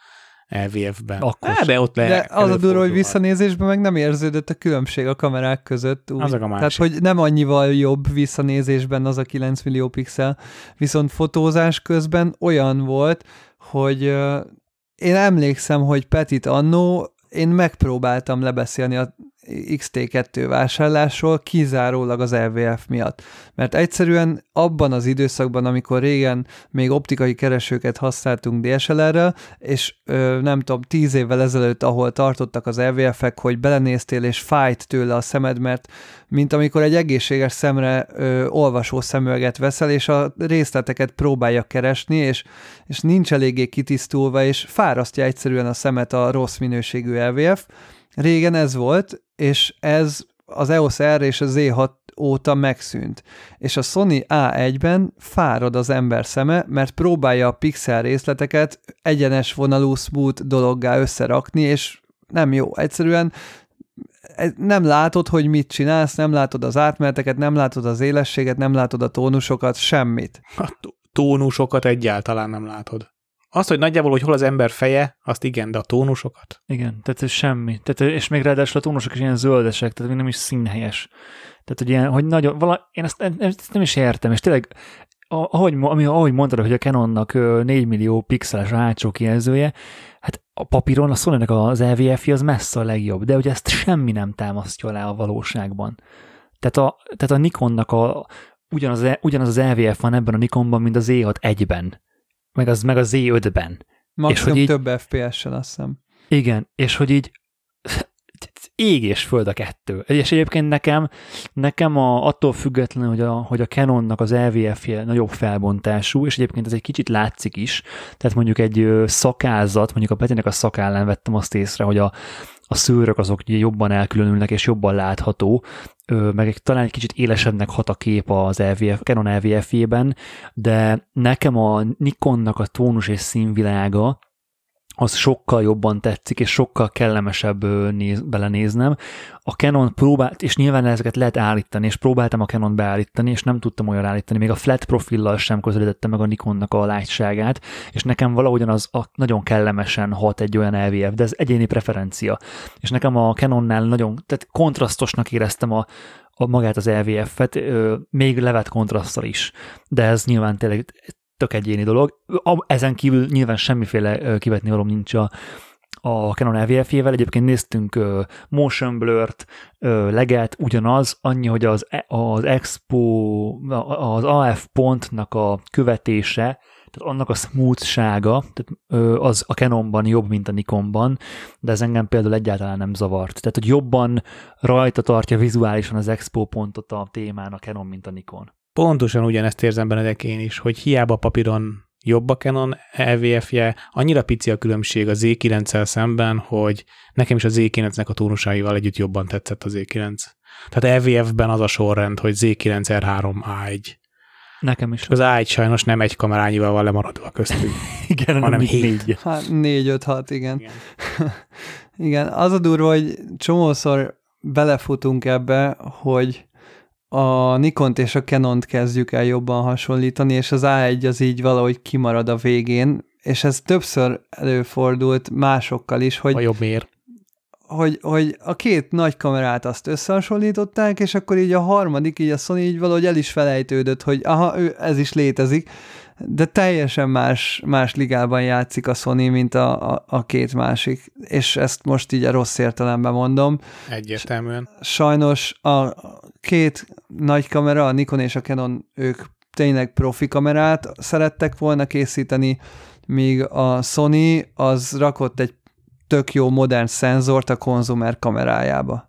LVF-ben. Akkor de ott le, De az a durva, hogy visszanézésben meg nem érződött a különbség a kamerák között. Úgy. Azok a Tehát, másik. hogy nem annyival jobb visszanézésben az a 9 millió pixel, viszont fotózás közben olyan volt, hogy ö, én emlékszem, hogy Petit annó én megpróbáltam lebeszélni a XT2 vásárlásról kizárólag az LVF miatt. Mert egyszerűen abban az időszakban, amikor régen még optikai keresőket használtunk DSLR-rel, és ö, nem tudom, tíz évvel ezelőtt, ahol tartottak az LVF-ek, hogy belenéztél és fájt tőle a szemed, mert mint amikor egy egészséges szemre ö, olvasó szemüveget veszel, és a részleteket próbálja keresni, és, és nincs eléggé kitisztulva, és fárasztja egyszerűen a szemet a rossz minőségű LVF. Régen ez volt, és ez az EOS R és a Z6 óta megszűnt. És a Sony A1-ben fárad az ember szeme, mert próbálja a pixel részleteket egyenes vonalú smooth dologgá összerakni, és nem jó. Egyszerűen e- nem látod, hogy mit csinálsz, nem látod az átmeneteket, nem látod az élességet, nem látod a tónusokat, semmit. A tó- tónusokat egyáltalán nem látod. Azt, hogy nagyjából, hogy hol az ember feje, azt igen, de a tónusokat? Igen, tehát ez semmi. Tehát, és még ráadásul a tónusok is ilyen zöldesek, tehát még nem is színhelyes. Tehát, hogy, ilyen, hogy nagyon, vala, én ezt, ezt nem is értem, és tényleg, ahogy, ami, ahogy mondtad, hogy a Canonnak ö, 4 millió pixeles a hátsó kijelzője, hát a papíron a sony az LVF-je az messze a legjobb, de ugye ezt semmi nem támasztja alá a valóságban. Tehát a, tehát a Nikonnak a, ugyanaz, ugyanaz az LVF van ebben a Nikonban, mint az E6 1-ben, meg az, meg az Z5-ben. Maximum hogy így- több FPS-sel, azt hiszem. Igen, és hogy így ég és föld a kettő. És egyébként nekem, nekem a, attól függetlenül, hogy a, hogy a Canonnak az LVF-je nagyobb felbontású, és egyébként ez egy kicsit látszik is, tehát mondjuk egy szakázat, mondjuk a Petinek a szakállán vettem azt észre, hogy a, a szőrök azok jobban elkülönülnek, és jobban látható, meg egy, talán egy kicsit élesebbnek hat a kép az LVF, Canon LVF-jében, de nekem a Nikonnak a tónus és színvilága, az sokkal jobban tetszik, és sokkal kellemesebb néz, belenéznem. A Canon próbált, és nyilván ezeket lehet állítani, és próbáltam a Canon beállítani, és nem tudtam olyan állítani, még a flat profillal sem közelítettem meg a Nikonnak a lágyságát, és nekem valahogyan az a, nagyon kellemesen hat egy olyan LVF, de ez egyéni preferencia. És nekem a Canonnál nagyon, tehát kontrasztosnak éreztem a, a magát az LVF-et, még levet kontrasztal is. De ez nyilván tényleg tök egyéni dolog. Ezen kívül nyilván semmiféle kivetni való nincs a, a Canon LVF-jével. Egyébként néztünk motion blur-t, leget, ugyanaz, annyi, hogy az, e, az Expo, az AF pontnak a követése, tehát annak a smoothsága, tehát az a Canonban jobb, mint a Nikonban, de ez engem például egyáltalán nem zavart. Tehát, hogy jobban rajta tartja vizuálisan az Expo pontot a témán a Canon, mint a Nikon. Pontosan ugyanezt érzem benne én is, hogy hiába papíron jobb a Canon LVF-je, annyira pici a különbség a Z9-el szemben, hogy nekem is a Z9-nek a tónusaival együtt jobban tetszett az Z9. Tehát LVF-ben az a sorrend, hogy Z9 R3 A1. Nekem is. Az A1 sajnos nem egy kamerányival van lemaradva köztünk. igen, hanem hét. Négy. Hát négy, öt, hat, igen. Igen. igen, az a durva, hogy csomószor belefutunk ebbe, hogy a Nikont és a Canont kezdjük el jobban hasonlítani, és az A1 az így valahogy kimarad a végén, és ez többször előfordult másokkal is, hogy... A jobb mér. Hogy, hogy a két nagy kamerát azt összehasonlították, és akkor így a harmadik, így a Sony így valahogy el is felejtődött, hogy aha, ő, ez is létezik, de teljesen más, más ligában játszik a Sony, mint a, a, a két másik, és ezt most így a rossz értelemben mondom. Egyértelműen. Sajnos a két nagy kamera, a Nikon és a Canon, ők tényleg profi kamerát szerettek volna készíteni, míg a Sony az rakott egy tök jó modern szenzort a konzumer kamerájába.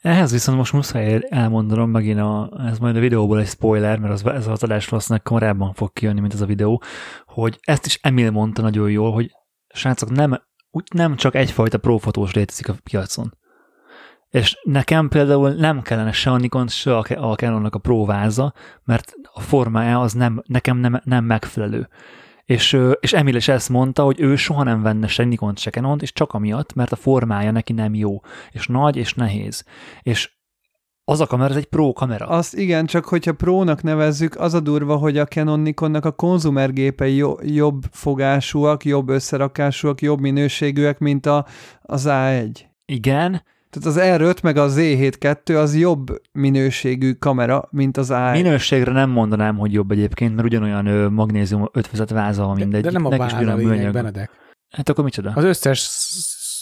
Ehhez viszont most muszáj elmondanom megint, a, ez majd a videóból egy spoiler, mert az, ez az adás valószínűleg korábban fog kijönni, mint ez a videó, hogy ezt is Emil mondta nagyon jól, hogy srácok, nem, úgy nem csak egyfajta prófotós létezik a piacon. És nekem például nem kellene se a Nikon, se a Canonnak a próváza, mert a formája az nem, nekem nem, nem megfelelő. És, és Emil is ezt mondta, hogy ő soha nem venne se Nikon, se canon és csak amiatt, mert a formája neki nem jó, és nagy, és nehéz. És az a kamera, ez egy pro kamera. Azt igen, csak hogyha prónak nevezzük, az a durva, hogy a Canon Nikonnak a konzumergépei jobb fogásúak, jobb összerakásúak, jobb minőségűek, mint a, az A1. Igen, tehát az R5 meg a Z7 az jobb minőségű kamera, mint az A1. Minőségre nem mondanám, hogy jobb egyébként, mert ugyanolyan ö, magnézium ötvözet váza, mindegy. De, de nem a váza a lényeg, Benedek. Hát akkor micsoda? Az összes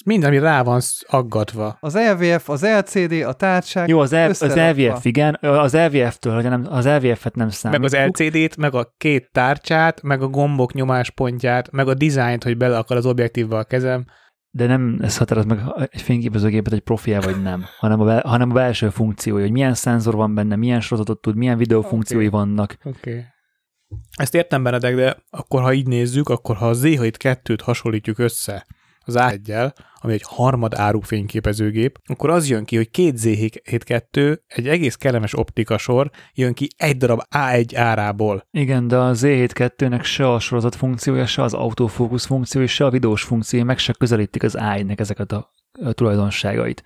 minden, ami rá van aggatva. Az LVF, az LCD, a tárcsák Jó, az, el, az LVF, igen. Az LVF-től, hogy nem, az LVF-et nem számít. Meg az LCD-t, meg a két tárcsát, meg a gombok nyomáspontját, meg a dizájnt, hogy bele akar az objektívval a kezem de nem ez határoz meg egy fényképezőgépet egy profil vagy nem, hanem a, be, hanem a belső funkciója, hogy milyen szenzor van benne, milyen sorozatot tud, milyen videófunkciói okay. vannak. Oké. Okay. Ezt értem, Benedek, de akkor ha így nézzük, akkor ha a Z6-2-t hasonlítjuk össze az A1-jel, ami egy harmad áru fényképezőgép, akkor az jön ki, hogy két Z7-2, egy egész kellemes optikasor jön ki egy darab A1 árából. Igen, de a Z7-2-nek se a sorozat funkciója, se az autofókusz funkciója, se a videós funkciója meg se közelítik az A1-nek ezeket a tulajdonságait.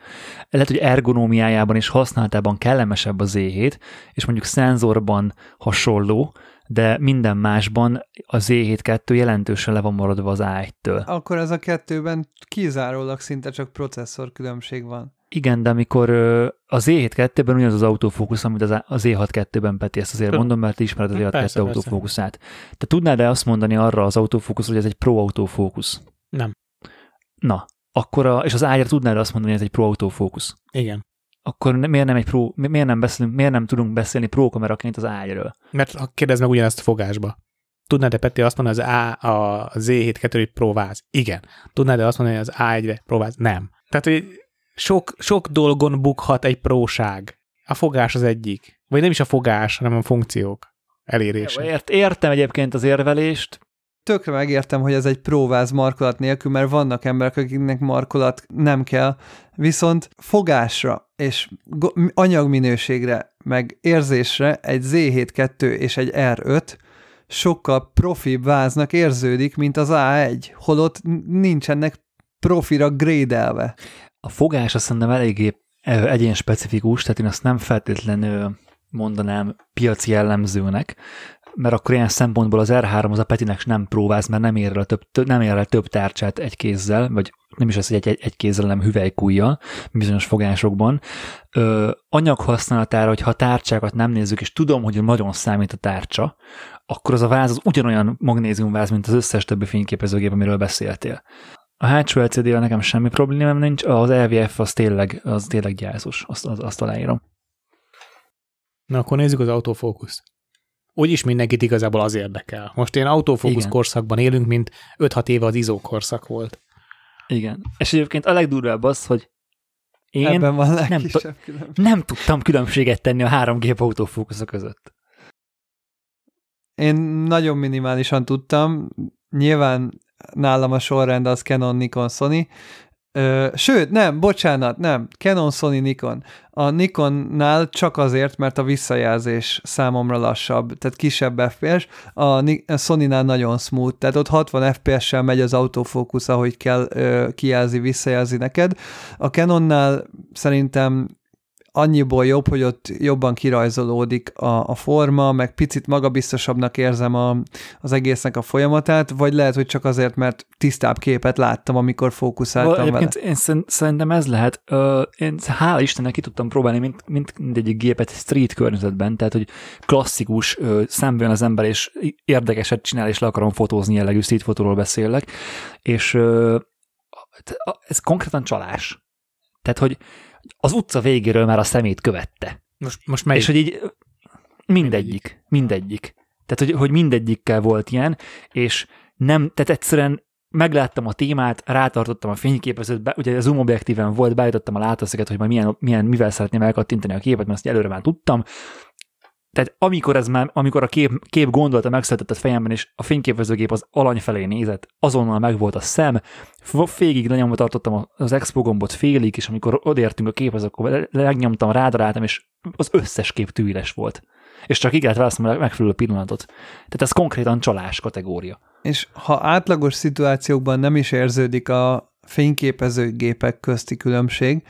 Lehet, hogy ergonómiájában és használatában kellemesebb a Z7, és mondjuk szenzorban hasonló, de minden másban a Z7-2 jelentősen le van maradva az A1-től. Akkor ez a kettőben kizárólag szinte csak processzor különbség van. Igen, de amikor az Z7-2-ben ugyanaz az autofókusz, amit az Z6-2-ben Peti, ezt azért mondom, mert ismered az Z6-2 autofókuszát. Te tudnád-e azt mondani arra az autofókusz, hogy ez egy pro autofókusz? Nem. Na, akkor a, és az ágyra tudnád azt mondani, hogy ez egy pro autofókusz? Igen akkor miért nem, egy pro, miért nem, beszélünk, miért nem tudunk beszélni pro kameraként az ágyról? Mert ha kérdezd meg ugyanezt a fogásba. Tudnád-e, Peti, azt mondani, az A, a Z7 2 próváz? Igen. Tudnád-e azt mondani, hogy az A1-re próváz? Nem. Tehát, hogy sok, sok dolgon bukhat egy próság. A fogás az egyik. Vagy nem is a fogás, hanem a funkciók elérése. Ért, értem egyébként az érvelést, tökre megértem, hogy ez egy próváz markolat nélkül, mert vannak emberek, akiknek markolat nem kell, viszont fogásra és anyagminőségre, meg érzésre egy Z7-2 és egy R5 sokkal profibb váznak érződik, mint az A1, holott nincsenek profira grédelve. A fogás azt szerintem eléggé egyén specifikus, tehát én azt nem feltétlenül mondanám piaci jellemzőnek, mert akkor ilyen szempontból az R3 az a Petinek nem próbálsz, mert nem ér el, több, nem ér el több tárcsát egy kézzel, vagy nem is az, hogy egy, egy, egy kézzel, hanem hüvelykújjal bizonyos fogásokban. Ö, anyaghasználatára, hogyha a tárcsákat nem nézzük, és tudom, hogy nagyon számít a tárcsa, akkor az a váz az ugyanolyan magnéziumváz, mint az összes többi fényképezőgép, amiről beszéltél. A hátsó LCD-vel nekem semmi problémám nincs, az LVF az tényleg, az tényleg gyászos, azt, azt, azt aláírom. Na akkor nézzük az autofókuszt úgyis mindenkit igazából az érdekel. Most ilyen autofókusz Igen. korszakban élünk, mint 5-6 éve az izó korszak volt. Igen. És egyébként a legdurvább az, hogy én Ebben van nem, t- nem tudtam különbséget tenni a három gép autofókusza között. Én nagyon minimálisan tudtam. Nyilván nálam a sorrend az Canon, Nikon, Sony, Sőt, nem, bocsánat, nem, Canon, Sony, Nikon. A Nikonnál csak azért, mert a visszajelzés számomra lassabb, tehát kisebb FPS, a, a Sony-nál nagyon smooth, tehát ott 60 FPS-sel megy az autofókusz, ahogy kell, ö, kijelzi, visszajelzi neked. A Canonnál szerintem annyiból jobb, hogy ott jobban kirajzolódik a, a forma, meg picit magabiztosabbnak érzem a, az egésznek a folyamatát, vagy lehet, hogy csak azért, mert tisztább képet láttam, amikor fókuszáltam Egyébként vele. Én szerintem ez lehet. Én hála Istennek ki tudtam próbálni mint, mint mindegyik gépet street környezetben, tehát hogy klasszikus, szemben az ember, és érdekeset csinál, és le akarom fotózni jellegű street fotóról beszélek, és ez konkrétan csalás. Tehát, hogy az utca végéről már a szemét követte. Most, most melyik? És hogy így mindegyik, mindegyik. Tehát, hogy, hogy mindegyikkel volt ilyen, és nem, tehát egyszerűen megláttam a témát, rátartottam a fényképezőt, be, ugye a zoom objektíven volt, beállítottam a látószöget, hogy majd milyen, milyen, mivel szeretném elkattintani a képet, mert azt előre már tudtam, tehát amikor, ez már, amikor a kép, kép gondolata megszületett a fejemben, és a fényképezőgép az alany felé nézett, azonnal megvolt a szem, félig lenyomva tartottam az expo gombot félig, és amikor odértünk a képhez, akkor megnyomtam, rádaráltam, és az összes kép tűres volt. És csak így választom a megfelelő pillanatot. Tehát ez konkrétan csalás kategória. És ha átlagos szituációkban nem is érződik a fényképezőgépek közti különbség,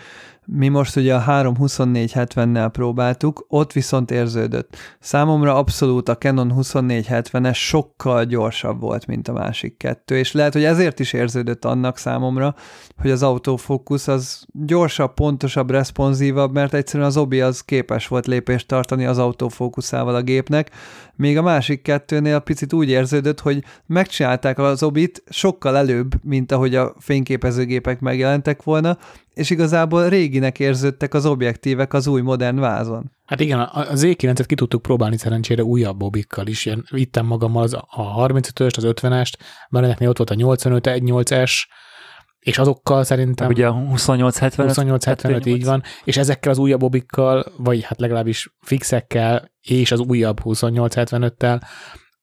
mi most ugye a 32470-nel próbáltuk, ott viszont érződött. Számomra abszolút a Canon 2470-es sokkal gyorsabb volt, mint a másik kettő, és lehet, hogy ezért is érződött annak számomra, hogy az autofókusz az gyorsabb, pontosabb, responsívabb, mert egyszerűen az obi az képes volt lépést tartani az autofókuszával a gépnek, még a másik kettőnél picit úgy érződött, hogy megcsinálták az obit sokkal előbb, mint ahogy a fényképezőgépek megjelentek volna, és igazából réginek érződtek az objektívek az új modern vázon. Hát igen, az E9-et ki tudtuk próbálni szerencsére újabb obikkal is. Ilyen, vittem magammal az, a 35-öst, az 50-est, mert ott volt a 85 1.8-es, és azokkal szerintem... Ugye a 2875. 2875 így van, és ezekkel az újabb obikkal, vagy hát legalábbis fixekkel, és az újabb 2875-tel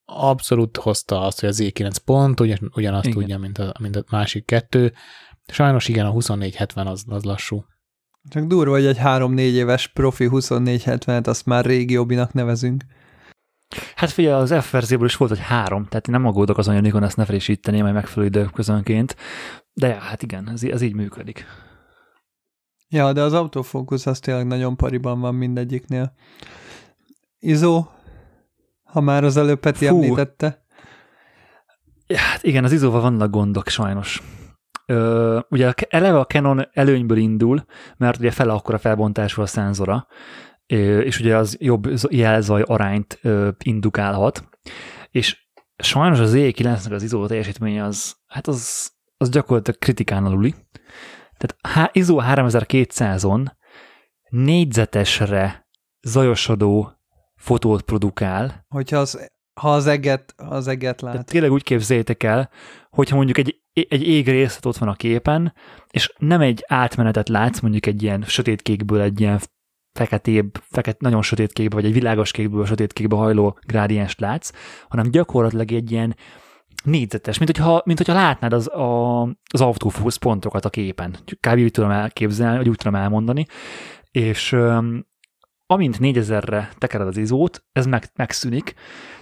abszolút hozta azt, hogy az Z9 pont ugyan, ugyanazt igen. tudja, mint a, mint a másik kettő. Sajnos igen, a 2470 az, az lassú. Csak durva, hogy egy 3-4 éves profi 2470-et azt már régi obinak nevezünk. Hát figyelj, az F verzióból is volt, hogy három, tehát én nem aggódok azon, hogy Nikon ezt ne frissítené majd megfelelő időközönként, de ja, hát igen, ez, ez így működik. Ja, de az autofókusz az tényleg nagyon pariban van mindegyiknél. Izó, ha már az előbb Peti Fú. említette. Ja, hát igen, az izóval vannak gondok sajnos. Ö, ugye eleve a Canon előnyből indul, mert ugye fele akkora felbontású a szenzora, és ugye az jobb jelzaj arányt indukálhat, és sajnos az E9-nek az izó teljesítménye az, hát az, az gyakorlatilag kritikán aluli. Tehát ISO 3200-on négyzetesre zajosodó fotót produkál. Hogyha az Ha az eget, ha az eget lát. Tehát tényleg úgy képzeljétek el, hogyha mondjuk egy, egy égrészlet ott van a képen, és nem egy átmenetet látsz, mondjuk egy ilyen sötétkékből egy ilyen feketébb, feket, nagyon sötétkékbe, vagy egy világos kékből sötétkékbe hajló grádienst látsz, hanem gyakorlatilag egy ilyen négyzetes, mint hogyha, mint hogyha látnád az, a, az autofókusz pontokat a képen. Kb. úgy tudom elképzelni, vagy úgy tudom elmondani. És amint 4000-re tekered az izót, ez meg, megszűnik,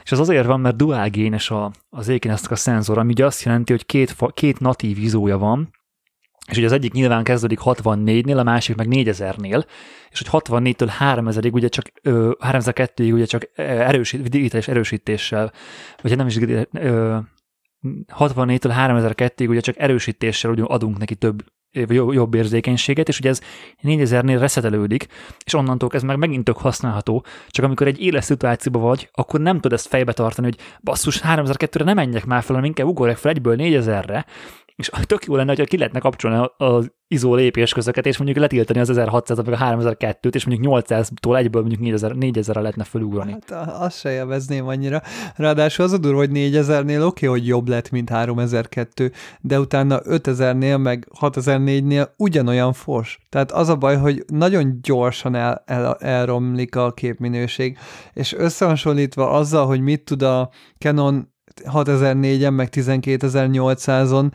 és az azért van, mert dual génes a, az ékinesztek a szenzor, ami ugye azt jelenti, hogy két, két natív izója van, és ugye az egyik nyilván kezdődik 64-nél, a másik meg 4000-nél, és hogy 64-től 3000-ig ugye csak, 3002-ig ugye csak erősít, digitális erősítéssel, vagy nem is 64-től 3002-ig ugye csak erősítéssel ugye adunk neki több jobb érzékenységet, és ugye ez 4000-nél reszetelődik, és onnantól ez meg megint tök használható, csak amikor egy éles szituációban vagy, akkor nem tudod ezt fejbe tartani, hogy basszus 3002-re nem menjek már fel, hanem inkább ugorjak fel egyből 4000-re, és tök jó lenne, hogyha ki lehetne kapcsolni az izó lépésközöket, és mondjuk letiltani az 1600 vagy a 3002-t, és mondjuk 800-tól egyből mondjuk 4000, 4000-re lehetne fölugrani. Hát azt se élvezném annyira. Ráadásul az a durva, hogy 4000-nél oké, okay, hogy jobb lett, mint 3002, de utána 5000-nél, meg 6004-nél ugyanolyan fos. Tehát az a baj, hogy nagyon gyorsan el, el, elromlik a képminőség, és összehasonlítva azzal, hogy mit tud a Canon 6004-en, meg 12800-on,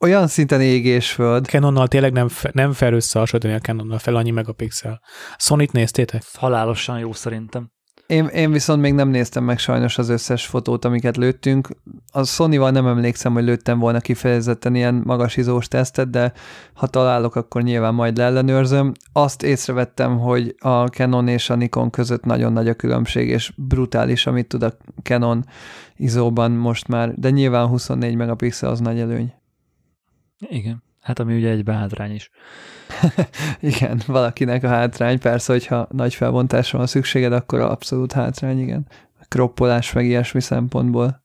olyan szinten égés föld. Canonnal tényleg nem, fe, nem fel összehasonlítani a Canonnal fel annyi megapixel. Sony-t néztétek? Halálosan jó szerintem. Én, én viszont még nem néztem meg sajnos az összes fotót, amiket lőttünk. A Sony-val nem emlékszem, hogy lőttem volna kifejezetten ilyen magas izós tesztet, de ha találok, akkor nyilván majd leellenőrzöm. Azt észrevettem, hogy a Canon és a Nikon között nagyon nagy a különbség, és brutális, amit tud a Canon izóban most már, de nyilván 24 megapixel az nagy előny. Igen. Hát ami ugye egy hátrány is. igen, valakinek a hátrány, persze, hogyha nagy felbontásra van szükséged, akkor abszolút hátrány, igen. Kroppolás meg ilyesmi szempontból.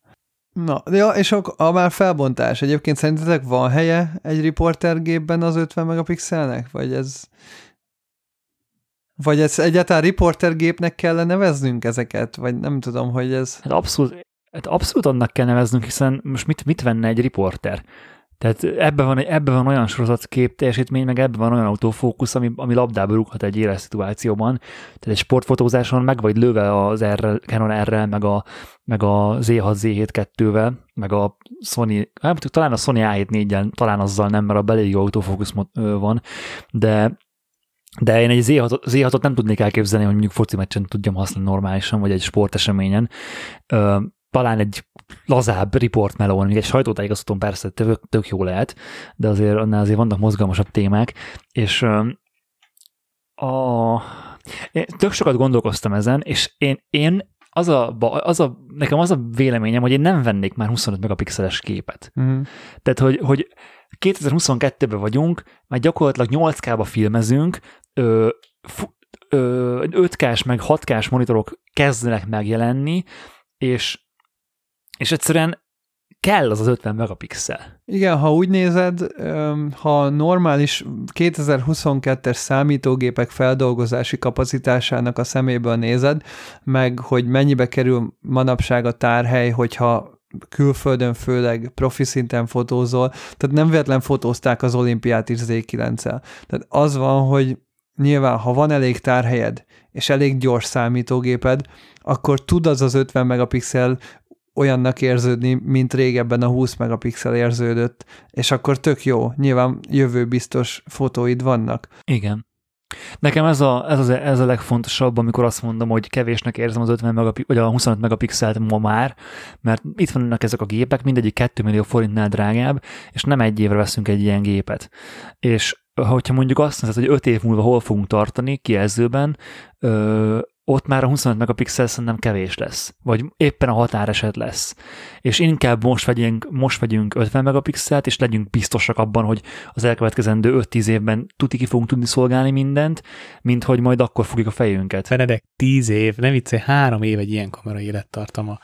Na, ja, és a, a már felbontás. Egyébként szerintetek van helye egy riportergépben az 50 megapixelnek? Vagy ez... Vagy ez egyáltalán riportergépnek kellene neveznünk ezeket? Vagy nem tudom, hogy ez... Hát abszolút, hát abszolút annak kell neveznünk, hiszen most mit, mit venne egy riporter? Tehát ebben van, ebbe van olyan kép teljesítmény, meg ebben van olyan autofókusz, ami, ami labdába rúghat egy éles szituációban. Tehát egy sportfotózáson meg vagy lőve az R, Canon r meg a, meg a Z6 Z7 2-vel, meg a Sony, hát talán a Sony A7 4 talán azzal nem, mert a belég autofókusz van, de de én egy Z6, Z6-ot nem tudnék elképzelni, hogy mondjuk foci meccsen tudjam használni normálisan, vagy egy sporteseményen talán egy lazább report melón, egy sajtótájékoztatón persze tök, tök jó lehet, de azért annál azért vannak mozgalmasabb témák, és a, én tök sokat gondolkoztam ezen, és én, én az a, az a, nekem az a véleményem, hogy én nem vennék már 25 megapixeles képet. Uh-huh. Tehát, hogy, hogy 2022-ben vagyunk, már gyakorlatilag 8K-ba filmezünk, ö, ö, 5K-s meg 6K-s monitorok kezdenek megjelenni, és és egyszerűen kell az az 50 megapixel. Igen, ha úgy nézed, ha normális 2022-es számítógépek feldolgozási kapacitásának a szeméből nézed, meg hogy mennyibe kerül manapság a tárhely, hogyha külföldön főleg profi szinten fotózol, tehát nem véletlen fotózták az olimpiát is Z9-el. Tehát az van, hogy nyilván, ha van elég tárhelyed, és elég gyors számítógéped, akkor tud az az 50 megapixel olyannak érződni, mint régebben a 20 megapixel érződött, és akkor tök jó, nyilván jövőbiztos fotóid vannak. Igen. Nekem ez a, ez, az, ez a legfontosabb, amikor azt mondom, hogy kevésnek érzem az 50 megapixel, vagy a 25 megapixelt ma már, mert itt vannak ezek a gépek, mindegyik 2 millió forintnál drágább, és nem egy évre veszünk egy ilyen gépet. És hogyha mondjuk azt mondod, hogy 5 év múlva hol fogunk tartani kijelzőben, ott már a 25 megapixel szerintem kevés lesz, vagy éppen a határeset lesz. És inkább most vegyünk, most vegyünk 50 megapixelt, és legyünk biztosak abban, hogy az elkövetkezendő 5-10 évben tuti ki fogunk tudni szolgálni mindent, mint hogy majd akkor fogjuk a fejünket. Benedek, 10 év, ne vicce, 3 év egy ilyen kamera élettartama.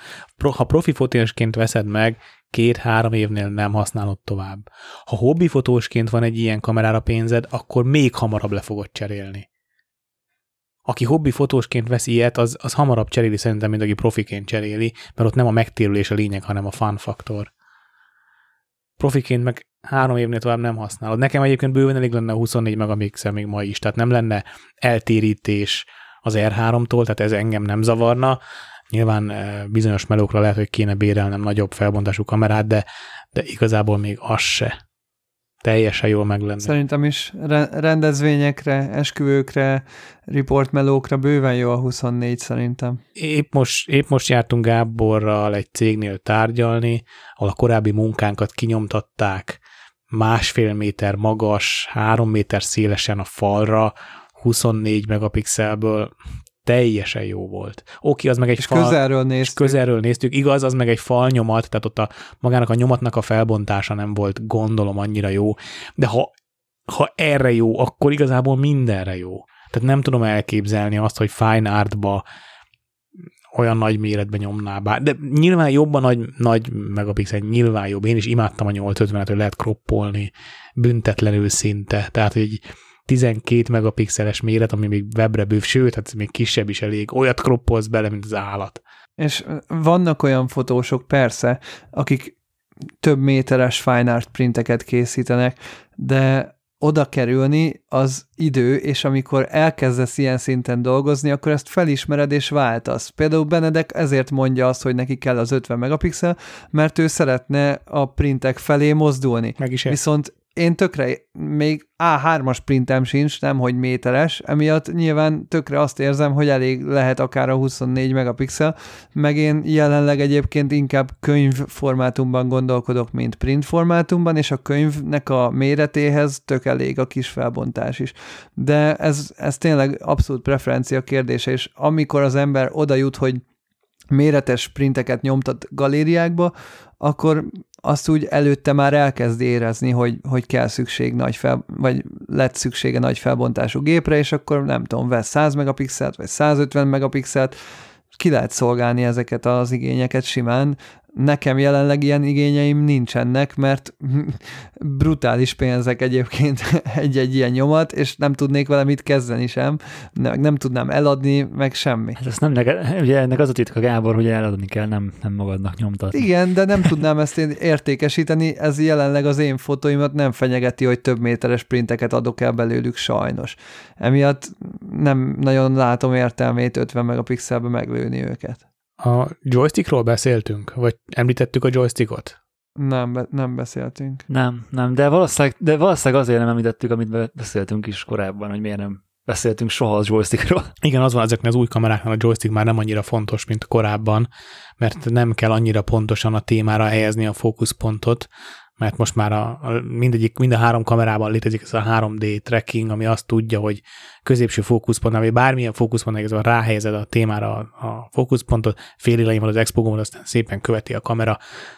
Ha profi fotósként veszed meg, két-három évnél nem használod tovább. Ha hobbi fotósként van egy ilyen kamerára pénzed, akkor még hamarabb le fogod cserélni aki hobbi fotósként vesz ilyet, az, az hamarabb cseréli szerintem, mint aki profiként cseréli, mert ott nem a megtérülés a lényeg, hanem a fun faktor. Profiként meg három évnél tovább nem használod. Nekem egyébként bőven elég lenne a 24 megapixel még ma is, tehát nem lenne eltérítés az R3-tól, tehát ez engem nem zavarna. Nyilván eh, bizonyos melókra lehet, hogy kéne bérelnem nagyobb felbontású kamerát, de, de igazából még az se teljesen jól meg lenne. Szerintem is rendezvényekre, esküvőkre, riportmelókra bőven jó a 24 szerintem. Épp most, épp most jártunk Gáborral egy cégnél tárgyalni, ahol a korábbi munkánkat kinyomtatták másfél méter magas, három méter szélesen a falra, 24 megapixelből, teljesen jó volt. Oké, az meg egy és fal... közelről néztük. közelről néztük. Igaz, az meg egy fal nyomat, tehát ott a magának a nyomatnak a felbontása nem volt gondolom annyira jó, de ha, ha erre jó, akkor igazából mindenre jó. Tehát nem tudom elképzelni azt, hogy fine artba olyan nagy méretben nyomná bár. De nyilván jobb a nagy, nagy megapixel, nyilván jobb. Én is imádtam a 850-et, hogy lehet kroppolni büntetlenül szinte. Tehát, hogy 12 megapixeles méret, ami még webre bőv, sőt, hát még kisebb is elég, olyat kroppolsz bele, mint az állat. És vannak olyan fotósok, persze, akik több méteres fine art printeket készítenek, de oda kerülni az idő, és amikor elkezdesz ilyen szinten dolgozni, akkor ezt felismered és váltasz. Például Benedek ezért mondja azt, hogy neki kell az 50 megapixel, mert ő szeretne a printek felé mozdulni. Meg is Viszont én tökre, még A3-as printem sincs, nem hogy méteres, emiatt nyilván tökre azt érzem, hogy elég lehet akár a 24 megapixel, meg én jelenleg egyébként inkább könyv formátumban gondolkodok, mint print formátumban, és a könyvnek a méretéhez tök elég a kis felbontás is. De ez, ez tényleg abszolút preferencia kérdése, és amikor az ember oda jut, hogy méretes printeket nyomtat galériákba, akkor azt úgy előtte már elkezd érezni, hogy, hogy kell szükség nagy fel, vagy lett szüksége nagy felbontású gépre, és akkor nem tudom, vesz 100 megapixelt, vagy 150 megapixelt, ki lehet szolgálni ezeket az igényeket simán, Nekem jelenleg ilyen igényeim nincsenek, mert brutális pénzek egyébként egy-egy ilyen nyomat, és nem tudnék vele mit kezdeni sem, nem, nem tudnám eladni, meg semmi. Hát ezt nem neked, ugye ennek az a titka, Gábor, hogy eladni kell, nem, nem magadnak nyomtatni. Igen, de nem tudnám ezt én értékesíteni, ez jelenleg az én fotóimat nem fenyegeti, hogy több méteres printeket adok el belőlük sajnos. Emiatt nem nagyon látom értelmét 50 megapixelbe meglőni őket. A joystickról beszéltünk? Vagy említettük a joystickot? Nem, nem beszéltünk. Nem, nem, de valószínűleg, de valószínűleg azért nem említettük, amit beszéltünk is korábban, hogy miért nem beszéltünk soha a joystickról. Igen, az van ezeknél az új kameráknál a joystick már nem annyira fontos, mint korábban, mert nem kell annyira pontosan a témára helyezni a fókuszpontot, mert most már a, a mindegyik, mind a három kamerában létezik ez a 3D tracking, ami azt tudja, hogy középső fókuszpont, vagy bármilyen fókuszpont, ez ráhelyezed a témára a, a fókuszpontot, fél van az expo gombot, aztán szépen követi a kamera,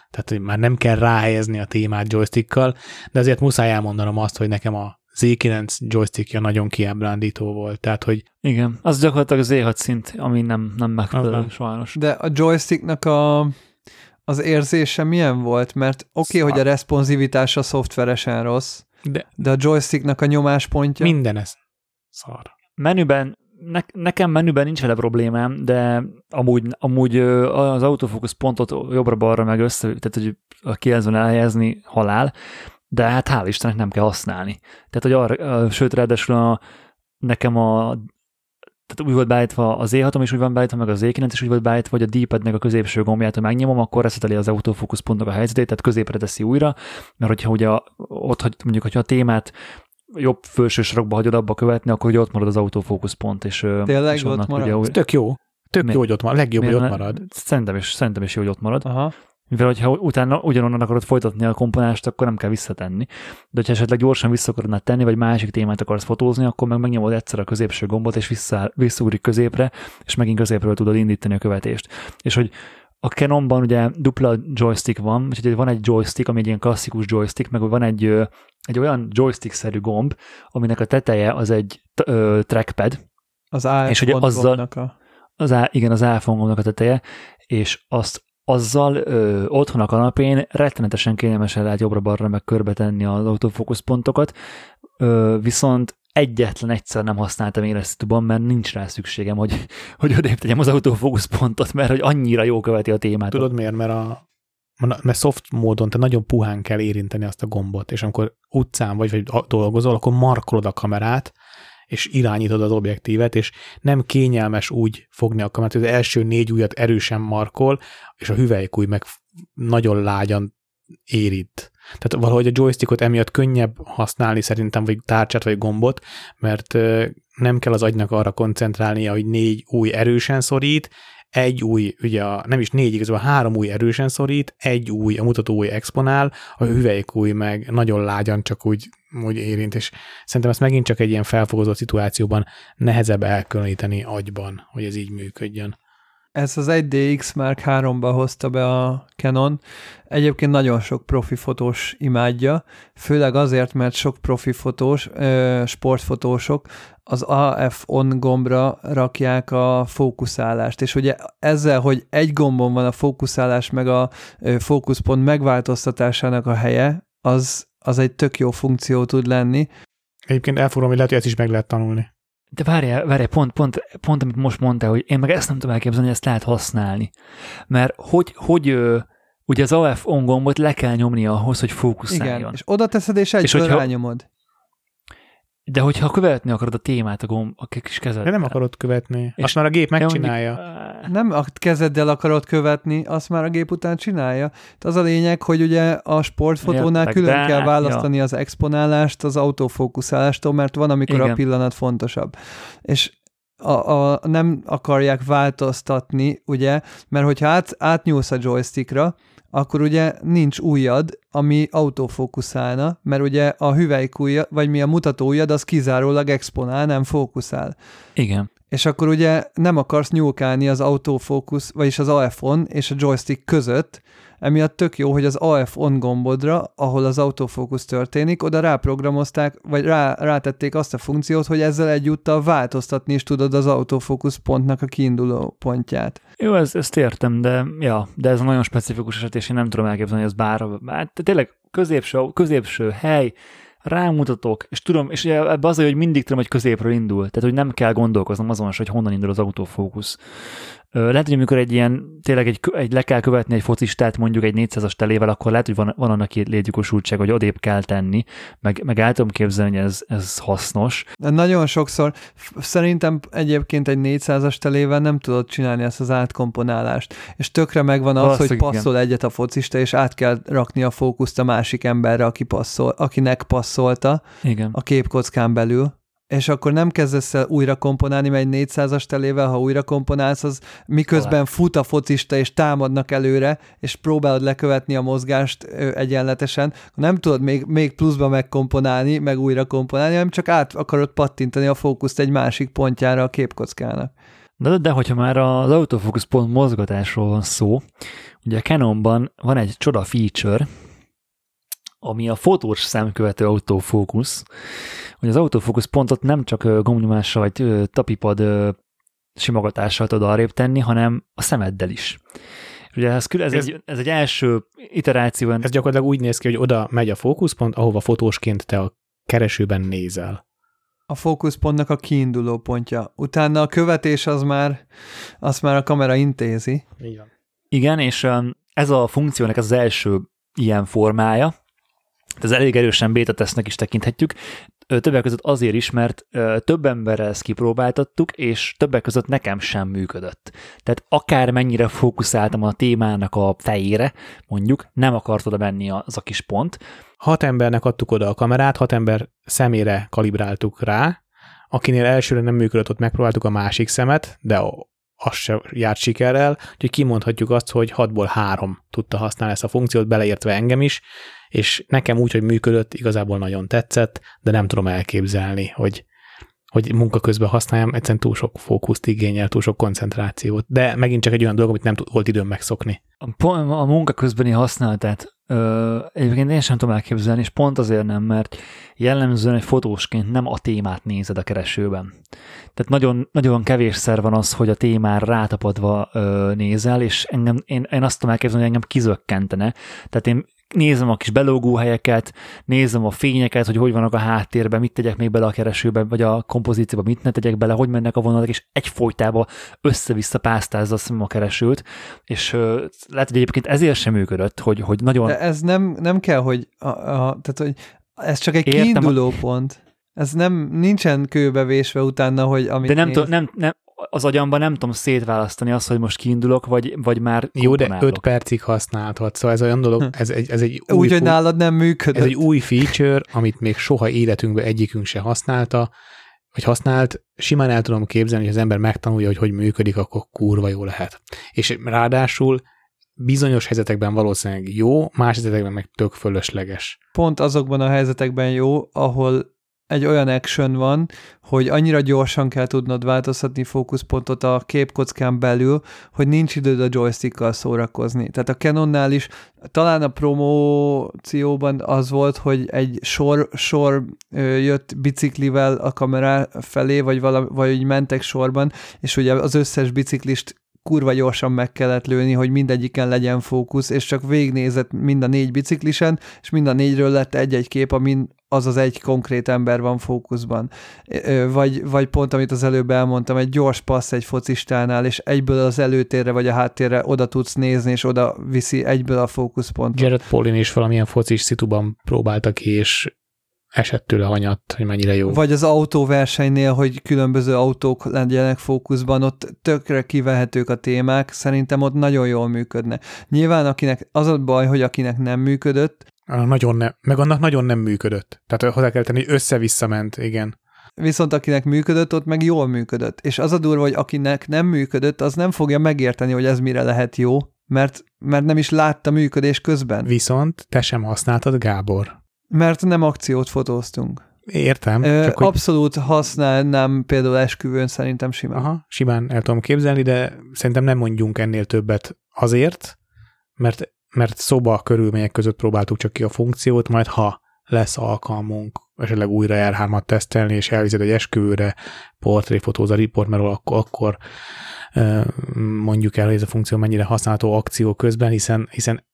tehát hogy már nem kell ráhelyezni a témát joystickkal, de azért muszáj elmondanom azt, hogy nekem a Z9 joystickja nagyon kiábrándító volt, tehát hogy... Igen, az gyakorlatilag az E6 szint, ami nem, nem megfelelő sajnos. De a joysticknak a az érzése milyen volt? Mert oké, okay, hogy a responsivitás a szoftveresen rossz, de, de a joysticknak a nyomáspontja... Minden ez szar. Menüben, ne, nekem menüben nincs vele problémám, de amúgy, amúgy az autofókusz pontot jobbra-balra meg össze, tehát hogy a kijelzőn elhelyezni halál, de hát hál' Istennek nem kell használni. Tehát, hogy arra, sőt, ráadásul a, nekem a tehát úgy volt beállítva az E6 is úgy van beállítva, meg az E9 is úgy volt beállítva, hogy a D-padnek a középső gombját, ha megnyomom, akkor reszeteli az autofókusz pontnak a helyzetét, tehát középre teszi újra, mert hogyha ugye ott, hogy mondjuk, hogyha a témát jobb felső sarokba hagyod abba követni, akkor ugye ott marad az autofókusz pont. És, Tényleg és ott marad? Ugye, tök jó. Tök Mi? jó, hogy ott marad. Legjobb, hogy ott marad. Szerintem is, szerintem is jó, hogy ott marad. Aha mivel hogyha utána ugyanonnan akarod folytatni a komponást, akkor nem kell visszatenni. De ha esetleg gyorsan vissza akarod tenni, vagy másik témát akarsz fotózni, akkor meg megnyomod egyszer a középső gombot, és vissza, visszaúrik középre, és megint középről tudod indítani a követést. És hogy a Canonban ugye dupla joystick van, úgyhogy van egy joystick, ami egy ilyen klasszikus joystick, meg van egy, egy olyan joystick-szerű gomb, aminek a teteje az egy ö, trackpad. Az és ugye azzal, a... az á, igen, az iPhone a teteje, és azt azzal ö, otthon a kanapén rettenetesen kényelmesen lehet jobbra-balra meg körbe tenni az autofókusz pontokat, ö, viszont egyetlen egyszer nem használtam élesztőban, mert nincs rá szükségem, hogy, hogy odébb tegyem az autofókuszpontot, mert hogy annyira jó követi a témát. Tudod miért? Mert a mert soft módon te nagyon puhán kell érinteni azt a gombot, és amikor utcán vagy, vagy dolgozol, akkor markolod a kamerát, és irányítod az objektívet, és nem kényelmes úgy fogni a kamerát, hogy az első négy ujjat erősen markol, és a hüvelykúj meg nagyon lágyan érint. Tehát valahogy a joystickot emiatt könnyebb használni szerintem, vagy tárcsát, vagy gombot, mert nem kell az agynak arra koncentrálnia, hogy négy új erősen szorít, egy új, ugye a, nem is négy, igazából három új erősen szorít, egy új, a mutató új exponál, a új meg nagyon lágyan csak úgy, úgy érint, és szerintem ezt megint csak egy ilyen felfogozott szituációban nehezebb elkülöníteni agyban, hogy ez így működjön. Ez az 1DX Mark 3-ba hozta be a Canon. Egyébként nagyon sok profi fotós imádja, főleg azért, mert sok profi fotós, sportfotósok az AF on gombra rakják a fókuszálást, és ugye ezzel, hogy egy gombon van a fókuszálás meg a fókuszpont megváltoztatásának a helye, az, az egy tök jó funkció tud lenni. Egyébként elfogadom, hogy lehet, hogy ezt is meg lehet tanulni. De várjál, várjál, pont, pont, pont, amit most mondtál, hogy én meg ezt nem tudom elképzelni, hogy ezt lehet használni. Mert hogy, hogy ugye az AF on gombot le kell nyomni ahhoz, hogy fókuszáljon. Igen, és oda teszed, és egyből és hogyha, rányomod. De hogyha követni akarod a témát a gomb, a kis kezed. De nem akarod követni. És azt már a gép megcsinálja. Nem a kezeddel akarod követni, azt már a gép után csinálja. Tehát az a lényeg, hogy ugye a sportfotónál Értek, külön de, kell választani ja. az exponálást az autofókuszálástól, mert van, amikor Igen. a pillanat fontosabb. És a, a, nem akarják változtatni, ugye, mert hogyha át, átnyúlsz a joystickra, akkor ugye nincs ujjad, ami autofókuszálna, mert ugye a hüvelykújja, vagy mi a mutatóujjad, az kizárólag exponál, nem fókuszál. Igen. És akkor ugye nem akarsz nyúlkálni az autofókusz, vagyis az AF-on és a joystick között, emiatt tök jó, hogy az AF on gombodra, ahol az autofókusz történik, oda ráprogramozták, vagy rá, rátették azt a funkciót, hogy ezzel egyúttal változtatni is tudod az autofókusz pontnak a kiinduló pontját. Jó, ez, ezt értem, de, ja, de ez a nagyon specifikus eset, és én nem tudom elképzelni, hogy ez bár, hát tényleg középső, középső hely, rámutatok, és tudom, és ebbe az, hogy mindig tudom, hogy középről indul, tehát hogy nem kell gondolkoznom azon, hogy honnan indul az autofókusz. Lehet, hogy amikor egy ilyen, tényleg egy, egy le kell követni egy focistát mondjuk egy 400-as telével, akkor lehet, hogy van, van annak létjogosultság, hogy odébb kell tenni, meg, meg el tudom képzelni, hogy ez, ez hasznos. De nagyon sokszor, szerintem egyébként egy 400-as telével nem tudod csinálni ezt az átkomponálást, és tökre megvan az, hogy passzol igen. egyet a focista, és át kell rakni a fókuszt a másik emberre, aki passzol, akinek passzolta igen. a képkockán belül és akkor nem kezdesz el újra komponálni, mert egy 400-as telével, ha újra komponálsz, az miközben Alá. fut a focista, és támadnak előre, és próbálod lekövetni a mozgást egyenletesen, nem tudod még, még pluszba megkomponálni, meg újra komponálni, hanem csak át akarod pattintani a fókuszt egy másik pontjára a képkockának. De, de hogyha már az autofókusz pont mozgatásról van szó, ugye a Canonban van egy csoda feature, ami a fotós szemkövető autofókusz, hogy az autofókusz pontot nem csak gombnyomással vagy tapipad simogatással tudod arrébb tenni, hanem a szemeddel is. Ugye ez, ez, ez, egy, ez egy első iteráció. Ez gyakorlatilag úgy néz ki, hogy oda megy a fókuszpont, ahova fotósként te a keresőben nézel. A fókuszpontnak a kiinduló pontja. Utána a követés az már, azt már a kamera intézi. Igen. Igen, és ez a funkciónak az első ilyen formája, ez elég erősen beta tesznek is tekinthetjük, többek között azért is, mert több emberrel ezt kipróbáltattuk, és többek között nekem sem működött. Tehát akár mennyire fókuszáltam a témának a fejére, mondjuk, nem akart oda menni az a kis pont. Hat embernek adtuk oda a kamerát, hat ember szemére kalibráltuk rá, akinél elsőre nem működött, ott megpróbáltuk a másik szemet, de az se járt sikerrel, úgyhogy kimondhatjuk azt, hogy hatból három tudta használni ezt a funkciót, beleértve engem is, és nekem úgy, hogy működött, igazából nagyon tetszett, de nem tudom elképzelni, hogy, hogy munka közben használjam, egyszerűen túl sok fókuszt igényel, túl sok koncentrációt, de megint csak egy olyan dolog, amit nem volt időm megszokni. A, a munka közbeni használatát Ö, egyébként én sem tudom elképzelni, és pont azért nem, mert jellemzően egy fotósként nem a témát nézed a keresőben. Tehát nagyon, nagyon kevésszer van az, hogy a témára rátapadva ö, nézel, és engem, én, én azt tudom elképzelni, hogy engem kizökkentene. Tehát én nézem a kis belógó helyeket, nézem a fényeket, hogy hogy vannak a háttérben, mit tegyek még bele a keresőbe, vagy a kompozícióba, mit ne tegyek bele, hogy mennek a vonalak, és egyfolytában össze-vissza pásztázza a keresőt, és uh, lehet, hogy egyébként ezért sem működött, hogy, hogy nagyon... De ez nem, nem kell, hogy, a, a, tehát, hogy ez csak egy Értem, kiinduló pont. Ez nem, nincsen kőbevésve utána, hogy amit De nem, néz... nem, nem, az agyamban nem tudom szétválasztani azt, hogy most kiindulok, vagy, vagy már Jó, de 5 percig használhatod, szóval ez olyan dolog, hm. ez egy, ez egy új... Úgy, hogy nálad nem működött. Ez egy új feature, amit még soha életünkben egyikünk se használta, vagy használt, simán el tudom képzelni, hogy az ember megtanulja, hogy hogy működik, akkor kurva jó lehet. És ráadásul bizonyos helyzetekben valószínűleg jó, más helyzetekben meg tök fölösleges. Pont azokban a helyzetekben jó, ahol egy olyan action van, hogy annyira gyorsan kell tudnod változtatni fókuszpontot a képkockán belül, hogy nincs időd a joystickkal szórakozni. Tehát a Canonnál is talán a promócióban az volt, hogy egy sor, sor jött biciklivel a kamera felé, vagy, vala, vagy mentek sorban, és ugye az összes biciklist kurva gyorsan meg kellett lőni, hogy mindegyiken legyen fókusz, és csak végnézett mind a négy biciklisen, és mind a négyről lett egy-egy kép, amin az az egy konkrét ember van fókuszban. Vagy, vagy pont, amit az előbb elmondtam, egy gyors passz egy focistánál, és egyből az előtérre vagy a háttérre oda tudsz nézni, és oda viszi egyből a fókuszpontot. Jared Paulin is valamilyen focis szituban próbálta ki, és esett tőle hanyat, hogy mennyire jó. Vagy az autóversenynél, hogy különböző autók legyenek fókuszban, ott tökre kivehetők a témák, szerintem ott nagyon jól működne. Nyilván akinek, az a baj, hogy akinek nem működött, nagyon nem, meg annak nagyon nem működött. Tehát hozzá kell tenni, hogy össze-vissza ment, igen. Viszont akinek működött, ott meg jól működött. És az a durva, hogy akinek nem működött, az nem fogja megérteni, hogy ez mire lehet jó, mert, mert nem is látta működés közben. Viszont te sem használtad, Gábor. Mert nem akciót fotóztunk. Értem. Ö, csak abszolút hogy... használnám például esküvőn szerintem simán. Aha, simán el tudom képzelni, de szerintem nem mondjunk ennél többet azért, mert, mert szoba körülmények között próbáltuk csak ki a funkciót, majd ha lesz alkalmunk esetleg újra R3-at tesztelni, és elvized egy esküvőre portréfotóz a report, mert akkor, akkor mondjuk el, hogy ez a funkció mennyire használható akció közben, hiszen, hiszen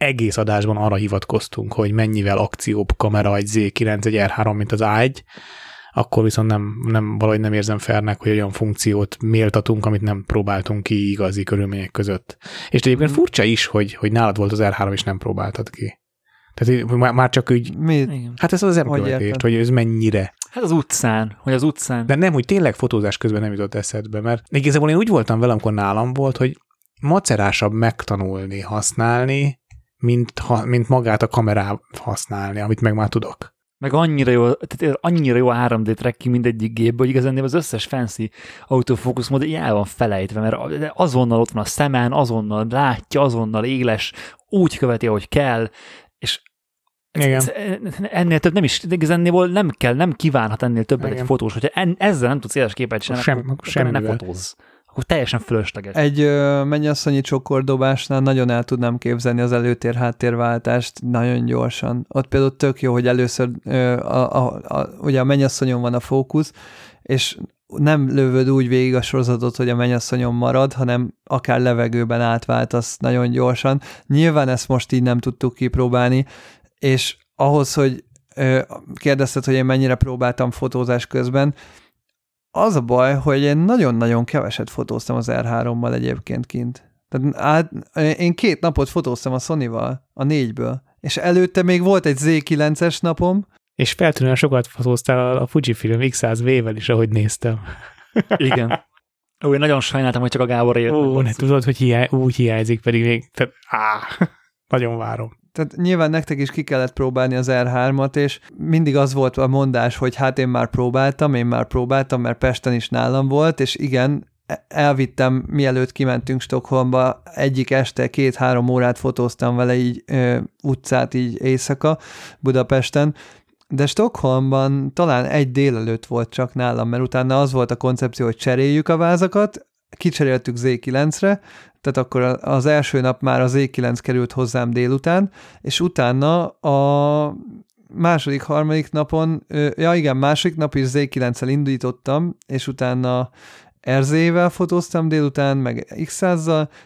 egész adásban arra hivatkoztunk, hogy mennyivel akcióbb kamera egy Z9, egy R3, mint az A1, akkor viszont nem, nem, valahogy nem érzem fernek, hogy olyan funkciót méltatunk, amit nem próbáltunk ki igazi körülmények között. És egyébként mm. furcsa is, hogy, hogy nálad volt az R3, és nem próbáltad ki. Tehát már csak úgy... Mi? Hát ez az emkövetést, hogy, hogy ez mennyire. Hát az utcán, hogy az utcán. De nem, hogy tényleg fotózás közben nem jutott eszedbe, mert igazából én úgy voltam velem, amikor nálam volt, hogy macerásabb megtanulni, használni, mint, ha, mint magát a kamerát használni, amit meg már tudok. Meg annyira jó, tehát annyira jó a 3D tracking mindegyik gépből, hogy igazán az összes fancy autofókusz mód el van felejtve, mert azonnal ott van a szemen, azonnal látja, azonnal éles, úgy követi, ahogy kell, és igen. Ez, ennél több nem is, igazán nem kell, nem kívánhat ennél többet Igen. egy fotós, hogyha en, ezzel nem tudsz éles képet csinálni, Sem, akkor, ne fotózz akkor teljesen fölösleges. Egy ö, mennyasszonyi csokordobásnál nagyon el tudnám képzelni az előtér-háttérváltást nagyon gyorsan. Ott például tök jó, hogy először ö, a, a, a, ugye a mennyasszonyon van a fókusz, és nem lövöd úgy végig a sorozatot, hogy a mennyasszonyon marad, hanem akár levegőben átváltasz nagyon gyorsan. Nyilván ezt most így nem tudtuk kipróbálni, és ahhoz, hogy kérdezted, hogy én mennyire próbáltam fotózás közben, az a baj, hogy én nagyon-nagyon keveset fotóztam az R3-mal egyébként kint. Tehát át, én két napot fotóztam a Sony-val, a négyből, és előtte még volt egy Z9-es napom. És feltűnően sokat fotóztál a Fujifilm X100V-vel is, ahogy néztem. Igen. Ó, én nagyon sajnáltam, hogy csak a Gábor ért. Ó, ne tudod, hogy hiány, úgy hiányzik, pedig még, tehát, á, nagyon várom tehát nyilván nektek is ki kellett próbálni az R3-at, és mindig az volt a mondás, hogy hát én már próbáltam, én már próbáltam, mert Pesten is nálam volt, és igen, e- elvittem, mielőtt kimentünk Stockholmba, egyik este két-három órát fotóztam vele így ö, utcát így éjszaka Budapesten, de Stockholmban talán egy délelőtt volt csak nálam, mert utána az volt a koncepció, hogy cseréljük a vázakat, kicseréltük Z9-re, tehát akkor az első nap már az E9 került hozzám délután, és utána a második, harmadik napon, ja igen, második nap is Z9-el indítottam, és utána RZ-vel fotóztam délután, meg x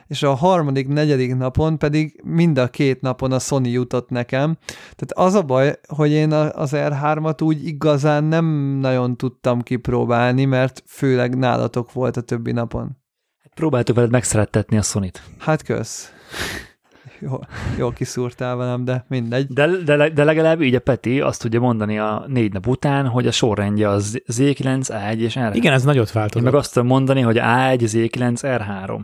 és a harmadik, negyedik napon pedig mind a két napon a Sony jutott nekem. Tehát az a baj, hogy én az R3-at úgy igazán nem nagyon tudtam kipróbálni, mert főleg nálatok volt a többi napon. Próbáltuk veled megszerettetni a Sony-t. Hát kösz jó, jó kiszúrtál velem, de mindegy. De, de, de legalább így a Peti azt tudja mondani a négy nap után, hogy a sorrendje az Z9, A1 és R3. Igen, ez nagyot változott. Én meg azt tudom mondani, hogy A1, Z9, R3.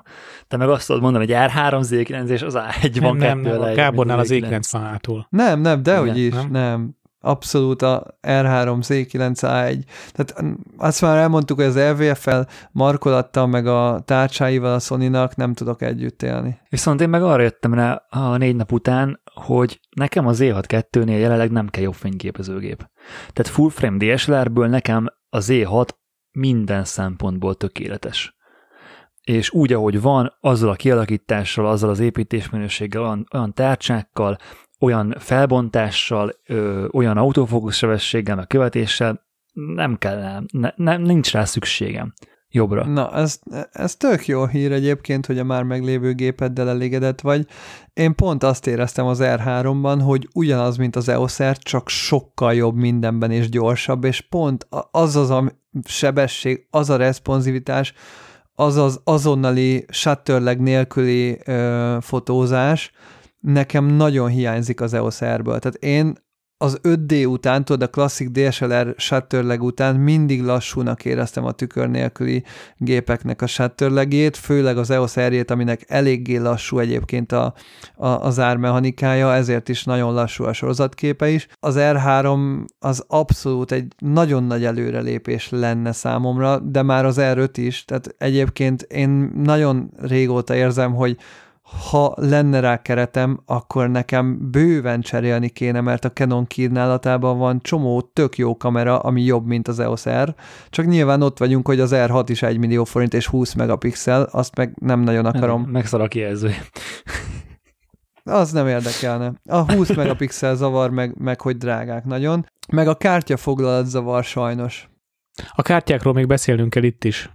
Te meg azt tudod mondani, hogy R3, Z9 és az A1 van nem, kettő nem, a Gábornál az Z9 van. Nem, nem, dehogy is, nem. nem. Abszolút a R3 Z9A1. Tehát azt már elmondtuk, hogy az LVF-el markolattal, meg a tárcsáival a sony nem tudok együtt élni. Viszont én meg arra jöttem rá a négy nap után, hogy nekem az E6-2-nél jelenleg nem kell jobb fényképezőgép. Tehát full frame DSLR-ből nekem az E6 minden szempontból tökéletes. És úgy, ahogy van, azzal a kialakítással, azzal az építésminőséggel, olyan, olyan tárcsákkal, olyan felbontással, ö, olyan autofókuszsebességgel, meg követéssel nem kell, ne, nem, nincs rá szükségem jobbra. Na, ez, ez tök jó hír egyébként, hogy a már meglévő gépeddel elégedett vagy. Én pont azt éreztem az R3-ban, hogy ugyanaz, mint az EOS csak sokkal jobb mindenben és gyorsabb, és pont az az a sebesség, az a responsivitás, az az azonnali shutterleg nélküli ö, fotózás, nekem nagyon hiányzik az EOS R-ből. Tehát én az 5D után, tudod, a klasszik DSLR shutterleg után mindig lassúnak éreztem a tükör nélküli gépeknek a shutterlegét, főleg az EOS r aminek eléggé lassú egyébként a, a, az ármechanikája, ezért is nagyon lassú a sorozatképe is. Az R3 az abszolút egy nagyon nagy előrelépés lenne számomra, de már az R5 is, tehát egyébként én nagyon régóta érzem, hogy ha lenne rá keretem, akkor nekem bőven cserélni kéne, mert a Canon kínálatában van csomó tök jó kamera, ami jobb, mint az EOS R, csak nyilván ott vagyunk, hogy az R6 is 1 millió forint és 20 megapixel, azt meg nem nagyon akarom. Megszar a kijelző. Az nem érdekelne. A 20 megapixel zavar, meg, meg hogy drágák nagyon. Meg a kártya foglalat zavar sajnos. A kártyákról még beszélnünk kell itt is.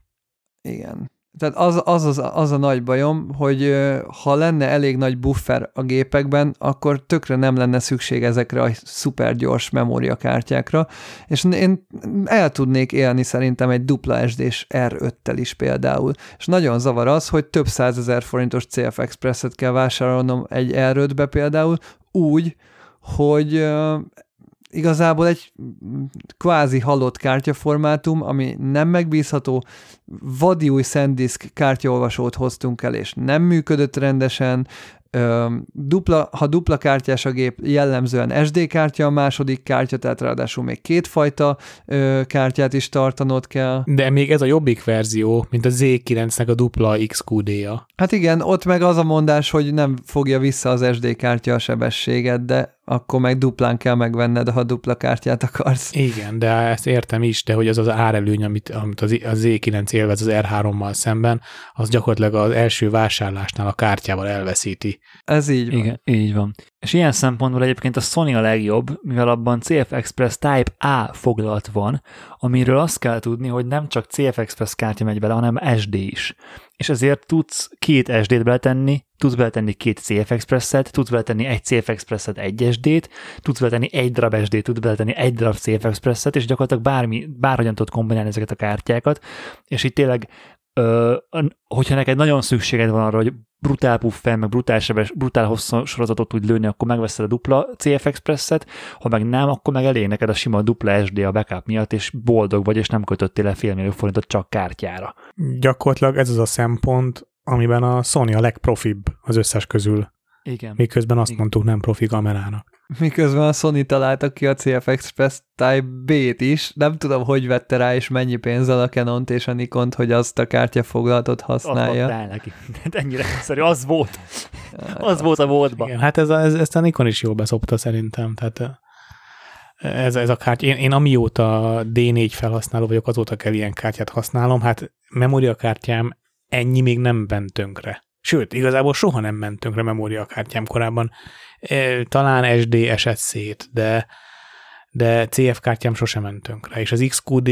Igen. Tehát az, az, az, az a nagy bajom, hogy ha lenne elég nagy buffer a gépekben, akkor tökre nem lenne szükség ezekre a szuper gyors memóriakártyákra, és én el tudnék élni szerintem egy dupla SD-s R5-tel is például. És nagyon zavar az, hogy több százezer forintos CF Express-et kell vásárolnom egy R5-be például, úgy, hogy igazából egy kvázi halott kártyaformátum, ami nem megbízható, vadi új SanDisk kártyaolvasót hoztunk el, és nem működött rendesen, dupla, ha dupla kártyás a gép, jellemzően SD kártya a második kártya, tehát ráadásul még kétfajta ö, kártyát is tartanod kell. De még ez a jobbik verzió, mint a Z9-nek a dupla XQD-ja. Hát igen, ott meg az a mondás, hogy nem fogja vissza az SD kártya a sebességet, de akkor meg duplán kell megvenned, ha dupla kártyát akarsz. Igen, de ezt értem is, de hogy az az árelőny, amit, amit az, az Z9 élvez az R3-mal szemben, az gyakorlatilag az első vásárlásnál a kártyával elveszíti. Ez így van. Igen, így van. És ilyen szempontból egyébként a Sony a legjobb, mivel abban CF Express Type A foglalat van, amiről azt kell tudni, hogy nem csak CF Express kártya megy bele, hanem SD is. És ezért tudsz két SD-t beletenni, tudsz beletenni két CF Express-et, tudsz beletenni egy CF Express-et, egy SD-t, tudsz beletenni egy darab SD-t, tudsz beletenni egy darab CF Express-et, és gyakorlatilag bármi, bárhogyan tudod kombinálni ezeket a kártyákat, és itt tényleg Ö, hogyha neked nagyon szükséged van arra, hogy brutál puffel, meg brutál, sebes, brutál hosszú sorozatot tud lőni, akkor megveszed a dupla CF Express-et, ha meg nem, akkor meg elég neked a sima dupla SD a backup miatt, és boldog vagy, és nem kötöttél el félmillió forintot csak kártyára. Gyakorlatilag ez az a szempont, amiben a Sony a legprofibb az összes közül. Igen. Miközben azt Igen. mondtuk nem profi kamerának. Miközben a Sony találta ki a CF Express Type B-t is, nem tudom, hogy vette rá, és mennyi pénzzel a Canon-t és a Nikont, hogy azt a kártyafoglaltot használja. Adtál neki. De ennyire egyszerű, az volt. Az volt a voltban. Igen, hát ez a, ez, ezt a Nikon is jól beszopta szerintem. Tehát ez, ez a kártya, én, én amióta D4 felhasználó vagyok, azóta kell ilyen kártyát használom, hát memóriakártyám ennyi még nem bent tönkre. Sőt, igazából soha nem ment tönkre memóriakártyám korábban. E, talán SD esett szét, de, de CF kártyám sosem ment tönkre. És az XQD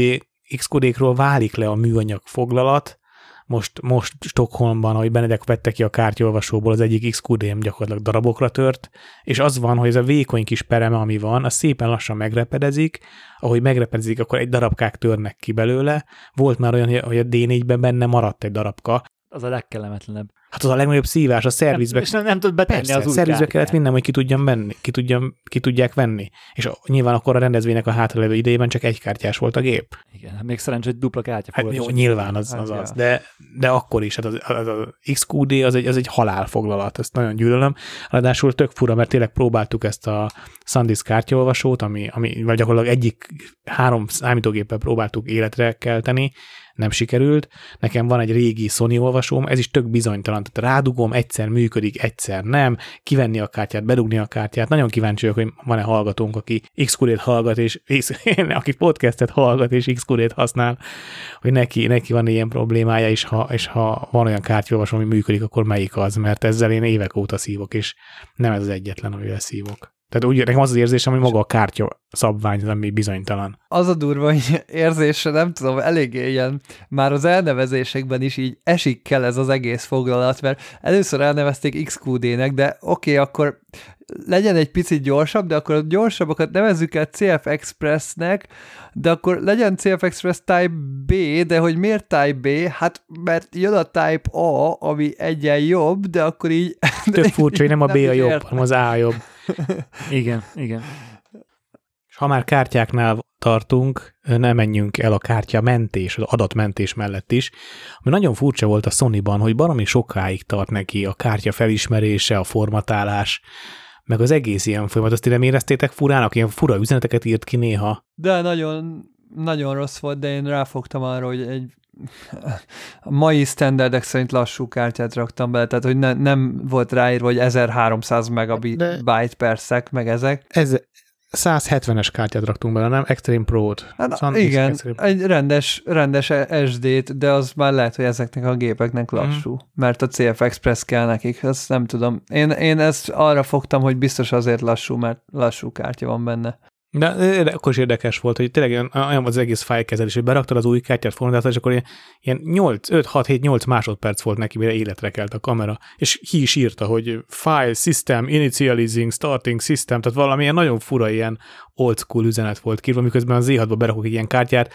XQD-król válik le a műanyag foglalat, most, most Stockholmban, ahogy Benedek vette ki a kártyolvasóból, az egyik XQD-m gyakorlatilag darabokra tört, és az van, hogy ez a vékony kis pereme, ami van, az szépen lassan megrepedezik, ahogy megrepedezik, akkor egy darabkák törnek ki belőle. Volt már olyan, hogy a D4-ben benne maradt egy darabka, Az a legkellemetlenebb. Hát az a legnagyobb szívás, a szervizbe. És nem, nem tud betenni Persze, az új szervizbe kellett vinnem, hogy ki tudjam venni, ki, tudjam, ki tudják venni. És nyilván akkor a rendezvénynek a hátralévő idejében csak egy kártyás volt a gép. Igen, hát még szerencsé, hogy dupla kártya Hát jó, nyilván az Hát az, az de, de akkor is, hát az, az, az XQD az egy, az egy halálfoglalat, ezt nagyon gyűlölöm. Ráadásul tök fura, mert tényleg próbáltuk ezt a SanDisk kártyaolvasót, ami, ami vagy gyakorlatilag egyik három számítógéppel próbáltuk életre kelteni, nem sikerült. Nekem van egy régi Sony olvasóm, ez is tök bizonytalan. Tehát rádugom, egyszer működik, egyszer nem, kivenni a kártyát, bedugni a kártyát. Nagyon kíváncsi vagyok, hogy van-e hallgatónk, aki XQD-t hallgat, és aki podcastet hallgat, és XQD-t használ, hogy neki, neki van ilyen problémája, és ha, és ha van olyan kártyolvasó, ami működik, akkor melyik az, mert ezzel én évek óta szívok, és nem ez az egyetlen, amivel szívok. Tehát úgy, nekem az az érzésem, hogy maga a kártya szabvány, az, ami bizonytalan. Az a durva hogy érzése, nem tudom, eléggé ilyen, már az elnevezésekben is így esik kell ez az egész foglalat, mert először elnevezték XQD-nek, de oké, okay, akkor legyen egy picit gyorsabb, de akkor a gyorsabbakat nevezzük el CF Expressnek, de akkor legyen CF Express Type B, de hogy miért Type B? Hát mert jön a Type A, ami egyen jobb, de akkor így... Tök furcsa, hogy nem a B a jobb, hanem az a jobb. Igen, igen. És ha már kártyáknál tartunk, ne menjünk el a kártya mentés, az adatmentés mellett is, ami nagyon furcsa volt a Sony-ban, hogy baromi sokáig tart neki a kártya felismerése, a formatálás, meg az egész ilyen folyamat. Azt nem éreztétek furának? Ilyen fura üzeneteket írt ki néha. De nagyon, nagyon rossz volt, de én ráfogtam arra, hogy egy a mai standardek szerint lassú kártyát raktam bele, tehát hogy ne, nem volt ráírva, hogy 1300 megabit De- byte per sec, meg ezek. Ez 170-es kártyát raktunk bele, nem? Extreme Pro-t. Hát Szóval igen, Extreme- egy rendes, rendes SD-t, de az már lehet, hogy ezeknek a gépeknek Mhm. lassú, mert a CF Express kell nekik, ezt nem tudom. Én, én ezt arra fogtam, hogy biztos azért lassú, mert lassú kártya van benne. De, de akkor is érdekes volt, hogy tényleg olyan, olyan volt az egész fájlkezelés, hogy beraktad az új kártyát, formatáltad, és akkor ilyen, ilyen 8, 5, 6, 7, 8 másodperc volt neki, mire életre kelt a kamera. És ki is írta, hogy file, system, initializing, starting system, tehát valamilyen nagyon fura ilyen old school üzenet volt kírva, miközben az Z6-ba berakok egy ilyen kártyát,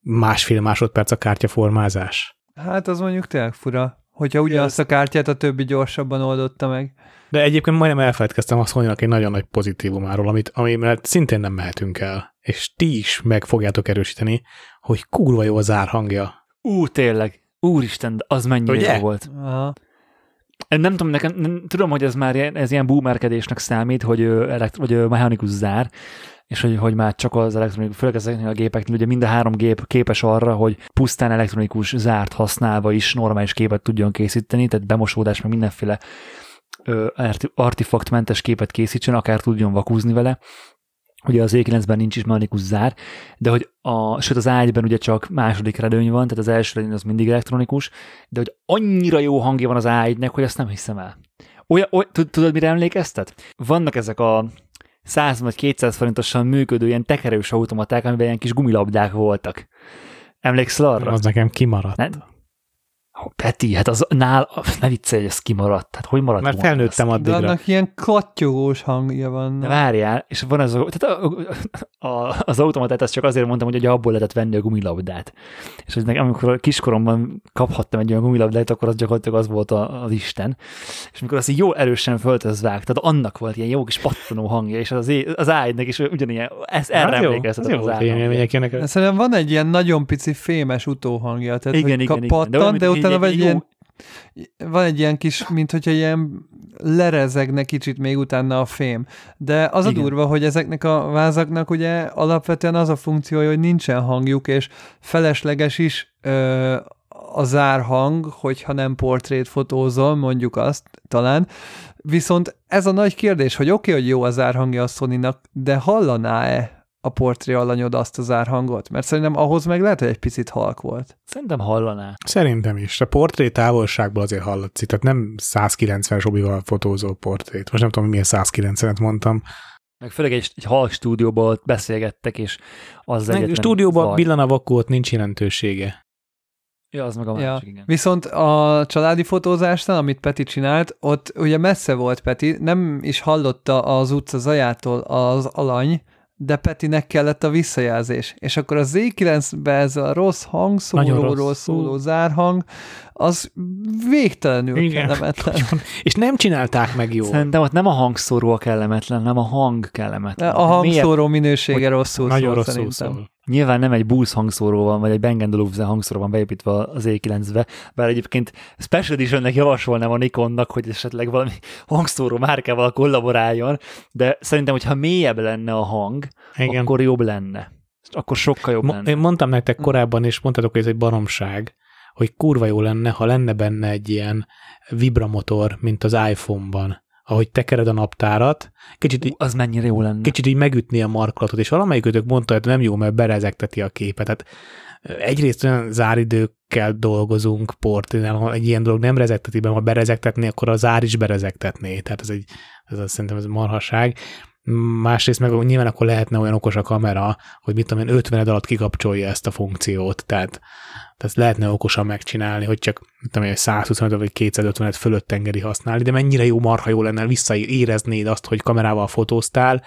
másfél másodperc a kártyaformázás. Hát az mondjuk tényleg fura, hogyha ugyanazt a kártyát a többi gyorsabban oldotta meg. De egyébként majdnem elfelejtkeztem a sony egy nagyon nagy pozitívumáról, amit, ami mellett szintén nem mehetünk el. És ti is meg fogjátok erősíteni, hogy kurva jó az árhangja. Ú, tényleg. Úristen, de az mennyire Ugye? jó volt. Aha. Nem tudom, nekem, nem, tudom, hogy ez már ilyen, ez ilyen boomerkedésnek számít, hogy, elekt, ö, mechanikus zár, és hogy, hogy már csak az elektronikus, főleg ezeknél a gépeknél, ugye mind a három gép képes arra, hogy pusztán elektronikus zárt használva is normális képet tudjon készíteni, tehát bemosódás, meg mindenféle artifaktmentes képet készítsen, akár tudjon vakúzni vele. Ugye az E9-ben nincs is mechanikus zár, de hogy a, sőt az ágyban ugye csak második redőny van, tehát az első redőny az mindig elektronikus, de hogy annyira jó hangja van az A1-nek, hogy azt nem hiszem el. Olyan, oly, tud- tudod, mire emlékeztet? Vannak ezek a 100 vagy 200 forintosan működő ilyen tekerős automaták, amiben ilyen kis gumilabdák voltak. Emlékszel arra? Az nekem kimaradt. Ne? Peti, hát az nál, ne viccelj, hogy ez kimaradt. Hát hogy maradt Mert felnőttem De addigra. annak ilyen klattyogós hangja van. De várjál, és van az, tehát a, a, az automatát, ezt csak azért mondtam, hogy ugye abból lehetett venni a gumilabdát. És hogy nekem, amikor kiskoromban kaphattam egy olyan gumilabdát, akkor az gyakorlatilag az volt a, az Isten. És amikor azt így jó erősen föltöz vágtad, annak volt ilyen jó kis pattanó hangja, és az, é- az ágynak is ugyanilyen, ez erre Az jó, emlékeztet az az. De Szerintem van egy ilyen nagyon pici fémes utóhangja, tehát Igen, hogy igen, igen. pattan, olyan, de, mint utána van egy jó- ilyen, van egy ilyen kis, mint hogyha ilyen lerezegne kicsit még utána a fém. De az a Igen. durva, hogy ezeknek a vázaknak ugye alapvetően az a funkciója, hogy nincsen hangjuk, és felesleges is ö, a zárhang, hogyha nem portrét fotózol, mondjuk azt talán. Viszont ez a nagy kérdés, hogy oké, okay, hogy jó az zárhangja a sony de hallaná-e a portré alanyod azt a zárhangot? Mert szerintem ahhoz meg lehet, hogy egy picit halk volt. Szerintem hallaná. Szerintem is. A portré távolságból azért hallatszik, tehát nem 190-es obival fotózó portrét. Most nem tudom, milyen 190-et mondtam. Meg főleg egy, egy halk stúdióban ott beszélgettek, és az Meg egyetlen stúdióban zaj. billan a vakó, ott nincs jelentősége. Ja, az meg a Ja. másik, igen. Viszont a családi fotózásnál, amit Peti csinált, ott ugye messze volt Peti, nem is hallotta az utca zajától az alany, de Petinek kellett a visszajelzés. És akkor a Z9-be ez a rossz hangszóróról szóló zárhang, az végtelenül Igen. kellemetlen. És nem csinálták meg jól. Szerintem ott nem a hangszóró a kellemetlen, hanem a hang kellemetlen. A hangszóró Miért? minősége rosszul Nagyon szól rosszul szerintem. szól. Nyilván nem egy Boost hangszóró van, vagy egy Bang Olufsen hangszóró van beépítve az E9-be, bár egyébként Special Editionnek javasolnám a Nikonnak, hogy esetleg valami hangszóró márkával kollaboráljon, de szerintem, hogyha mélyebb lenne a hang, Igen. akkor jobb lenne. Akkor sokkal jobb Mo- lenne. én mondtam nektek korábban, és mondtátok, hogy ez egy baromság, hogy kurva jó lenne, ha lenne benne egy ilyen vibramotor, mint az iPhone-ban, ahogy tekered a naptárat, kicsit így, Az mennyire jó lenne. kicsit így megütni a markolatot, és valamelyikőtök mondta, hogy nem jó, mert berezegteti a képet. Tehát egyrészt olyan záridőkkel dolgozunk portinál, ha egy ilyen dolog nem rezegteti be, ha berezegtetné, akkor a zár is berezegtetné. Tehát ez egy, ez azt szerintem ez marhaság. Másrészt meg nyilván akkor lehetne olyan okos a kamera, hogy mit tudom én, 50 alatt kikapcsolja ezt a funkciót, tehát, tehát lehetne okosan megcsinálni, hogy csak mit tudom én, 125 vagy 250 fölött tengeri használni, de mennyire jó marha jó lenne visszaéreznéd azt, hogy kamerával fotóztál,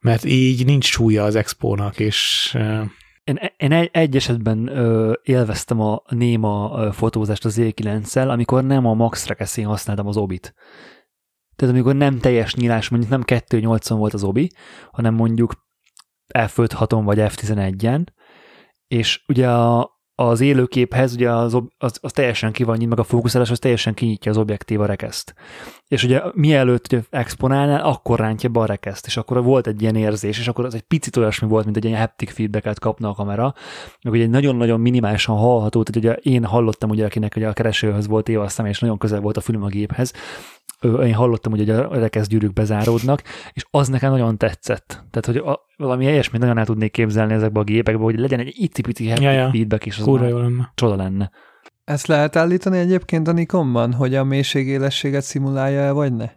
mert így nincs súlya az expónak, és Én, én egy, egy esetben ö, élveztem a néma fotózást az E9-szel, amikor nem a Max rekeszén használtam az obit. Tehát amikor nem teljes nyílás, mondjuk nem 2.8-on volt az obi, hanem mondjuk F5.6-on vagy F11-en, és ugye a, az élőképhez ugye az, az, az teljesen ki van meg a fókuszálás az teljesen kinyitja az objektív a rekeszt. És ugye mielőtt ugye exponálnál, akkor rántja be a rekeszt, és akkor volt egy ilyen érzés, és akkor az egy picit olyasmi volt, mint egy ilyen haptic feedbacket kapna a kamera, meg ugye nagyon-nagyon minimálisan hallható, tehát ugye én hallottam, ugye akinek ugye a keresőhöz volt éve a szem, és nagyon közel volt a fülem a géphez, én hallottam, hogy ugye a rekesz gyűrűk bezáródnak, és az nekem nagyon tetszett. Tehát, hogy a, valami ilyesmit nagyon el tudnék képzelni ezekbe a gépekbe, hogy legyen egy icipici haptic Ja, ja. feedback, és az már jó lenne. csoda lenne. Ezt lehet állítani egyébként a Nikonban, hogy a mélységélességet szimulálja-e, vagy ne?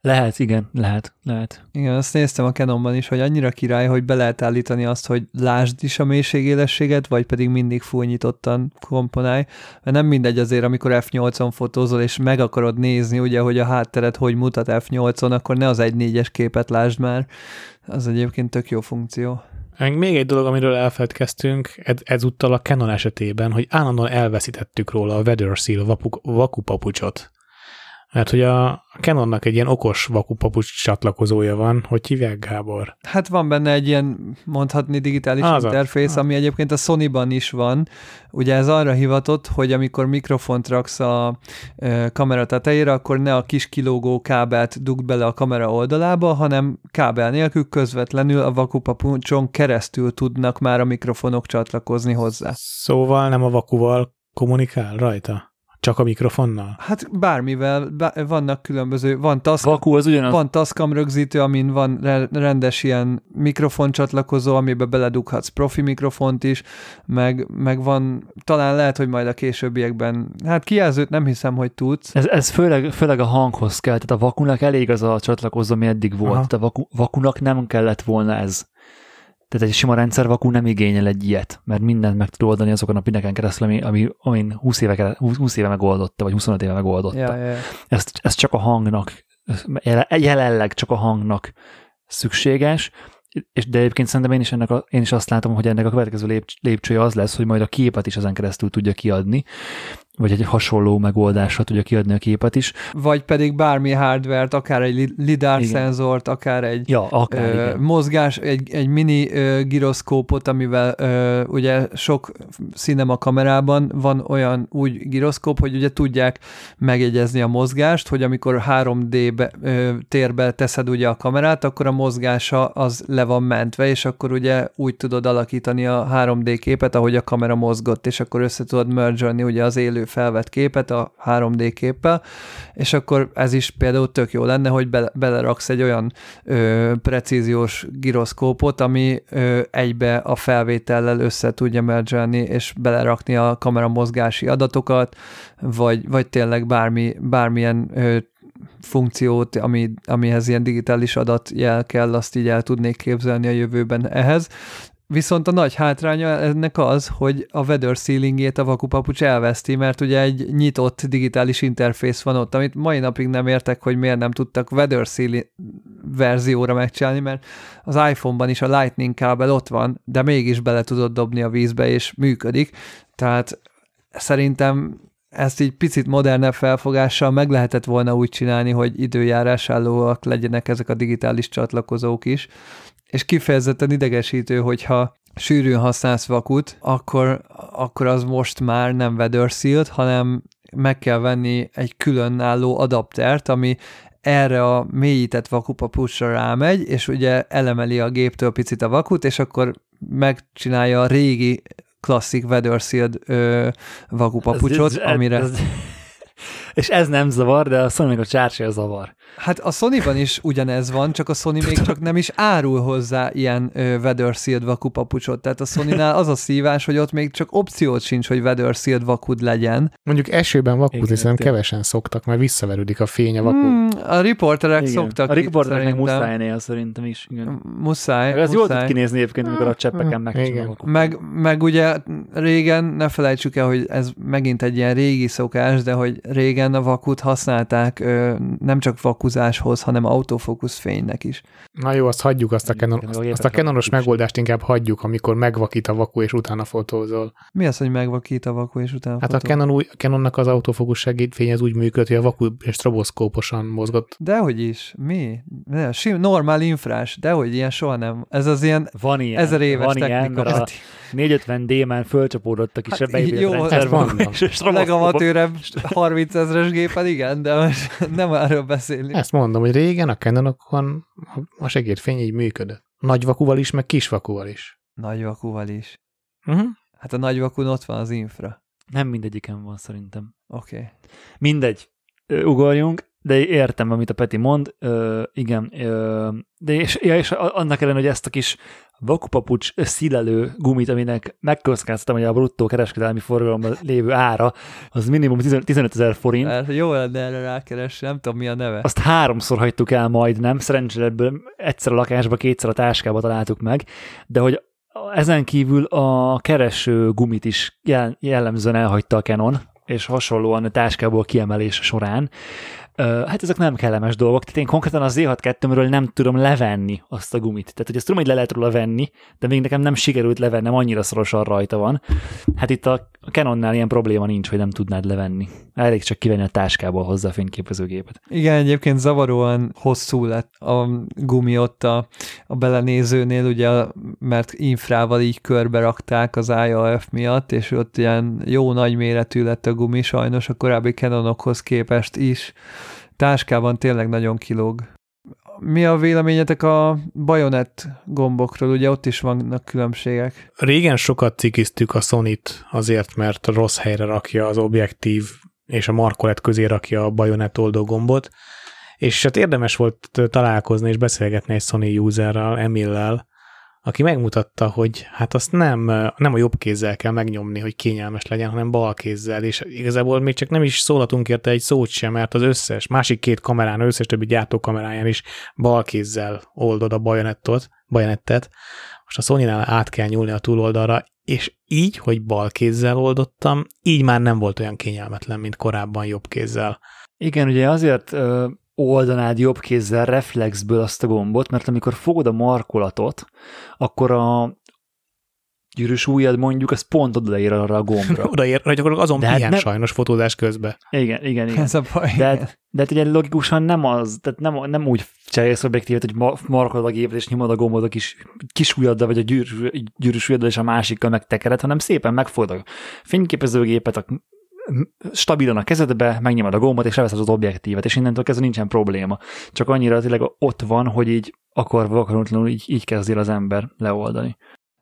Lehet, igen, lehet, lehet. Igen, azt néztem a Canonban is, hogy annyira király, hogy be lehet állítani azt, hogy lásd is a mélységélességet, vagy pedig mindig full nyitottan komponálj. Mert nem mindegy azért, amikor F8-on fotózol, és meg akarod nézni, ugye, hogy a hátteret hogy mutat F8-on, akkor ne az 1.4-es képet lásd már. Az egyébként tök jó funkció. Még egy dolog, amiről elfeledkeztünk, ez, ezúttal a Canon esetében, hogy állandóan elveszítettük róla a Weather Seal vakupapucsot. Mert hogy a Canonnak egy ilyen okos vakupapucs csatlakozója van, hogy hívják Gábor? Hát van benne egy ilyen, mondhatni digitális Az interfész, ami egyébként a Sony-ban is van. Ugye ez arra hivatott, hogy amikor mikrofont raksz a ö, kamera tetejére, akkor ne a kis kilógó kábelt dugd bele a kamera oldalába, hanem kábel nélkül közvetlenül a vakupapucson keresztül tudnak már a mikrofonok csatlakozni hozzá. Szóval nem a vakuval kommunikál rajta? Csak a mikrofonnal? Hát bármivel, bá- vannak különböző, van task, Vaku az ugyanaz, Van Tascam rögzítő, amin van re- rendes ilyen mikrofoncsatlakozó, amibe beledughatsz profi mikrofont is, meg, meg van, talán lehet, hogy majd a későbbiekben, hát kijelzőt nem hiszem, hogy tudsz. Ez, ez főleg, főleg a hanghoz kell, tehát a vakunak elég az a csatlakozó, ami eddig volt. Aha. Tehát a vaku, vakunak nem kellett volna ez. Tehát egy sima rendszer vakú nem igényel egy ilyet, mert mindent meg tud oldani azokon a pineken keresztül, ami, ami amin 20 éve, kere- 20 20 éve megoldotta, vagy 25 éve megoldotta. Ja, ja, ja. Ez, ez csak a hangnak, jele- jelenleg csak a hangnak szükséges, és de egyébként szerintem én is, ennek a, én is azt látom, hogy ennek a következő lép, lépcsője az lesz, hogy majd a képet is ezen keresztül tudja kiadni, vagy egy hasonló megoldásra tudja kiadni a képet is. Vagy pedig bármi hardvert, akár egy li- lidar Igen. szenzort, akár egy Ja, akár, ö, igen. mozgás, egy, egy mini ö, giroszkópot, amivel ö, ugye sok cinema kamerában van olyan úgy giroszkóp, hogy ugye tudják megjegyezni a mozgást, hogy amikor 3D-be, ö, térbe teszed ugye a kamerát, akkor a mozgása az le van mentve, és akkor ugye úgy tudod alakítani a 3D képet, ahogy a kamera mozgott, és akkor össze tudod merge ugye az élő felvett képet a 3D képpel, és akkor ez is például tök jó lenne, hogy bele, beleraksz egy olyan ö, precíziós giroszkópot, ami ö, egybe a felvétellel össze tudja mergelni, és belerakni a kamera mozgási adatokat, vagy, vagy tényleg bármi, bármilyen ö, funkciót, ami, amihez ilyen digitális adatjel kell, azt így el tudnék képzelni a jövőben ehhez. Viszont a nagy hátránya ennek az, hogy a weather sealingét a vakupapucs elveszti, mert ugye egy nyitott digitális interfész van ott, amit mai napig nem értek, hogy miért nem tudtak weather sealing verzióra megcsinálni, mert az iPhone-ban is a Lightning kábel ott van, de mégis bele tudod dobni a vízbe, és működik. Tehát szerintem ezt így picit modernebb felfogással meg lehetett volna úgy csinálni, hogy időjárás állóak legyenek ezek a digitális csatlakozók is, és kifejezetten idegesítő, hogyha sűrűn használsz vakut, akkor, akkor az most már nem sealed, hanem meg kell venni egy különálló adaptert, ami erre a mélyített vakupapucsra rámegy, és ugye elemeli a géptől picit a vakut, és akkor megcsinálja a régi klasszik weather sealed ö, vakupapucsot, Ez- ez- amire... ez- és ez nem zavar, de a sony a csárcsa zavar. Hát a Sony-ban is ugyanez van, csak a Sony még csak nem is árul hozzá ilyen ö, weather sealed vakupapucsot. Tehát a Sony-nál az a szívás, hogy ott még csak opciót sincs, hogy weather sealed vakud legyen. Mondjuk esőben szerintem tényleg. kevesen szoktak, mert visszaverődik a fény a vakú. Hmm, a riporterek Igen. szoktak a riportereknek muszáj néha szerintem is. Igen. Muszáj, Meg ez jól tud kinézni egyébként, amikor a cseppeken Igen. megcsinálom. Meg, meg ugye régen, ne felejtsük el, hogy ez megint egy ilyen régi szokás, de hogy régen a vakut használták ö, nem csak vakuzáshoz, hanem autofókusz fénynek is. Na jó, azt hagyjuk, azt a, Canon, a azt, a Canonos megoldást inkább hagyjuk, amikor megvakít a vakú, és utána fotózol. Mi az, hogy megvakít a vaku, és utána Hát a fotó? Canon új, a Canonnak az autofókusz segédfény az úgy működött, hogy a vakú és stroboszkóposan mozgott. Dehogy is. Mi? Ne, sim, normál infrás, dehogy ilyen soha nem. Ez az ilyen Van ilyen. ezer éves van ilyen, technika. mert a 450D-ben fölcsapódott a kis Hát hát, jó, és a legamatőrebb 30 ezres gépen, igen, de most nem erről beszélni. Ezt mondom, hogy régen a Canonokon a- a segédfény így működött. Nagy vakúval is, meg kis vakúval is. Nagy vakúval is. Uh-huh. Hát a nagy vakun ott van az infra. Nem mindegyiken van szerintem. Oké. Okay. Mindegy, ugorjunk, de értem, amit a Peti mond, ö, igen, ö, de és, ja, és annak ellenére, hogy ezt a kis vakupapucs szílelő gumit, aminek megkockáztam, hogy a bruttó kereskedelmi forgalomban lévő ára, az minimum 15 ezer forint, Erre Jó lenne erre rákeresni, nem tudom mi a neve. azt háromszor hagytuk el majd, nem? Szerencsére ebből egyszer a lakásba, kétszer a táskába találtuk meg, de hogy ezen kívül a kereső gumit is jel- jellemzően elhagyta a Canon, és hasonlóan a táskából kiemelés során. Hát ezek nem kellemes dolgok, tehát én konkrétan az Z6-2-ről nem tudom levenni azt a gumit. Tehát, hogy azt tudom, hogy le lehet róla venni, de még nekem nem sikerült levennem, annyira szorosan rajta van. Hát itt a Canonnál ilyen probléma nincs, hogy nem tudnád levenni. Elég csak kivenni a táskából hozzá a fényképezőgépet. Igen, egyébként zavaróan hosszú lett a gumi ott a, a belenézőnél, ugye, mert infrával így körbe rakták az IAF miatt, és ott ilyen jó nagy méretű lett a gumi, sajnos a korábbi Canonokhoz képest is. Táskában tényleg nagyon kilóg. Mi a véleményetek a bajonett gombokról? Ugye ott is vannak különbségek. Régen sokat cikiztük a sony azért, mert rossz helyre rakja az objektív és a markolet közé rakja a bajonett oldó gombot, és hát érdemes volt találkozni és beszélgetni egy Sony userrel, Emillel, aki megmutatta, hogy hát azt nem, nem a jobb kézzel kell megnyomni, hogy kényelmes legyen, hanem bal kézzel, és igazából még csak nem is szólhatunk érte egy szót sem, mert az összes, másik két kamerán, összes többi gyártókameráján is bal kézzel oldod a bajonettot, bajonettet, most a sony át kell nyúlni a túloldalra, és így, hogy bal kézzel oldottam, így már nem volt olyan kényelmetlen, mint korábban jobb kézzel. Igen, ugye azért oldanád jobb kézzel reflexből azt a gombot, mert amikor fogod a markolatot, akkor a gyűrűs ujjad mondjuk, az pont odaér arra a gombra. Odaér, hogy akkor azon De hát pihen nem- sajnos fotózás közben. Igen, igen, igen. Ez a baj. De hát, de hát ugye logikusan nem az, tehát nem, nem úgy cserélsz objektívet, hogy ma- markolod a gépet és nyomod a gombot a kis, kis ujjaddal, vagy a gyűrűs, gyűrűs ujjaddal és a másikkal megtekered, hanem szépen megfogod a fényképezőgépet, a, stabilan a kezedbe, megnyomod a gombot, és leveszed az objektívet, és innentől kezdve nincsen probléma. Csak annyira tényleg ott van, hogy így akarva akaratlanul így, így kezdél az ember leoldani.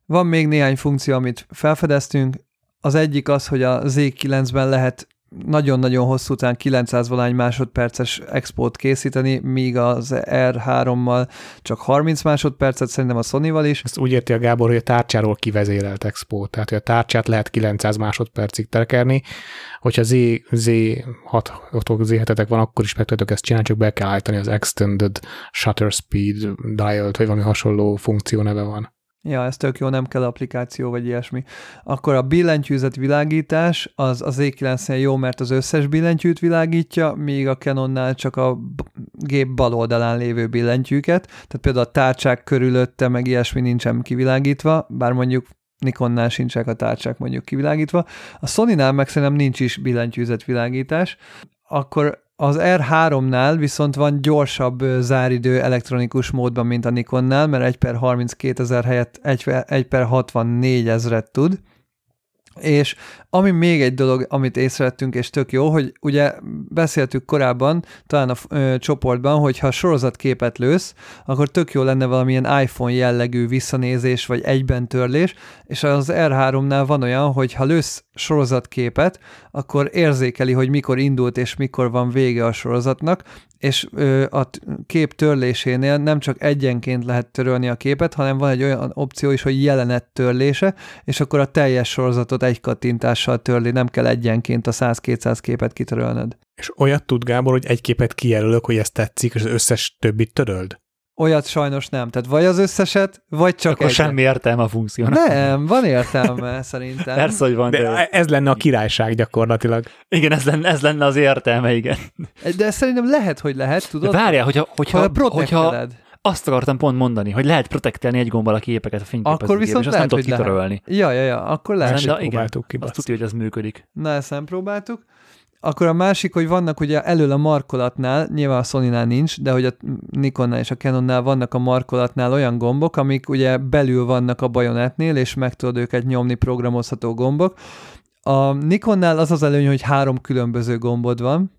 Van még néhány funkció, amit felfedeztünk. Az egyik az, hogy a Z9-ben lehet nagyon-nagyon hosszú után 900 valány másodperces expót készíteni, míg az R3-mal csak 30 másodpercet, szerintem a Sony-val is. Ezt úgy érti a Gábor, hogy a tárcsáról kivezérelt expót, tehát hogy a tárcsát lehet 900 másodpercig tekerni, hogyha Z, Z6 Z7 van, akkor is meg tudjátok ezt csinálni, csak be kell állítani az Extended Shutter Speed Dial-t, vagy valami hasonló funkció neve van. Ja, ez tök jó, nem kell applikáció vagy ilyesmi. Akkor a billentyűzet világítás az az E9-nél jó, mert az összes billentyűt világítja, míg a Canonnál csak a gép bal oldalán lévő billentyűket, tehát például a tárcsák körülötte meg ilyesmi nincsen kivilágítva, bár mondjuk Nikonnál sincsenek a tárcsák mondjuk kivilágítva. A Sony-nál meg szerintem nincs is billentyűzet világítás. Akkor az R3-nál viszont van gyorsabb záridő elektronikus módban, mint a Nikonnál, mert 1 per 32 ezer helyett 1 per 64 ezret tud, és ami még egy dolog, amit észrevettünk, és tök jó, hogy ugye beszéltük korábban, talán a ö, csoportban, hogy ha sorozatképet lősz, akkor tök jó lenne valamilyen iPhone jellegű visszanézés, vagy egyben törlés, és az R3-nál van olyan, hogy ha lősz sorozatképet, akkor érzékeli, hogy mikor indult és mikor van vége a sorozatnak, és a kép törlésénél nem csak egyenként lehet törölni a képet, hanem van egy olyan opció is, hogy jelenet törlése, és akkor a teljes sorozatot egy kattintással törli, nem kell egyenként a 100-200 képet kitörölnöd. És olyat tud Gábor, hogy egy képet kijelölök, hogy ezt tetszik, és az összes többit töröld? Olyat sajnos nem. Tehát vagy az összeset, vagy csak Akkor egyet. semmi értelme a funkciónak. Nem, van értelme szerintem. Persze, hogy van. De De... ez lenne a királyság gyakorlatilag. Igen, ez lenne, ez lenne az értelme, igen. De szerintem lehet, hogy lehet, De tudod? várjál, hogyha, hogyha, ha hogyha azt akartam pont mondani, hogy lehet protektelni egy gombbal a képeket a fényképezőgépben, Akkor viszont és azt nem lehet, tudod hogy lehet. kitörölni. Ja, ja, ja, akkor lehet. Ezt se De igen, próbáltuk ki, azt tudja, hogy ez működik. Na, ezt nem próbáltuk. Akkor a másik, hogy vannak ugye elől a markolatnál, nyilván a Sony-nál nincs, de hogy a Nikonnál és a Canonnál vannak a markolatnál olyan gombok, amik ugye belül vannak a bajonetnél, és meg tudod őket nyomni programozható gombok. A Nikonnál az az előny, hogy három különböző gombod van,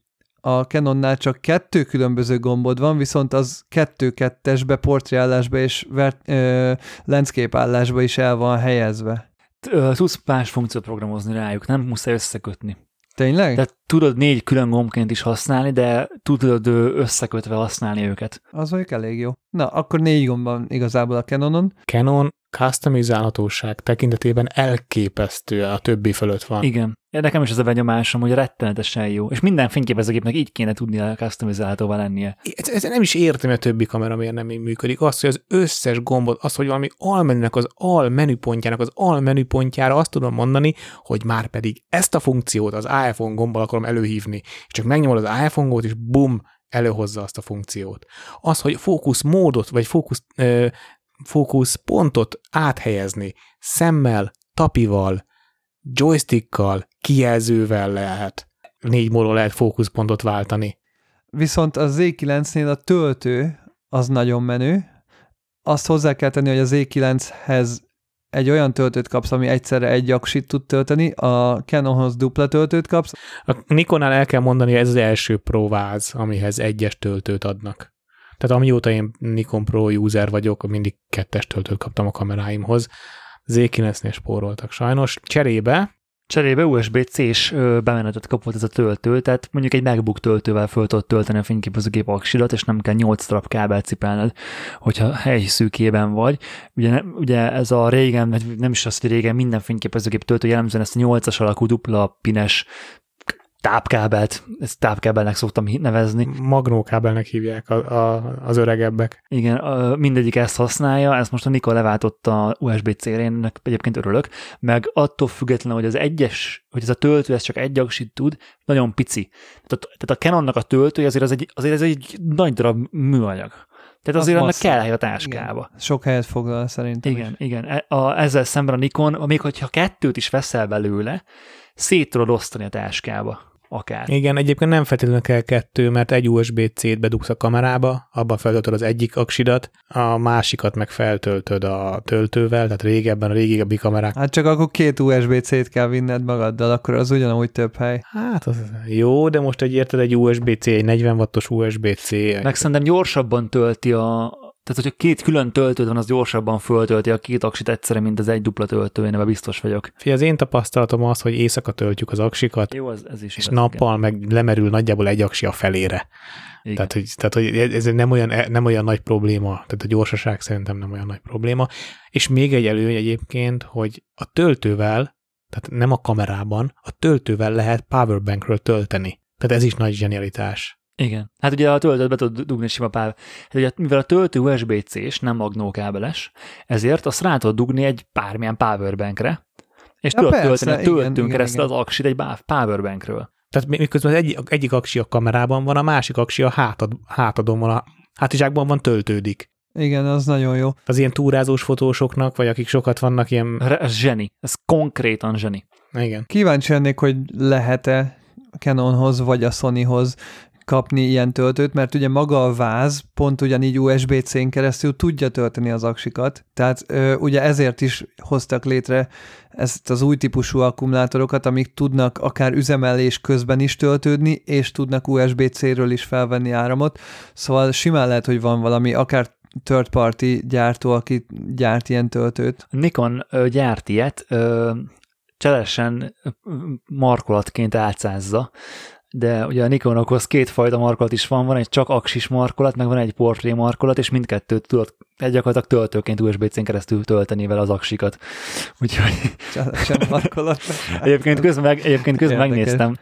a Canonnál csak kettő különböző gombod van, viszont az kettő-kettesbe, portréállásba és ver- ö, landscape is el van helyezve. Tudsz más funkciót programozni rájuk, nem muszáj összekötni. Tényleg? Tehát tudod négy külön gombként is használni, de tudod összekötve használni őket. Az mondjuk elég jó. Na, akkor négy gomb van igazából a Canonon. Canon customizálhatóság tekintetében elképesztő a többi fölött van. Igen. Nekem is ez a benyomásom, hogy rettenetesen jó. És minden fényképezőgépnek így kéne tudnia customizálhatóvá lennie. Ez, ez nem is értem, hogy a többi kamera miért nem így működik. Az, hogy az összes gombot, az, hogy valami almenünek az al menüpontjának az al menüpontjára azt tudom mondani, hogy már pedig ezt a funkciót az iPhone gombbal akarom előhívni. És csak megnyomod az iPhone gombot, és bum, előhozza azt a funkciót. Az, hogy fókusz módot, vagy fókusz, ö, fókusz pontot áthelyezni szemmel, tapival, joystickkal, kijelzővel lehet. Négy módon lehet fókuszpontot váltani. Viszont a Z9-nél a töltő az nagyon menő. Azt hozzá kell tenni, hogy a Z9-hez egy olyan töltőt kapsz, ami egyszerre egy aksit tud tölteni, a Canonhoz dupla töltőt kapsz. A Nikonnál el kell mondani, hogy ez az első Pro váz, amihez egyes töltőt adnak. Tehát amióta én Nikon Pro user vagyok, mindig kettes töltőt kaptam a kameráimhoz. Z9-nél spóroltak sajnos. Cserébe Cserébe USB-C-s bemenetet kapott ez a töltő, tehát mondjuk egy MacBook töltővel föl tudod tölteni a fényképezőgép aksidat, és nem kell 8 darab kábelt cipelned, hogyha helyszűkében vagy. Ugye, ugye ez a régen, nem is az, hogy régen minden fényképezőgép töltő jellemzően ezt a 8-as alakú dupla pines tápkábelt, ezt tápkábelnek szoktam nevezni. magnókábelnek hívják a, a, az öregebbek. Igen, ö, mindegyik ezt használja, ezt most a Nikon leváltotta USB-C-re, én ennek egyébként örülök, meg attól függetlenül, hogy az egyes, hogy ez a töltő, ez csak egy aksit tud, nagyon pici. Tehát, a- tehát a Canonnak a töltője azért, az egy, azért ez egy nagy darab műanyag. Tehát Az azért annak masszív. kell hely a táskába. Igen. Sok helyet foglal szerintem. Igen, is. igen. E- A, ezzel szemben a Nikon, még hogyha kettőt is veszel belőle, szét tudod osztani a táskába. Akár. Igen, egyébként nem feltétlenül kell kettő, mert egy USB-C-t bedugsz a kamerába, abban feltöltöd az egyik aksidat, a másikat meg feltöltöd a töltővel, tehát régebben a régebbi kamerák. Hát csak akkor két USB-C-t kell vinned magaddal, akkor az ugyanúgy több hely. Hát az jó, de most egy érted egy USB-C, egy 40 wattos USB-C. Meg szerintem gyorsabban tölti a Tehát, hogyha két külön töltőd van, az gyorsabban föltölti a két aksit egyszerre, mint az egy dupla töltő, én ebben biztos vagyok. Fia, az én tapasztalatom az, hogy éjszaka töltjük az aksikat, Jó, ez, ez is és igaz, nappal meg lemerül nagyjából egy aksi a felére. Igen. Tehát, hogy, tehát, hogy ez nem olyan, nem olyan nagy probléma, tehát a gyorsaság szerintem nem olyan nagy probléma. És még egy előny egyébként, hogy a töltővel, tehát nem a kamerában, a töltővel lehet powerbankről tölteni. Tehát ez is nagy zsenialitás. Igen. Hát ugye a töltőt be tud dugni sima pár. Hát ugye, mivel a töltő USB-C és nem magnókábeles, ezért azt rá tudod dugni egy bármilyen powerbankre, és Ja, tudod persze, tölteni a igen, töltőn igen, keresztül igen. az aksit egy powerbankről. Tehát mi- miközben az egyik, egyik aksi a kamerában van, a másik aksi a hátad, hátadon van, a hátizsákban van, töltődik. Igen, az nagyon jó. Az ilyen túrázós fotósoknak, vagy akik sokat vannak ilyen... Re- Ez zseni. Ez konkrétan zseni. Igen. Kíváncsi lennék, hogy lehet-e a Canonhoz vagy a Sonyhoz kapni ilyen töltőt, mert ugye maga a váz pont ugyanígy USB-C-n keresztül tudja tölteni az aksikat, tehát ö, ugye ezért is hoztak létre ezt az új típusú akkumulátorokat, amik tudnak akár üzemelés közben is töltődni, és tudnak USB-C-ről is felvenni áramot, szóval simán lehet, hogy van valami, akár third party gyártó, aki gyárt ilyen töltőt. Nikon ö, gyárt ilyet, ö, cselesen markolatként álcázza, de ugye a Nikonokhoz kétfajta markolat is van, van egy csak aksis markolat, meg van egy portré markolat, és mindkettőt tudod egy gyakorlatilag töltőként USB-C-n keresztül tölteni vele az aksikat. Úgyhogy Sem markolat. egyébként közben, meg, egyébként közben Érdekes. megnéztem,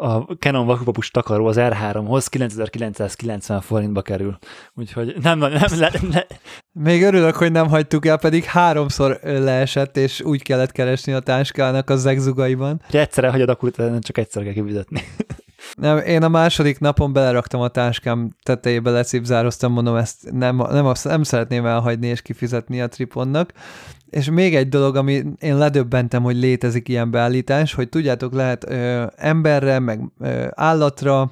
a Canon vakupapus takaró az R3-hoz 9990 forintba kerül. Úgyhogy nem, nem, nem, le, le, Még örülök, hogy nem hagytuk el, pedig háromszor leesett, és úgy kellett keresni a táskának a zegzugaiban. ha egyszerre hagyod, akkor utána csak egyszer kell kifizetni. Nem, én a második napon beleraktam a táskám tetejébe, lecipzároztam, mondom, ezt nem, nem, azt nem szeretném elhagyni és kifizetni a triponnak. És még egy dolog, ami én ledöbbentem, hogy létezik ilyen beállítás, hogy tudjátok, lehet ö, emberre, meg ö, állatra,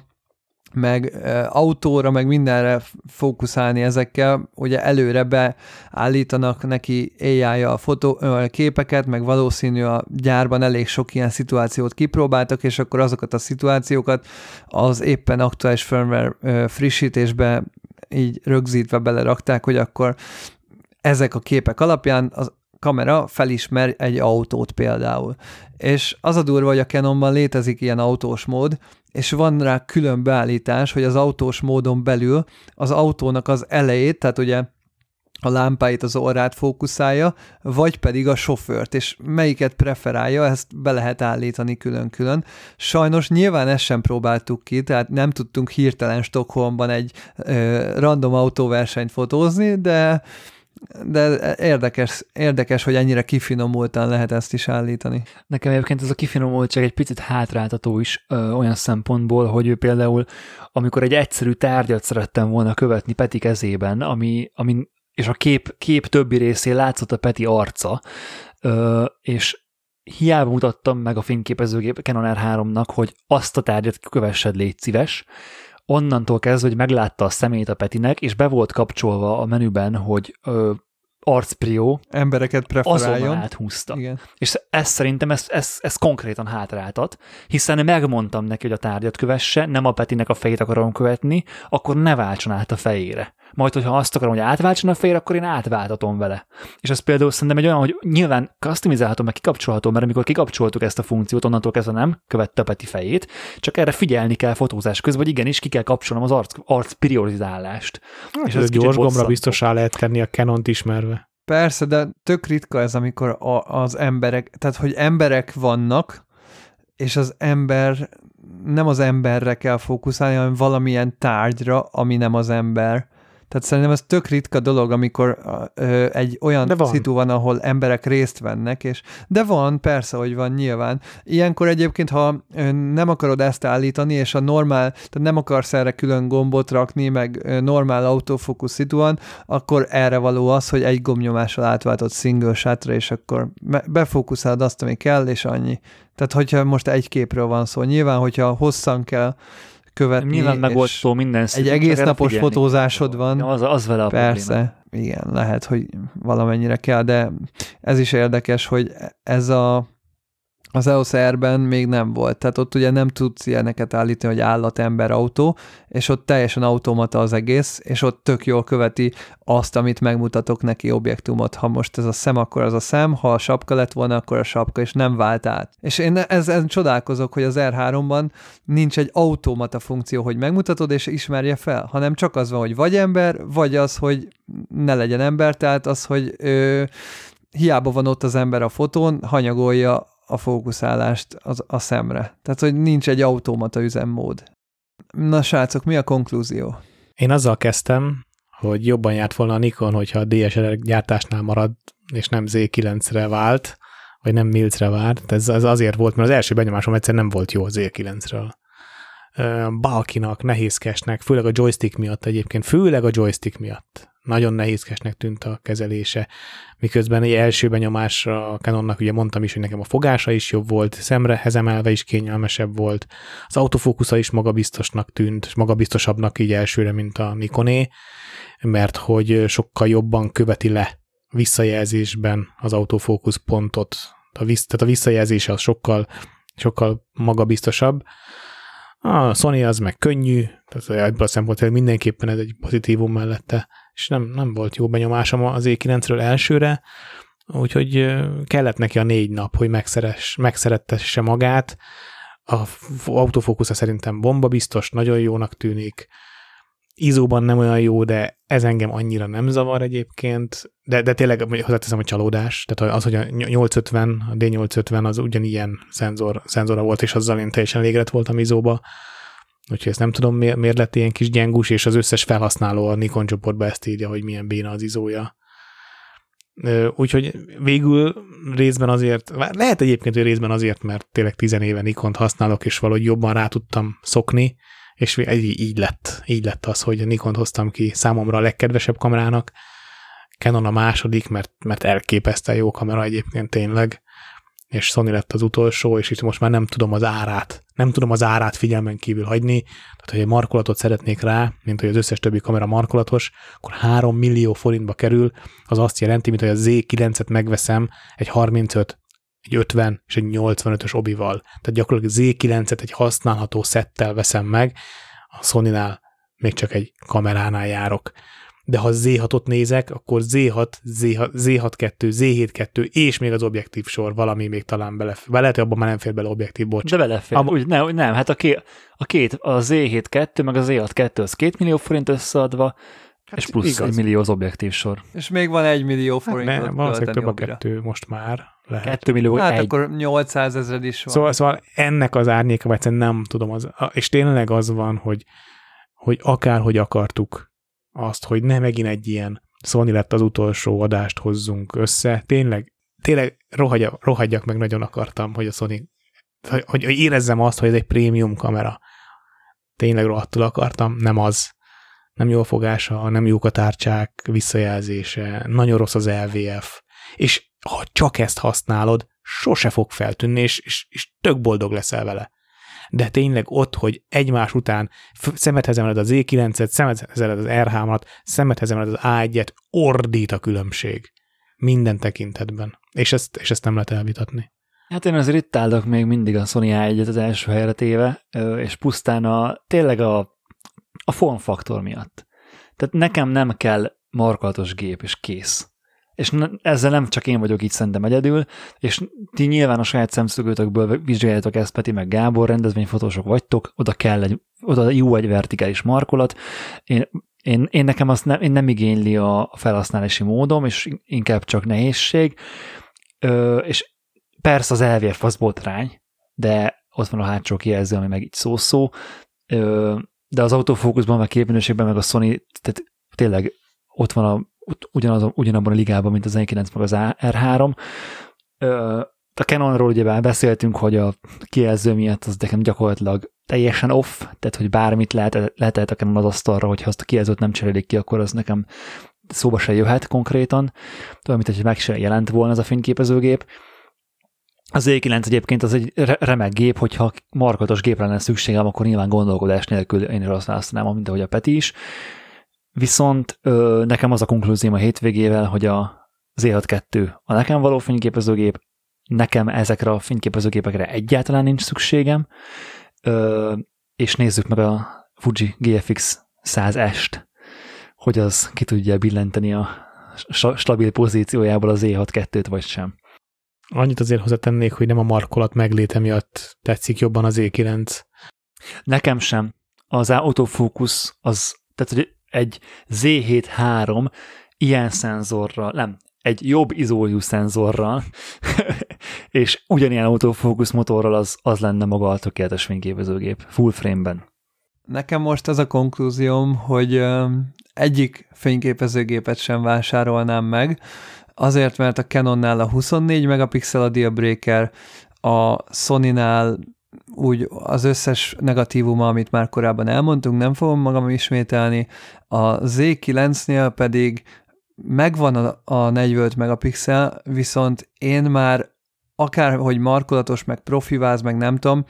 meg ö, autóra, meg mindenre fókuszálni ezekkel, ugye előre beállítanak neki ai a fotó, ö, képeket, meg valószínű a gyárban elég sok ilyen szituációt kipróbáltak, és akkor azokat a szituációkat az éppen aktuális firmware ö, frissítésbe így rögzítve belerakták, hogy akkor ezek a képek alapján az kamera felismer egy autót például. És az a durva, hogy a Canonban létezik ilyen autós mód, és van rá külön beállítás, hogy az autós módon belül az autónak az elejét, tehát ugye a lámpáit, az orrát fókuszálja, vagy pedig a sofőrt, és melyiket preferálja, ezt be lehet állítani külön-külön. Sajnos nyilván ezt sem próbáltuk ki, tehát nem tudtunk hirtelen Stockholmban egy ö, random autóversenyt fotózni, de de érdekes, érdekes, hogy ennyire kifinomultan lehet ezt is állítani. Nekem egyébként ez a kifinomultság egy picit hátráltató is ö, olyan szempontból, hogy ő például, amikor egy egyszerű tárgyat szerettem volna követni Peti kezében, ami, ami és a kép, kép többi részén látszott a Peti arca, ö, és hiába mutattam meg a fényképezőgép Canon R3-nak, hogy azt a tárgyat kövessed, légy szíves, onnantól kezdve, hogy meglátta a szemét a Petinek, és be volt kapcsolva a menüben, hogy ö, arcprió, Embereket azonnal preferáljon. áthúzta. Igen. És ez szerintem ez, ez, ez konkrétan hátráltat, hiszen megmondtam neki, hogy a tárgyat kövesse, nem a Petinek a fejét akarom követni, akkor ne váltson át a fejére. Majd, hogyha azt akarom, hogy átváltson a fejére, akkor én átváltatom vele. És ez például szerintem egy olyan, hogy nyilván customizálható, meg kikapcsolható, mert amikor kikapcsoltuk ezt a funkciót, onnantól kezdve nem követte a Peti fejét, csak erre figyelni kell fotózás közben, vagy igenis ki kell kapcsolnom az arc, arc priorizálást. És ez gyors gombra bosszantó. biztos rá lehet tenni a Canon-t ismerve. Persze, de tök ritka ez, amikor a, az emberek, tehát hogy emberek vannak, és az ember, nem az emberre kell fókuszálni, hanem valamilyen tárgyra, ami nem az ember. Tehát szerintem ez tök ritka dolog, amikor ö, egy olyan De van. szitu van, ahol emberek részt vennek, és de van, persze, hogy van nyilván. Ilyenkor egyébként, ha nem akarod ezt állítani, és a normál, tehát nem akarsz erre külön gombot rakni, meg normál autofókusz szitu van, akkor erre való az, hogy egy gombnyomással átváltott single shotra, és akkor befókuszálod azt, ami kell, és annyi. Tehát, hogyha most egy képről van szó, nyilván, hogyha hosszan kell követni, Nyilván és megoldható minden egy egész napos fotózásod van, Az, az vele a Persze, probléma. igen, lehet, hogy valamennyire kell, de ez is érdekes, hogy ez a Az EOS R-ben még nem volt, tehát ott ugye nem tudsz ilyeneket állítani, hogy állat-ember autó, és ott teljesen automata az egész, és ott tök jól követi azt, amit megmutatok neki objektumot. Ha most ez a szem, akkor az a szem, ha a sapka lett volna, akkor a sapka, és nem vált át. És én ezen csodálkozok, hogy az R3-ban nincs egy automata funkció, hogy megmutatod és ismerje fel, hanem csak az van, hogy vagy ember, vagy az, hogy ne legyen ember, tehát az, hogy ö, hiába van ott az ember a fotón, hanyagolja a fókuszálást az, a szemre. Tehát, hogy nincs egy automata üzemmód. Na srácok, mi a konklúzió? Én azzal kezdtem, hogy jobban járt volna a Nikon, hogyha a DSLR gyártásnál marad, és nem Z9-re vált, vagy nem Milcre vált. Ez, ez azért volt, mert az első benyomásom egyszer nem volt jó az Z9-ről. Balkinak, nehézkesnek, főleg a joystick miatt egyébként, főleg a joystick miatt nagyon nehézkesnek tűnt a kezelése, miközben egy első benyomásra a Canonnak ugye mondtam is, hogy nekem a fogása is jobb volt, szemrehez emelve is kényelmesebb volt, az autofókusza is magabiztosnak tűnt, és magabiztosabbnak így elsőre, mint a Nikoné, mert hogy sokkal jobban követi le visszajelzésben az autofókusz pontot, a vissz, tehát a visszajelzése az sokkal, sokkal magabiztosabb. A Sony az meg könnyű, tehát ebből a szempontból mindenképpen ez egy pozitívum mellette és nem, nem volt jó benyomásom az E9-ről elsőre, úgyhogy kellett neki a négy nap, hogy megszeres, megszerettesse magát. A autofókusza szerintem bomba biztos, nagyon jónak tűnik. Izóban nem olyan jó, de ez engem annyira nem zavar egyébként, de, de tényleg hozzáteszem a csalódás, tehát az, hogy a 850, a D850 az ugyanilyen szenzor, szenzora volt, és azzal én teljesen elégedett voltam izóba, Úgyhogy ezt nem tudom, miért, lett ilyen kis gyengus, és az összes felhasználó a Nikon csoportba ezt írja, hogy milyen béna az izója. Úgyhogy végül részben azért, lehet egyébként, hogy részben azért, mert tényleg tizen éve Nikont használok, és valahogy jobban rá tudtam szokni, és így, így lett, így lett az, hogy a Nikont hoztam ki számomra a legkedvesebb kamerának, Canon a második, mert, mert elképesztően jó kamera egyébként tényleg, és Sony lett az utolsó, és itt most már nem tudom az árát, nem tudom az árát figyelmen kívül hagyni, tehát hogy egy markolatot szeretnék rá, mint hogy az összes többi kamera markolatos, akkor 3 millió forintba kerül, az azt jelenti, mint hogy a Z9-et megveszem egy 35, egy 50 és egy 85-ös obival. Tehát gyakorlatilag Z9-et egy használható szettel veszem meg, a Sony-nál még csak egy kameránál járok de ha Z6-ot nézek, akkor Z6, Z6, Z6-2, Z7-2, és még az objektív sor, valami még talán belefér. Lehet, hogy abban már nem fér bele objektív, bocs. De belefér. Ab... Úgy, nem, nem, hát a, ké, a két, a Z7-2, meg a Z6-2 az 2 millió forint összeadva, hát és plusz igaz. egy millió az objektív sor. És még van egy millió forint. Hát ne, valószínűleg több a kettő most már. Lehet. 2 millió Hát egy. akkor 800 ezer is van. Szóval, szóval ennek az árnyéka, vagy nem tudom, az, és tényleg az van, hogy, hogy akárhogy akartuk, azt, hogy ne megint egy ilyen Sony lett az utolsó adást hozzunk össze. Tényleg, tényleg rohadja, rohadjak meg, nagyon akartam, hogy a Sony, hogy, hogy érezzem azt, hogy ez egy prémium kamera. Tényleg rohadtul akartam, nem az. Nem jó fogása, nem jók a tárcsák, visszajelzése, nagyon rossz az LVF. És ha csak ezt használod, sose fog feltűnni, és, és, és tök boldog leszel vele de tényleg ott, hogy egymás után szemethez emeled az E9-et, szemethez emeled az R3-at, szemethez emeled az A1-et, ordít a különbség. Minden tekintetben. És ezt, és ezt nem lehet elvitatni. Hát én azért itt állok még mindig a Sony A1-et az első helyre téve, és pusztán a, tényleg a, a formfaktor miatt. Tehát nekem nem kell markolatos gép, és kész és ezzel nem csak én vagyok így szerintem egyedül, és ti nyilván a saját szemszögőtökből vizsgáljátok ezt, Peti meg Gábor, rendezvényfotósok vagytok, oda kell egy, oda jó egy vertikális markolat. Én, én, én nekem azt nem, én nem igényli a felhasználási módom, és inkább csak nehézség, Ö, és persze az LVF az botrány, de ott van a hátsó kijelző, ami meg így szó-szó, Ö, de az autofókuszban, meg képminőségben, meg a Sony, tehát tényleg ott van a ugyanaz, ugyanabban a ligában, mint az 9 meg az R3. A Canonról ugye beszéltünk, hogy a kijelző miatt az nekem gyakorlatilag teljesen off, tehát hogy bármit lehet, lehet a Canon az asztalra, hogyha azt a kijelzőt nem cserélik ki, akkor az nekem szóba se jöhet konkrétan, tudom, mint hogy meg se jelent volna ez a fényképezőgép. Az E9 egyébként az egy remek gép, hogyha markatos gépre lenne szükségem, akkor nyilván gondolkodás nélkül én is azt használom, mint ahogy a Peti is. Viszont ö, nekem az a konklúzióm a hétvégével, hogy a Z62 a nekem való fényképezőgép, nekem ezekre a fényképezőgépekre egyáltalán nincs szükségem, ö, és nézzük meg a Fuji GFX 100S-t, hogy az ki tudja billenteni a stabil pozíciójából az E6-2-t, vagy sem. Annyit azért hozzátennék, hogy nem a markolat megléte miatt tetszik jobban az E9. Nekem sem. Az autofókusz az, tehát hogy egy Z7 ilyen szenzorral, nem, egy jobb izójú szenzorral, és ugyanilyen autofókusz motorral az, az lenne maga a tökéletes fényképezőgép, full frame-ben. Nekem most az a konklúzióm, hogy egyik fényképezőgépet sem vásárolnám meg, azért, mert a Canonnál a 24 megapixel a dealbreaker, a Sony-nál úgy az összes negatívuma, amit már korábban elmondtunk, nem fogom magam ismételni, a Z9-nél pedig megvan a, a 45 megapixel, viszont én már akárhogy markolatos, meg profiváz, meg nem tudom,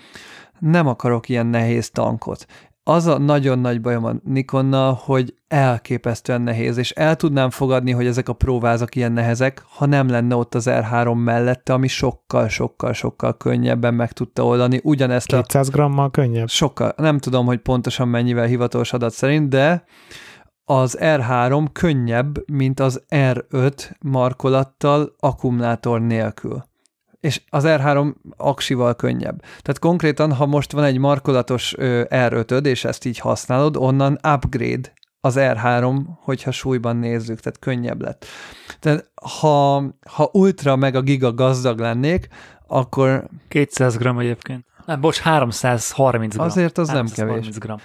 nem akarok ilyen nehéz tankot az a nagyon nagy bajom a Nikonnal, hogy elképesztően nehéz, és el tudnám fogadni, hogy ezek a próvázak ilyen nehezek, ha nem lenne ott az R3 mellette, ami sokkal, sokkal, sokkal könnyebben meg tudta oldani ugyanezt 200 grammal könnyebb? Sokkal, nem tudom, hogy pontosan mennyivel hivatalos adat szerint, de az R3 könnyebb, mint az R5 markolattal akkumulátor nélkül és az R3 aksival könnyebb. Tehát konkrétan, ha most van egy markolatos R5-öd, és ezt így használod, onnan upgrade az R3, hogyha súlyban nézzük, tehát könnyebb lett. Tehát ha, ha ultra meg a giga gazdag lennék, akkor... 200 gram egyébként. Nem, bocs, 330 gram. Azért az nem kevés. Gram.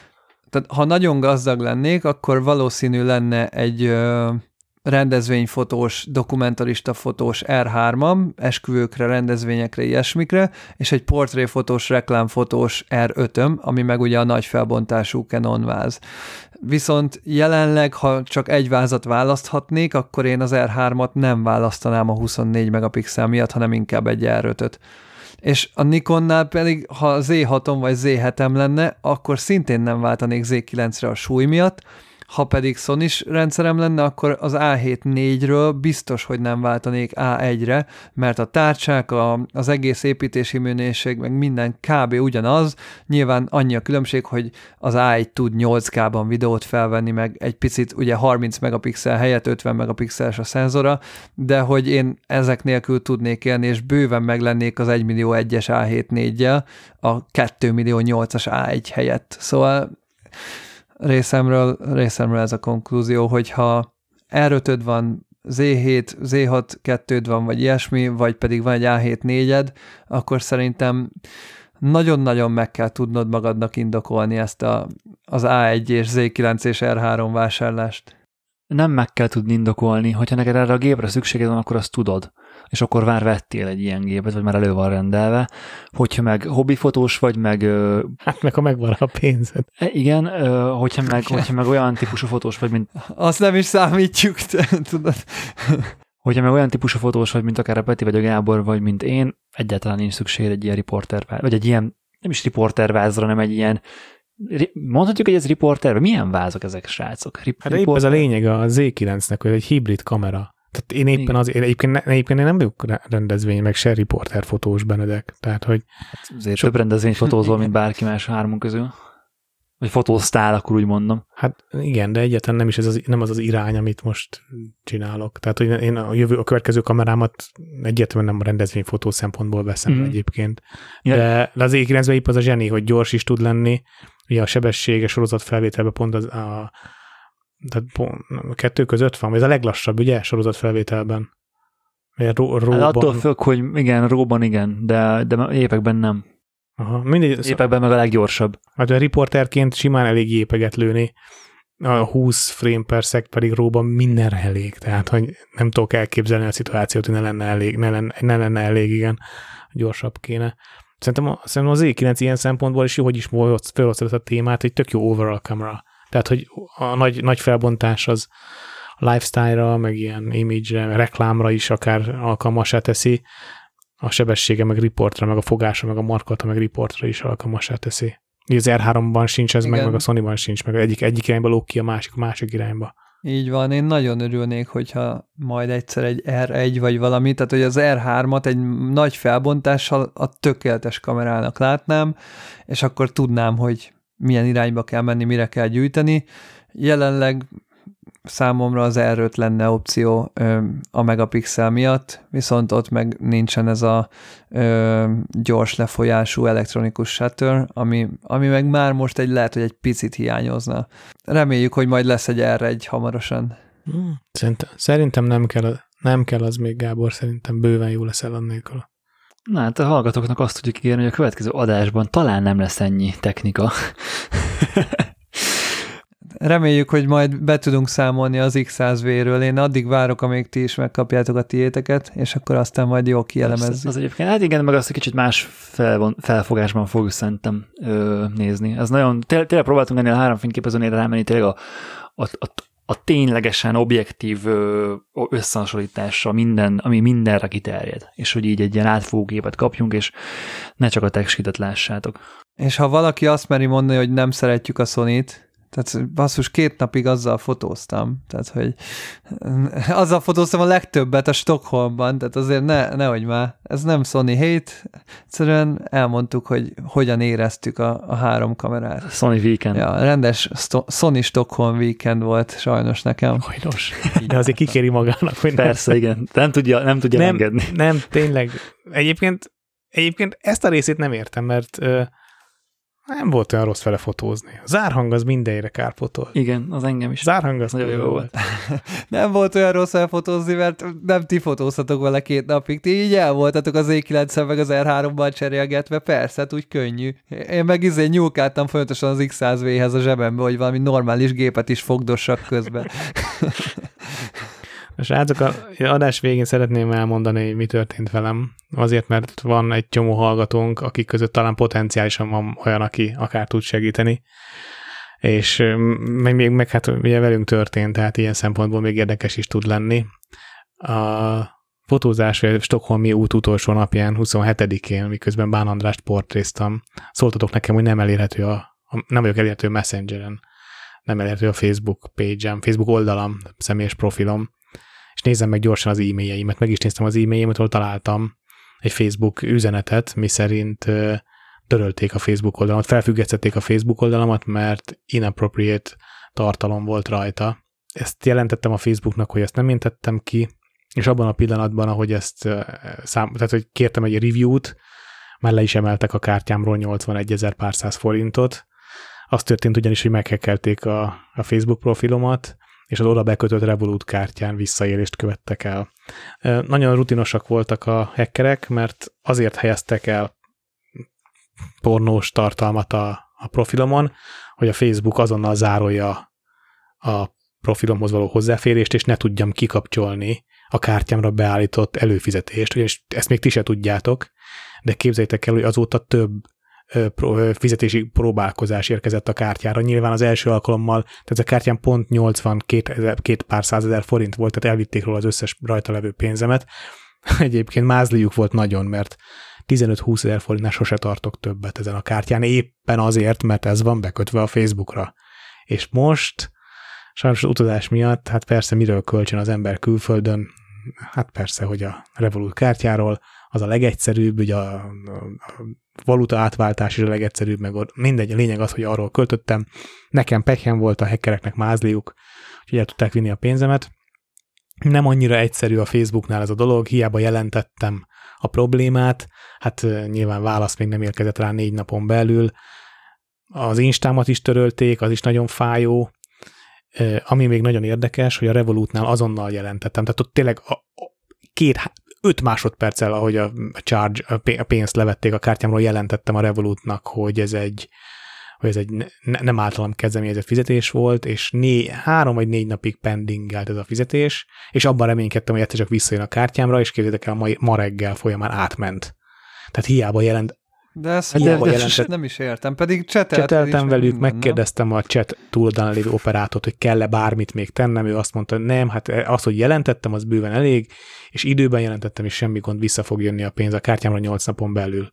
Tehát ha nagyon gazdag lennék, akkor valószínű lenne egy rendezvényfotós, dokumentarista fotós R3-am, esküvőkre, rendezvényekre, ilyesmikre, és egy portréfotós, reklámfotós R5-öm, ami meg ugye a nagy felbontású Canon váz. Viszont jelenleg, ha csak egy vázat választhatnék, akkor én az R3-at nem választanám a 24 megapixel miatt, hanem inkább egy R5-öt és a Nikonnál pedig, ha Z6-om vagy Z7-em lenne, akkor szintén nem váltanék Z9-re a súly miatt, ha pedig sony rendszerem lenne, akkor az A7 4-ről biztos, hogy nem váltanék A1-re, mert a tárcsák, a, az egész építési minőség, meg minden kb. ugyanaz. Nyilván annyi a különbség, hogy az A1 tud 8K-ban videót felvenni, meg egy picit ugye 30 megapixel helyett 50 megapixeles a szenzora, de hogy én ezek nélkül tudnék élni, és bőven meglennék az 1 millió 1-es A7 4-jel a 2 millió 8-as A1 helyett. Szóval részemről, részemről ez a konklúzió, hogyha r van, Z7, Z6 2 van, vagy ilyesmi, vagy pedig van egy A7 4 akkor szerintem nagyon-nagyon meg kell tudnod magadnak indokolni ezt a, az A1 és Z9 és R3 vásárlást. Nem meg kell tudni indokolni, hogyha neked erre a gépre szükséged van, akkor azt tudod és akkor már vettél egy ilyen gépet, vagy már elő van rendelve. Hogyha meg hobbifotós vagy, meg... Hát meg ha megvan a pénzed. E, igen, hogyha meg, hogyha meg olyan típusú fotós vagy, mint... Azt nem is számítjuk, te, tudod. Hogyha meg olyan típusú fotós vagy, mint akár a Peti, vagy a Gábor, vagy mint én, egyáltalán nincs szükség egy ilyen riporter, vagy egy ilyen, nem is riportervázra, hanem egy ilyen Mondhatjuk, hogy ez riporter, milyen vázok ezek, srácok? Rip- hát épp ez a lényeg a Z9-nek, hogy egy hibrid kamera. Tehát én éppen az, én egyébként, ne, egyébként én nem vagyok rendezvény, meg se riporter fotós Benedek. Tehát, hogy... Hát azért sok... több rendezvény fotózol, mint bárki más hármunk közül. Vagy fotóztál, akkor úgy mondom. Hát igen, de egyáltalán nem is ez az, nem az az irány, amit most csinálok. Tehát, hogy én a, jövő, a következő kamerámat egyértelműen nem a rendezvényfotó szempontból veszem mm. egyébként. De, ja. de az E9-ben az a zseni, hogy gyors is tud lenni. Ugye a sebessége sorozat felvételben pont az, a, tehát a kettő között van, ez a leglassabb, ugye, sorozatfelvételben? Ró, róban. Hát attól függ, hogy igen, róban igen, de, de épekben nem. Aha, mindegy. Épekben meg a leggyorsabb. Hát a riporterként simán elég épeget lőni, a 20 frame per sec pedig róban mindenre elég, tehát hogy nem tudok elképzelni a szituációt, hogy ne lenne elég, ne lenne, ne lenne elég, igen, gyorsabb kéne. Szerintem, szerintem az E9 ilyen szempontból is jó, hogy is felhoztad a témát, hogy tök jó overall kamera. Tehát, hogy a nagy, nagy felbontás az lifestyle-ra, meg ilyen image-re, reklámra is akár alkalmasá teszi, a sebessége, meg riportra, meg a fogása, meg a markolata, meg riportra is alkalmasá teszi. Az R3-ban sincs ez, meg, meg a Sony-ban sincs, meg egyik, egyik irányba lók ki a másik, a másik irányba. Így van, én nagyon örülnék, hogyha majd egyszer egy R1 vagy valami, tehát hogy az R3-at egy nagy felbontással a tökéletes kamerának látnám, és akkor tudnám, hogy milyen irányba kell menni, mire kell gyűjteni. Jelenleg számomra az r lenne opció ö, a megapixel miatt, viszont ott meg nincsen ez a ö, gyors lefolyású elektronikus shutter, ami, ami meg már most egy lehet, hogy egy picit hiányozna. Reméljük, hogy majd lesz egy erre egy hamarosan. Hmm. Szerintem, szerintem nem kell, nem kell az még, Gábor, szerintem bőven jó lesz el annélkül. Na, hát a hallgatóknak azt tudjuk ígérni, hogy a következő adásban talán nem lesz ennyi technika. Reméljük, hogy majd be tudunk számolni az X100V-ről. Én addig várok, amíg ti is megkapjátok a tiéteket, és akkor aztán majd jól kielemezzük. Az, az egyébként, hát igen, meg azt egy kicsit más felvon, felfogásban fogjuk szerintem ö, nézni. Ez nagyon, tényleg, tényleg próbáltunk ennél a három fényképezőnél rámenni tényleg a, a, a, a ténylegesen objektív összehasonlítása minden, ami mindenre kiterjed, és hogy így egy ilyen átfogó képet kapjunk, és ne csak a textitet lássátok. És ha valaki azt meri mondani, hogy nem szeretjük a sony tehát basszus, két napig azzal fotóztam, tehát hogy azzal fotóztam a legtöbbet a Stockholmban, tehát azért ne, nehogy már, ez nem Sony hate, egyszerűen elmondtuk, hogy hogyan éreztük a, a három kamerát. Sony Weekend. Ja, rendes Sto- Sony Stockholm Weekend volt sajnos nekem. Sajnos. De azért kikéri magának, hogy Persze, nem. igen. Nem tudja, nem tudja nem, engedni. Nem, tényleg. Egyébként, egyébként ezt a részét nem értem, mert nem volt olyan rossz vele fotózni. A zárhang az mindenre kárpotol. Igen, az engem is. Zárhang az nagyon jó volt. nem volt olyan rossz fotózni, mert nem ti fotóztatok vele két napig. Ti így el voltatok az E9 meg az R3-ban cserélgetve, persze, hát úgy könnyű. Én meg izé nyúlkáltam folyamatosan az X100V-hez a zsebembe, hogy valami normális gépet is fogdossak közben. Srácok, a adás végén szeretném elmondani, mi történt velem. Azért, mert van egy csomó hallgatónk, akik között talán potenciálisan van olyan, aki akár tud segíteni. És meg, még meg hát ugye velünk történt, tehát ilyen szempontból még érdekes is tud lenni. A fotózás, vagy Stockholmi út utolsó napján, 27-én, miközben Bán Andrást portréztam, szóltatok nekem, hogy nem elérhető a, a nem vagyok elérhető Messengeren, nem elérhető a Facebook page-em, Facebook oldalam, személyes profilom, és nézem meg gyorsan az e-mailjeimet. Meg is néztem az e-mailjeimet, ahol találtam egy Facebook üzenetet, mi szerint törölték a Facebook oldalamat, felfüggesztették a Facebook oldalamat, mert inappropriate tartalom volt rajta. Ezt jelentettem a Facebooknak, hogy ezt nem én tettem ki, és abban a pillanatban, ahogy ezt szám, tehát hogy kértem egy review-t, már le is emeltek a kártyámról 81 ezer pár száz forintot. Az történt ugyanis, hogy meghekelték a, a Facebook profilomat, és az oda bekötött Revolut kártyán visszaélést követtek el. Nagyon rutinosak voltak a hackerek, mert azért helyeztek el pornós tartalmat a, a profilomon, hogy a Facebook azonnal zárolja a profilomhoz való hozzáférést, és ne tudjam kikapcsolni a kártyámra beállított előfizetést, és ezt még ti se tudjátok, de képzeljétek el, hogy azóta több fizetési próbálkozás érkezett a kártyára. Nyilván az első alkalommal, tehát a kártyán pont 82 ezer, két pár százezer forint volt, tehát elvitték róla az összes rajta levő pénzemet. Egyébként mázliuk volt nagyon, mert 15-20 ezer forintnál sose tartok többet ezen a kártyán, éppen azért, mert ez van bekötve a Facebookra. És most, sajnos az utazás miatt, hát persze miről kölcsön az ember külföldön, hát persze, hogy a Revolut kártyáról, az a legegyszerűbb, ugye a, a, valuta átváltás is a legegyszerűbb, meg mindegy, a lényeg az, hogy arról költöttem. Nekem pekhen volt a hackereknek mázliuk, hogy el tudták vinni a pénzemet. Nem annyira egyszerű a Facebooknál ez a dolog, hiába jelentettem a problémát, hát nyilván válasz még nem érkezett rá négy napon belül. Az instámat is törölték, az is nagyon fájó. Ami még nagyon érdekes, hogy a Revolutnál azonnal jelentettem, tehát ott tényleg a, két, 5 másodperccel, ahogy a charge, a pénzt levették a kártyámról, jelentettem a Revolutnak, hogy ez egy, hogy ez egy ne, nem általam kezdeményezett fizetés volt, és né, három vagy négy napig pendingelt ez a fizetés, és abban reménykedtem, hogy egyszer csak visszajön a kártyámra, és képzeljétek el, ma, ma reggel folyamán átment. Tehát hiába jelent, de ezt hát de, de jelentett... nem is értem, pedig cseteltem, cseteltem velük, minden, megkérdeztem nem? a chat túloldalán lévő operátort, hogy kell-e bármit még tennem, ő azt mondta, nem, hát az, hogy jelentettem, az bőven elég, és időben jelentettem, és semmi gond, vissza fog jönni a pénz a kártyámra 8 napon belül.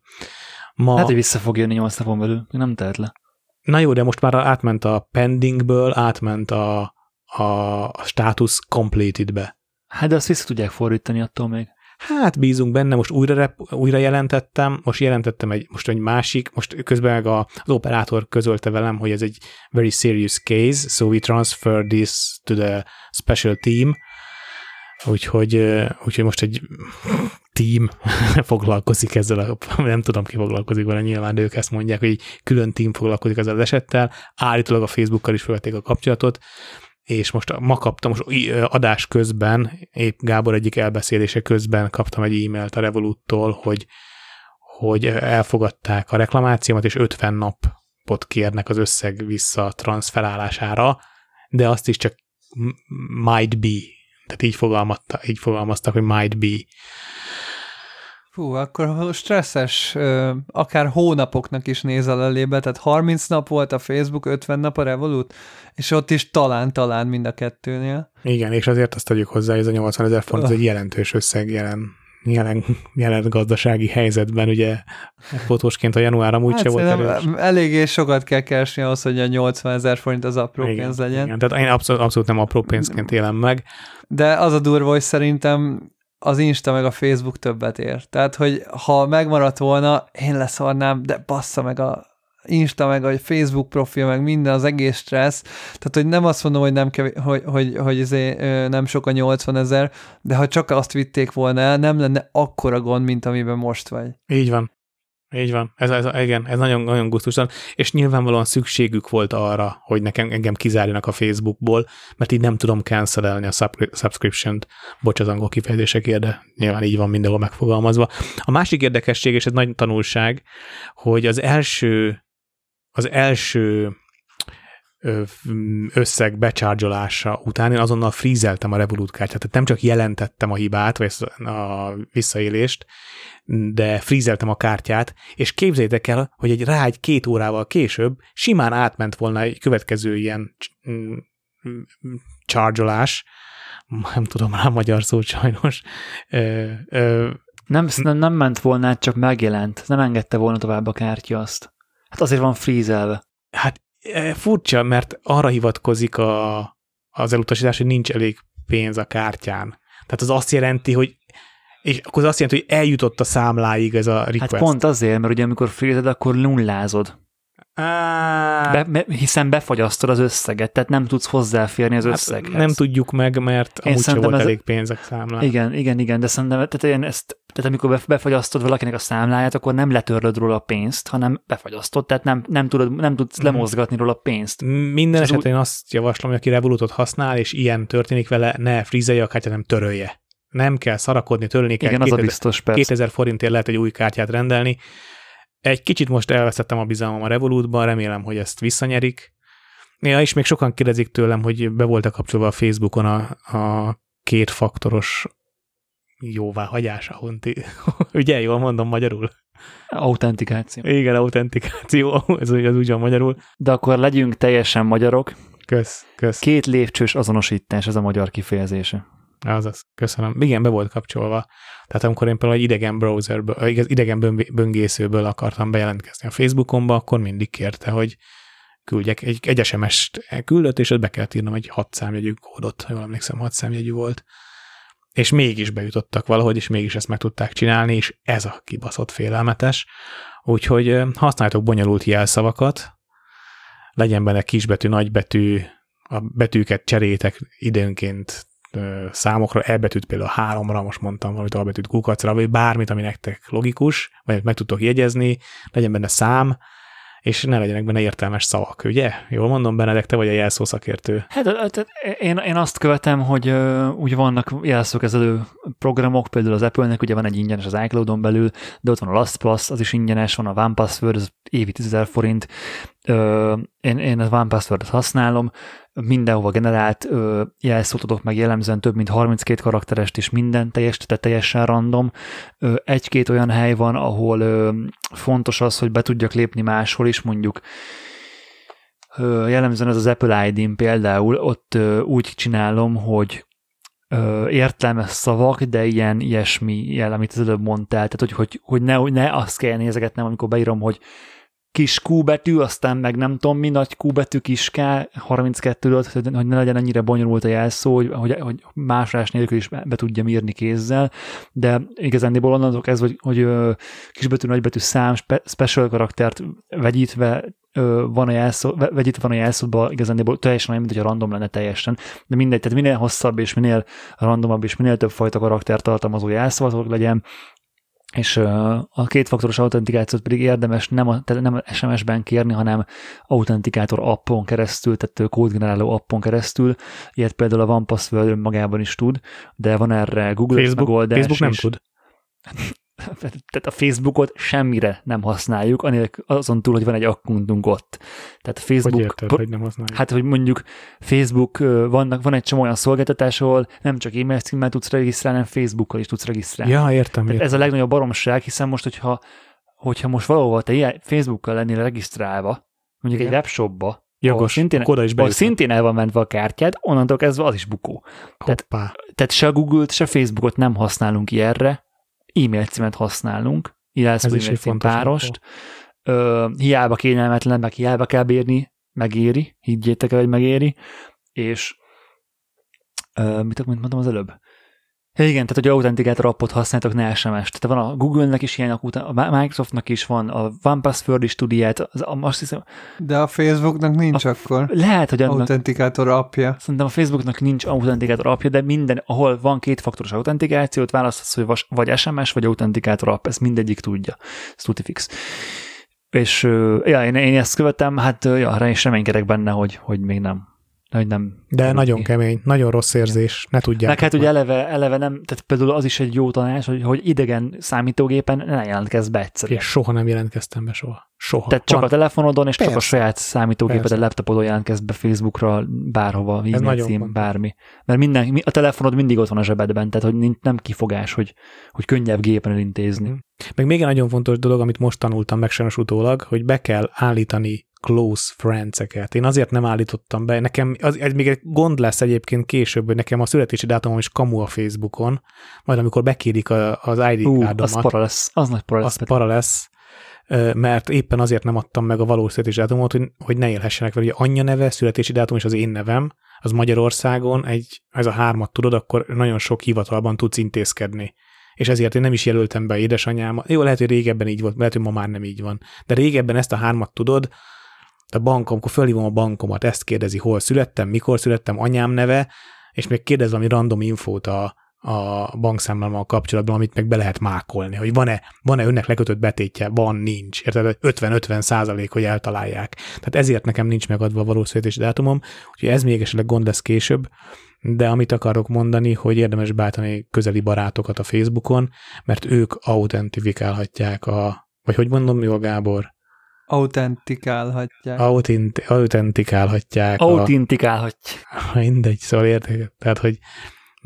Ma... Hát, hogy vissza fog jönni 8 napon belül, nem tehet le. Na jó, de most már átment a pendingből, átment a, a, a status completed-be. Hát de azt vissza tudják fordítani attól még. Hát bízunk benne, most újra, rep, újra jelentettem, most jelentettem egy, most egy másik, most közben meg a, az operátor közölte velem, hogy ez egy very serious case, so we transfer this to the special team, úgyhogy, úgyhogy most egy team foglalkozik ezzel, a, nem tudom ki foglalkozik vele, nyilván ők ezt mondják, hogy egy külön team foglalkozik ezzel az esettel, állítólag a Facebookkal is felvették a kapcsolatot, és most ma kaptam, most adás közben, épp Gábor egyik elbeszélése közben kaptam egy e-mailt a Revoluttól, hogy, hogy elfogadták a reklamációmat, és 50 napot kérnek az összeg vissza transferálására, de azt is csak might be, tehát így, fogalmazta, így fogalmaztak, hogy might be. Fú, akkor stresszes, akár hónapoknak is nézel elébe, tehát 30 nap volt a Facebook, 50 nap a Revolut, és ott is talán-talán mind a kettőnél. Igen, és azért azt tegyük hozzá, hogy ez a 80 ezer font, ez egy jelentős összeg jelen, jelen, jelen gazdasági helyzetben, ugye fotósként a január amúgy hát se volt erős. Eléggé sokat kell keresni ahhoz, hogy a 80 ezer forint az apró igen, pénz legyen. Igen, tehát én abszolút, abszolút nem apró pénzként élem meg. De az a durva, hogy szerintem az Insta meg a Facebook többet ér. Tehát, hogy ha megmaradt volna, én leszarnám, de bassza meg a Insta, meg a Facebook profil, meg minden, az egész stressz. Tehát, hogy nem azt mondom, hogy nem, kevés, hogy, hogy, hogy izé, nem sok a 80 ezer, de ha csak azt vitték volna el, nem lenne akkora gond, mint amiben most vagy. Így van. Így van, ez, ez, igen, ez nagyon, nagyon gusztusan, és nyilvánvalóan szükségük volt arra, hogy nekem engem kizárjanak a Facebookból, mert így nem tudom cancelelni a subscription-t, bocs az angol kifejezésekért, de nyilván így van mindenhol megfogalmazva. A másik érdekesség, és ez nagy tanulság, hogy az első, az első összeg becsárgyolása után én azonnal frízeltem a Revolut kártyát, tehát nem csak jelentettem a hibát, vagy a visszaélést, de frízeltem a kártyát, és képzeljétek el, hogy egy rá egy két órával később simán átment volna egy következő ilyen csárgyolás, nem tudom rá magyar szót sajnos. Ö, ö, nem, nem, nem ment volna, csak megjelent. Nem engedte volna tovább a kártya azt. Hát azért van frízelve. Hát furcsa, mert arra hivatkozik a, az elutasítás, hogy nincs elég pénz a kártyán. Tehát az azt jelenti, hogy és akkor az azt jelenti, hogy eljutott a számláig ez a request. Hát pont azért, mert ugye amikor frized, akkor nullázod. Be, be, hiszen befagyasztod az összeget, tehát nem tudsz hozzáférni az hát összeghez. Nem tudjuk meg, mert Én amúgy sem volt ez elég pénz a számlán. Igen, igen, igen, de szerintem tehát, én ezt, tehát amikor befagyasztod valakinek a számláját, akkor nem letörlöd róla a pénzt, hanem befagyasztod, tehát nem, nem, tudod, nem tudsz mm. lemozgatni róla a pénzt. Minden esetben én azt javaslom, hogy aki Revolutot használ, és ilyen történik vele, ne frizelje a kártyát, hanem törölje. Nem kell szarakodni, törölni kell. Igen, 2000, az a biztos, persze. 2000 forintért lehet egy új kártyát rendelni, egy kicsit most elveszettem a bizalmam a Revolutban, remélem, hogy ezt visszanyerik. Ja, és még sokan kérdezik tőlem, hogy be voltak kapcsolva a Facebookon a, a kétfaktoros jóváhagyás, ahonti. Ugye, jól mondom magyarul? Autentikáció. Igen, autentikáció, ez, ez úgy van magyarul. De akkor legyünk teljesen magyarok. Kösz, kösz. Két lépcsős azonosítás, ez a magyar kifejezése. Azaz, köszönöm. Igen, be volt kapcsolva. Tehát amikor én például egy idegen browserből, idegen böngészőből akartam bejelentkezni a Facebookomba, akkor mindig kérte, hogy küldjek egy, egy SMS-t küldött, és ott be kellett írnom egy hat számjegyű kódot, ha jól emlékszem, hat számjegyű volt. És mégis bejutottak valahogy, és mégis ezt meg tudták csinálni, és ez a kibaszott félelmetes. Úgyhogy használjátok bonyolult jelszavakat, legyen benne kisbetű, nagybetű, a betűket cserétek időnként számokra, elbetűt például háromra, most mondtam valamit albetűt kukacra, vagy bármit, ami nektek logikus, vagy meg tudtok jegyezni, legyen benne szám, és ne legyenek benne értelmes szavak, ugye? Jól mondom, Benedek, te vagy a jelszó szakértő. Hát én, én azt követem, hogy úgy vannak jelszókezelő programok, például az Apple-nek ugye van egy ingyenes az iCloud-on belül, de ott van a LastPass, az is ingyenes, van a OnePassword, az évi 10 forint. Uh, én, én a OnePassword-et használom, mindenhova generált ö, jelszót adok meg jellemzően több mint 32 karakterest is minden teljes, tehát teljesen random. Ö, egy-két olyan hely van, ahol ö, fontos az, hogy be tudjak lépni máshol is, mondjuk ö, jellemzően ez az Apple ID-n például, ott ö, úgy csinálom, hogy ö, értelmes szavak, de ilyen ilyesmi jel, amit az előbb mondtál, tehát hogy, hogy, hogy ne, ne azt kell nézegetnem, amikor beírom, hogy kis Q betű, aztán meg nem tudom mi, nagy Q betű, kis K, 32 hogy hogy ne legyen ennyire bonyolult a jelszó, hogy, hogy, hogy másrás nélkül is be tudjam írni kézzel, de igazándiból onnantól ez, hogy, hogy kisbetű, nagybetű szám, spe, special karaktert vegyítve van a jelszó, vegyítve van a jelszóban igazándiból teljesen olyan, mint a random lenne teljesen, de mindegy, tehát minél hosszabb és minél randomabb és minél több fajta karakter tartalmazó jelszó legyen, és a kétfaktoros autentikációt pedig érdemes nem, a, nem SMS-ben kérni, hanem autentikátor appon keresztül, tehát kódgeneráló appon keresztül. Ilyet például a OnePassword magában is tud, de van erre Google Facebook, megoldás. Facebook nem és, tud. tehát a Facebookot semmire nem használjuk, anélkül azon túl, hogy van egy akkuntunk ott. Tehát Facebook... Hogy érted, hogy nem használjuk? Hát, hogy mondjuk Facebook, vannak, van egy csomó olyan szolgáltatás, ahol nem csak e-mail címmel tudsz regisztrálni, hanem Facebookkal is tudsz regisztrálni. Ja, értem, Tehát értem. ez a legnagyobb baromság, hiszen most, hogyha, hogyha most valahol te ilyen Facebookkal lennél regisztrálva, mondjuk Igen. egy webshopba, Jogos, szintén, oda is ahol szintén el van mentve a kártyád, onnantól kezdve az is bukó. tehát- Hoppá. Tehát se a Google-t, se Facebookot nem használunk ilyenre, e-mail címet használunk, jelszó e-mail cím párost, Ö, hiába kényelmetlen, meg hiába kell bírni, megéri, higgyétek el, hogy megéri, és ö, mit mit mondtam az előbb? Ja, igen, tehát hogy autentikátor appot használtok, ne SMS-t. Tehát van a Google-nek is ilyen, a Microsoftnak is van, a OnePassword is tud ilyet, az, azt hiszem, De a Facebooknak nincs akkor lehet, hogy annak, autentikátor appja. Szerintem a Facebooknak nincs autentikátor appja, de minden, ahol van kétfaktoros autentikációt, választhatsz, hogy vas- vagy SMS, vagy autentikátor app, ezt mindegyik tudja. Ez tuti fix. És ja, én, én ezt követem, hát ja, rá is reménykedek benne, hogy, hogy még nem. Hogy nem De nagyon ki. kemény, nagyon rossz érzés, ne tudják. Meg hát ugye eleve, eleve nem, tehát például az is egy jó tanács, hogy, hogy idegen számítógépen ne jelentkezz be egyszerűen. És soha nem jelentkeztem be soha. Soha. Tehát csak Van- a telefonodon, és csak a Persze. saját számítógépeden, Persze. laptopodon jelentkezz be Facebookra, bárhova, e-mail cím, fontos. bármi. Mert minden, mi- a telefonod mindig ott van a zsebedben, tehát hogy nem kifogás, hogy, hogy könnyebb gépen elintézni. Mhm. Meg még egy nagyon fontos dolog, amit most tanultam meg sajnos utólag, hogy be kell állítani close friends-eket. Én azért nem állítottam be, nekem az, ez még egy gond lesz egyébként később, hogy nekem a születési dátumom is kamu a Facebookon, majd amikor bekérik a, az ID Ú, kárdomat, az para lesz, az nagy para lesz. az para lesz, mert éppen azért nem adtam meg a valós születési dátumot, hogy, ne élhessenek vele. Ugye anyja neve, születési dátum és az én nevem, az Magyarországon egy, ez a hármat tudod, akkor nagyon sok hivatalban tudsz intézkedni. És ezért én nem is jelöltem be édesanyámat. Jó, lehet, hogy régebben így volt, lehet, hogy ma már nem így van. De régebben ezt a hármat tudod, a bankom, akkor fölhívom a bankomat, ezt kérdezi, hol születtem, mikor születtem, anyám neve, és még kérdez valami random infót a, a bankszámlámmal kapcsolatban, amit meg be lehet mákolni, hogy van-e, van-e önnek lekötött betétje, van, nincs. Érted? 50-50 százalék, hogy eltalálják. Tehát ezért nekem nincs megadva a valós születési dátumom, úgyhogy ez még esetleg gond lesz később, de amit akarok mondani, hogy érdemes bátani közeli barátokat a Facebookon, mert ők autentifikálhatják a, vagy hogy mondom jól, Gábor? Autentikálhatják. Autint, autentikálhatják. a, Autentikálhatj. mindegy, szóval értek. Tehát, hogy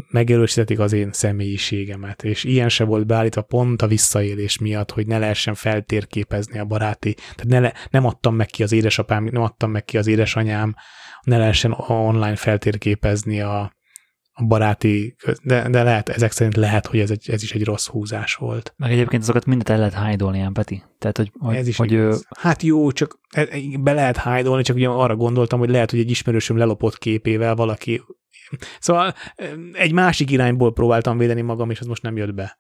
megerősítetik az én személyiségemet, és ilyen se volt beállítva pont a visszaélés miatt, hogy ne lehessen feltérképezni a baráti, tehát ne le, nem adtam meg ki az édesapám, nem adtam meg ki az édesanyám, ne lehessen online feltérképezni a, a baráti, de, de lehet, ezek szerint lehet, hogy ez, egy, ez is egy rossz húzás volt. Meg egyébként azokat mindet el lehet hájdolni, ilyen Peti. Tehát, hogy, hogy, ez is hogy igaz. Hát jó, csak e- e- be lehet hájdolni, csak ugye arra gondoltam, hogy lehet, hogy egy ismerősöm lelopott képével valaki. Szóval egy másik irányból próbáltam védeni magam, és az most nem jött be.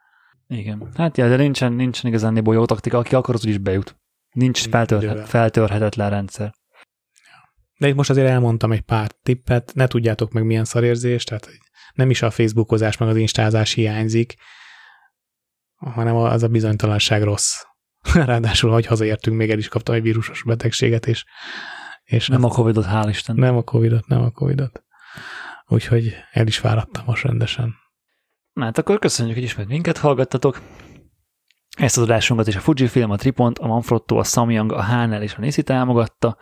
igen. Hát ja, de nincsen, nincsen igazán jó taktika, aki akar, az úgyis bejut. Nincs feltörhet, feltörhetetlen rendszer. De itt most azért elmondtam egy pár tippet, ne tudjátok meg milyen szarérzés, tehát nem is a Facebookozás meg az instázás hiányzik, hanem az a bizonytalanság rossz. Ráadásul, hogy hazaértünk, még el is kaptam egy vírusos betegséget, és, és Nem a Covid-ot, hál' Isten. nem a Covidot, nem a Covidot. Úgyhogy el is fáradtam most rendesen. Na hát akkor köszönjük, hogy ismét minket hallgattatok. Ezt az adásunkat is a Fujifilm, a Tripont, a Manfrotto, a Samyang, a Hánel és a Nissi támogatta.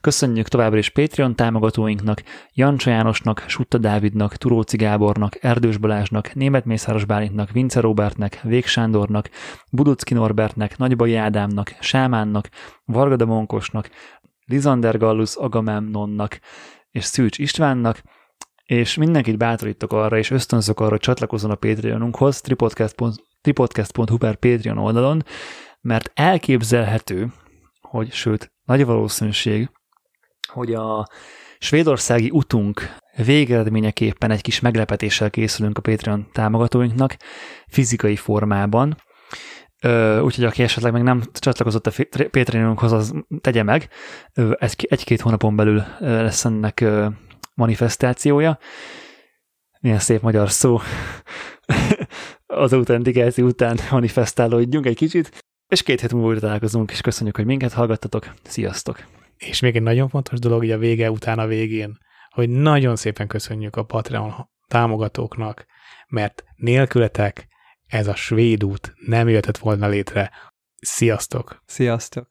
Köszönjük továbbra is Patreon támogatóinknak, Jancsa Jánosnak, Sutta Dávidnak, Turóci Gábornak, Erdős Balázsnak, Német Mészáros Bálintnak, Vince Robertnek, Vég Sándornak, Buducki Norbertnek, Nagybai Ádámnak, Sámánnak, Vargada Monkosnak, Lizander Gallus Agamemnonnak és Szűcs Istvánnak, és mindenkit bátorítok arra, és ösztönzök arra, hogy csatlakozzon a Patreonunkhoz, tripodcast.hu per Patreon oldalon, mert elképzelhető, hogy sőt, nagy valószínűség, hogy a svédországi utunk végeredményeképpen egy kis meglepetéssel készülünk a Patreon támogatóinknak fizikai formában, úgyhogy aki esetleg meg nem csatlakozott a Patreonunkhoz, az tegye meg. Egy-két hónapon belül lesz ennek manifestációja. Milyen szép magyar szó. az autentikáció után manifestálódjunk egy kicsit, és két hét múlva újra találkozunk, és köszönjük, hogy minket hallgattatok. Sziasztok! És még egy nagyon fontos dolog, hogy a vége után a végén, hogy nagyon szépen köszönjük a Patreon támogatóknak, mert nélkületek ez a svéd út nem jöhetett volna létre. Sziasztok! Sziasztok!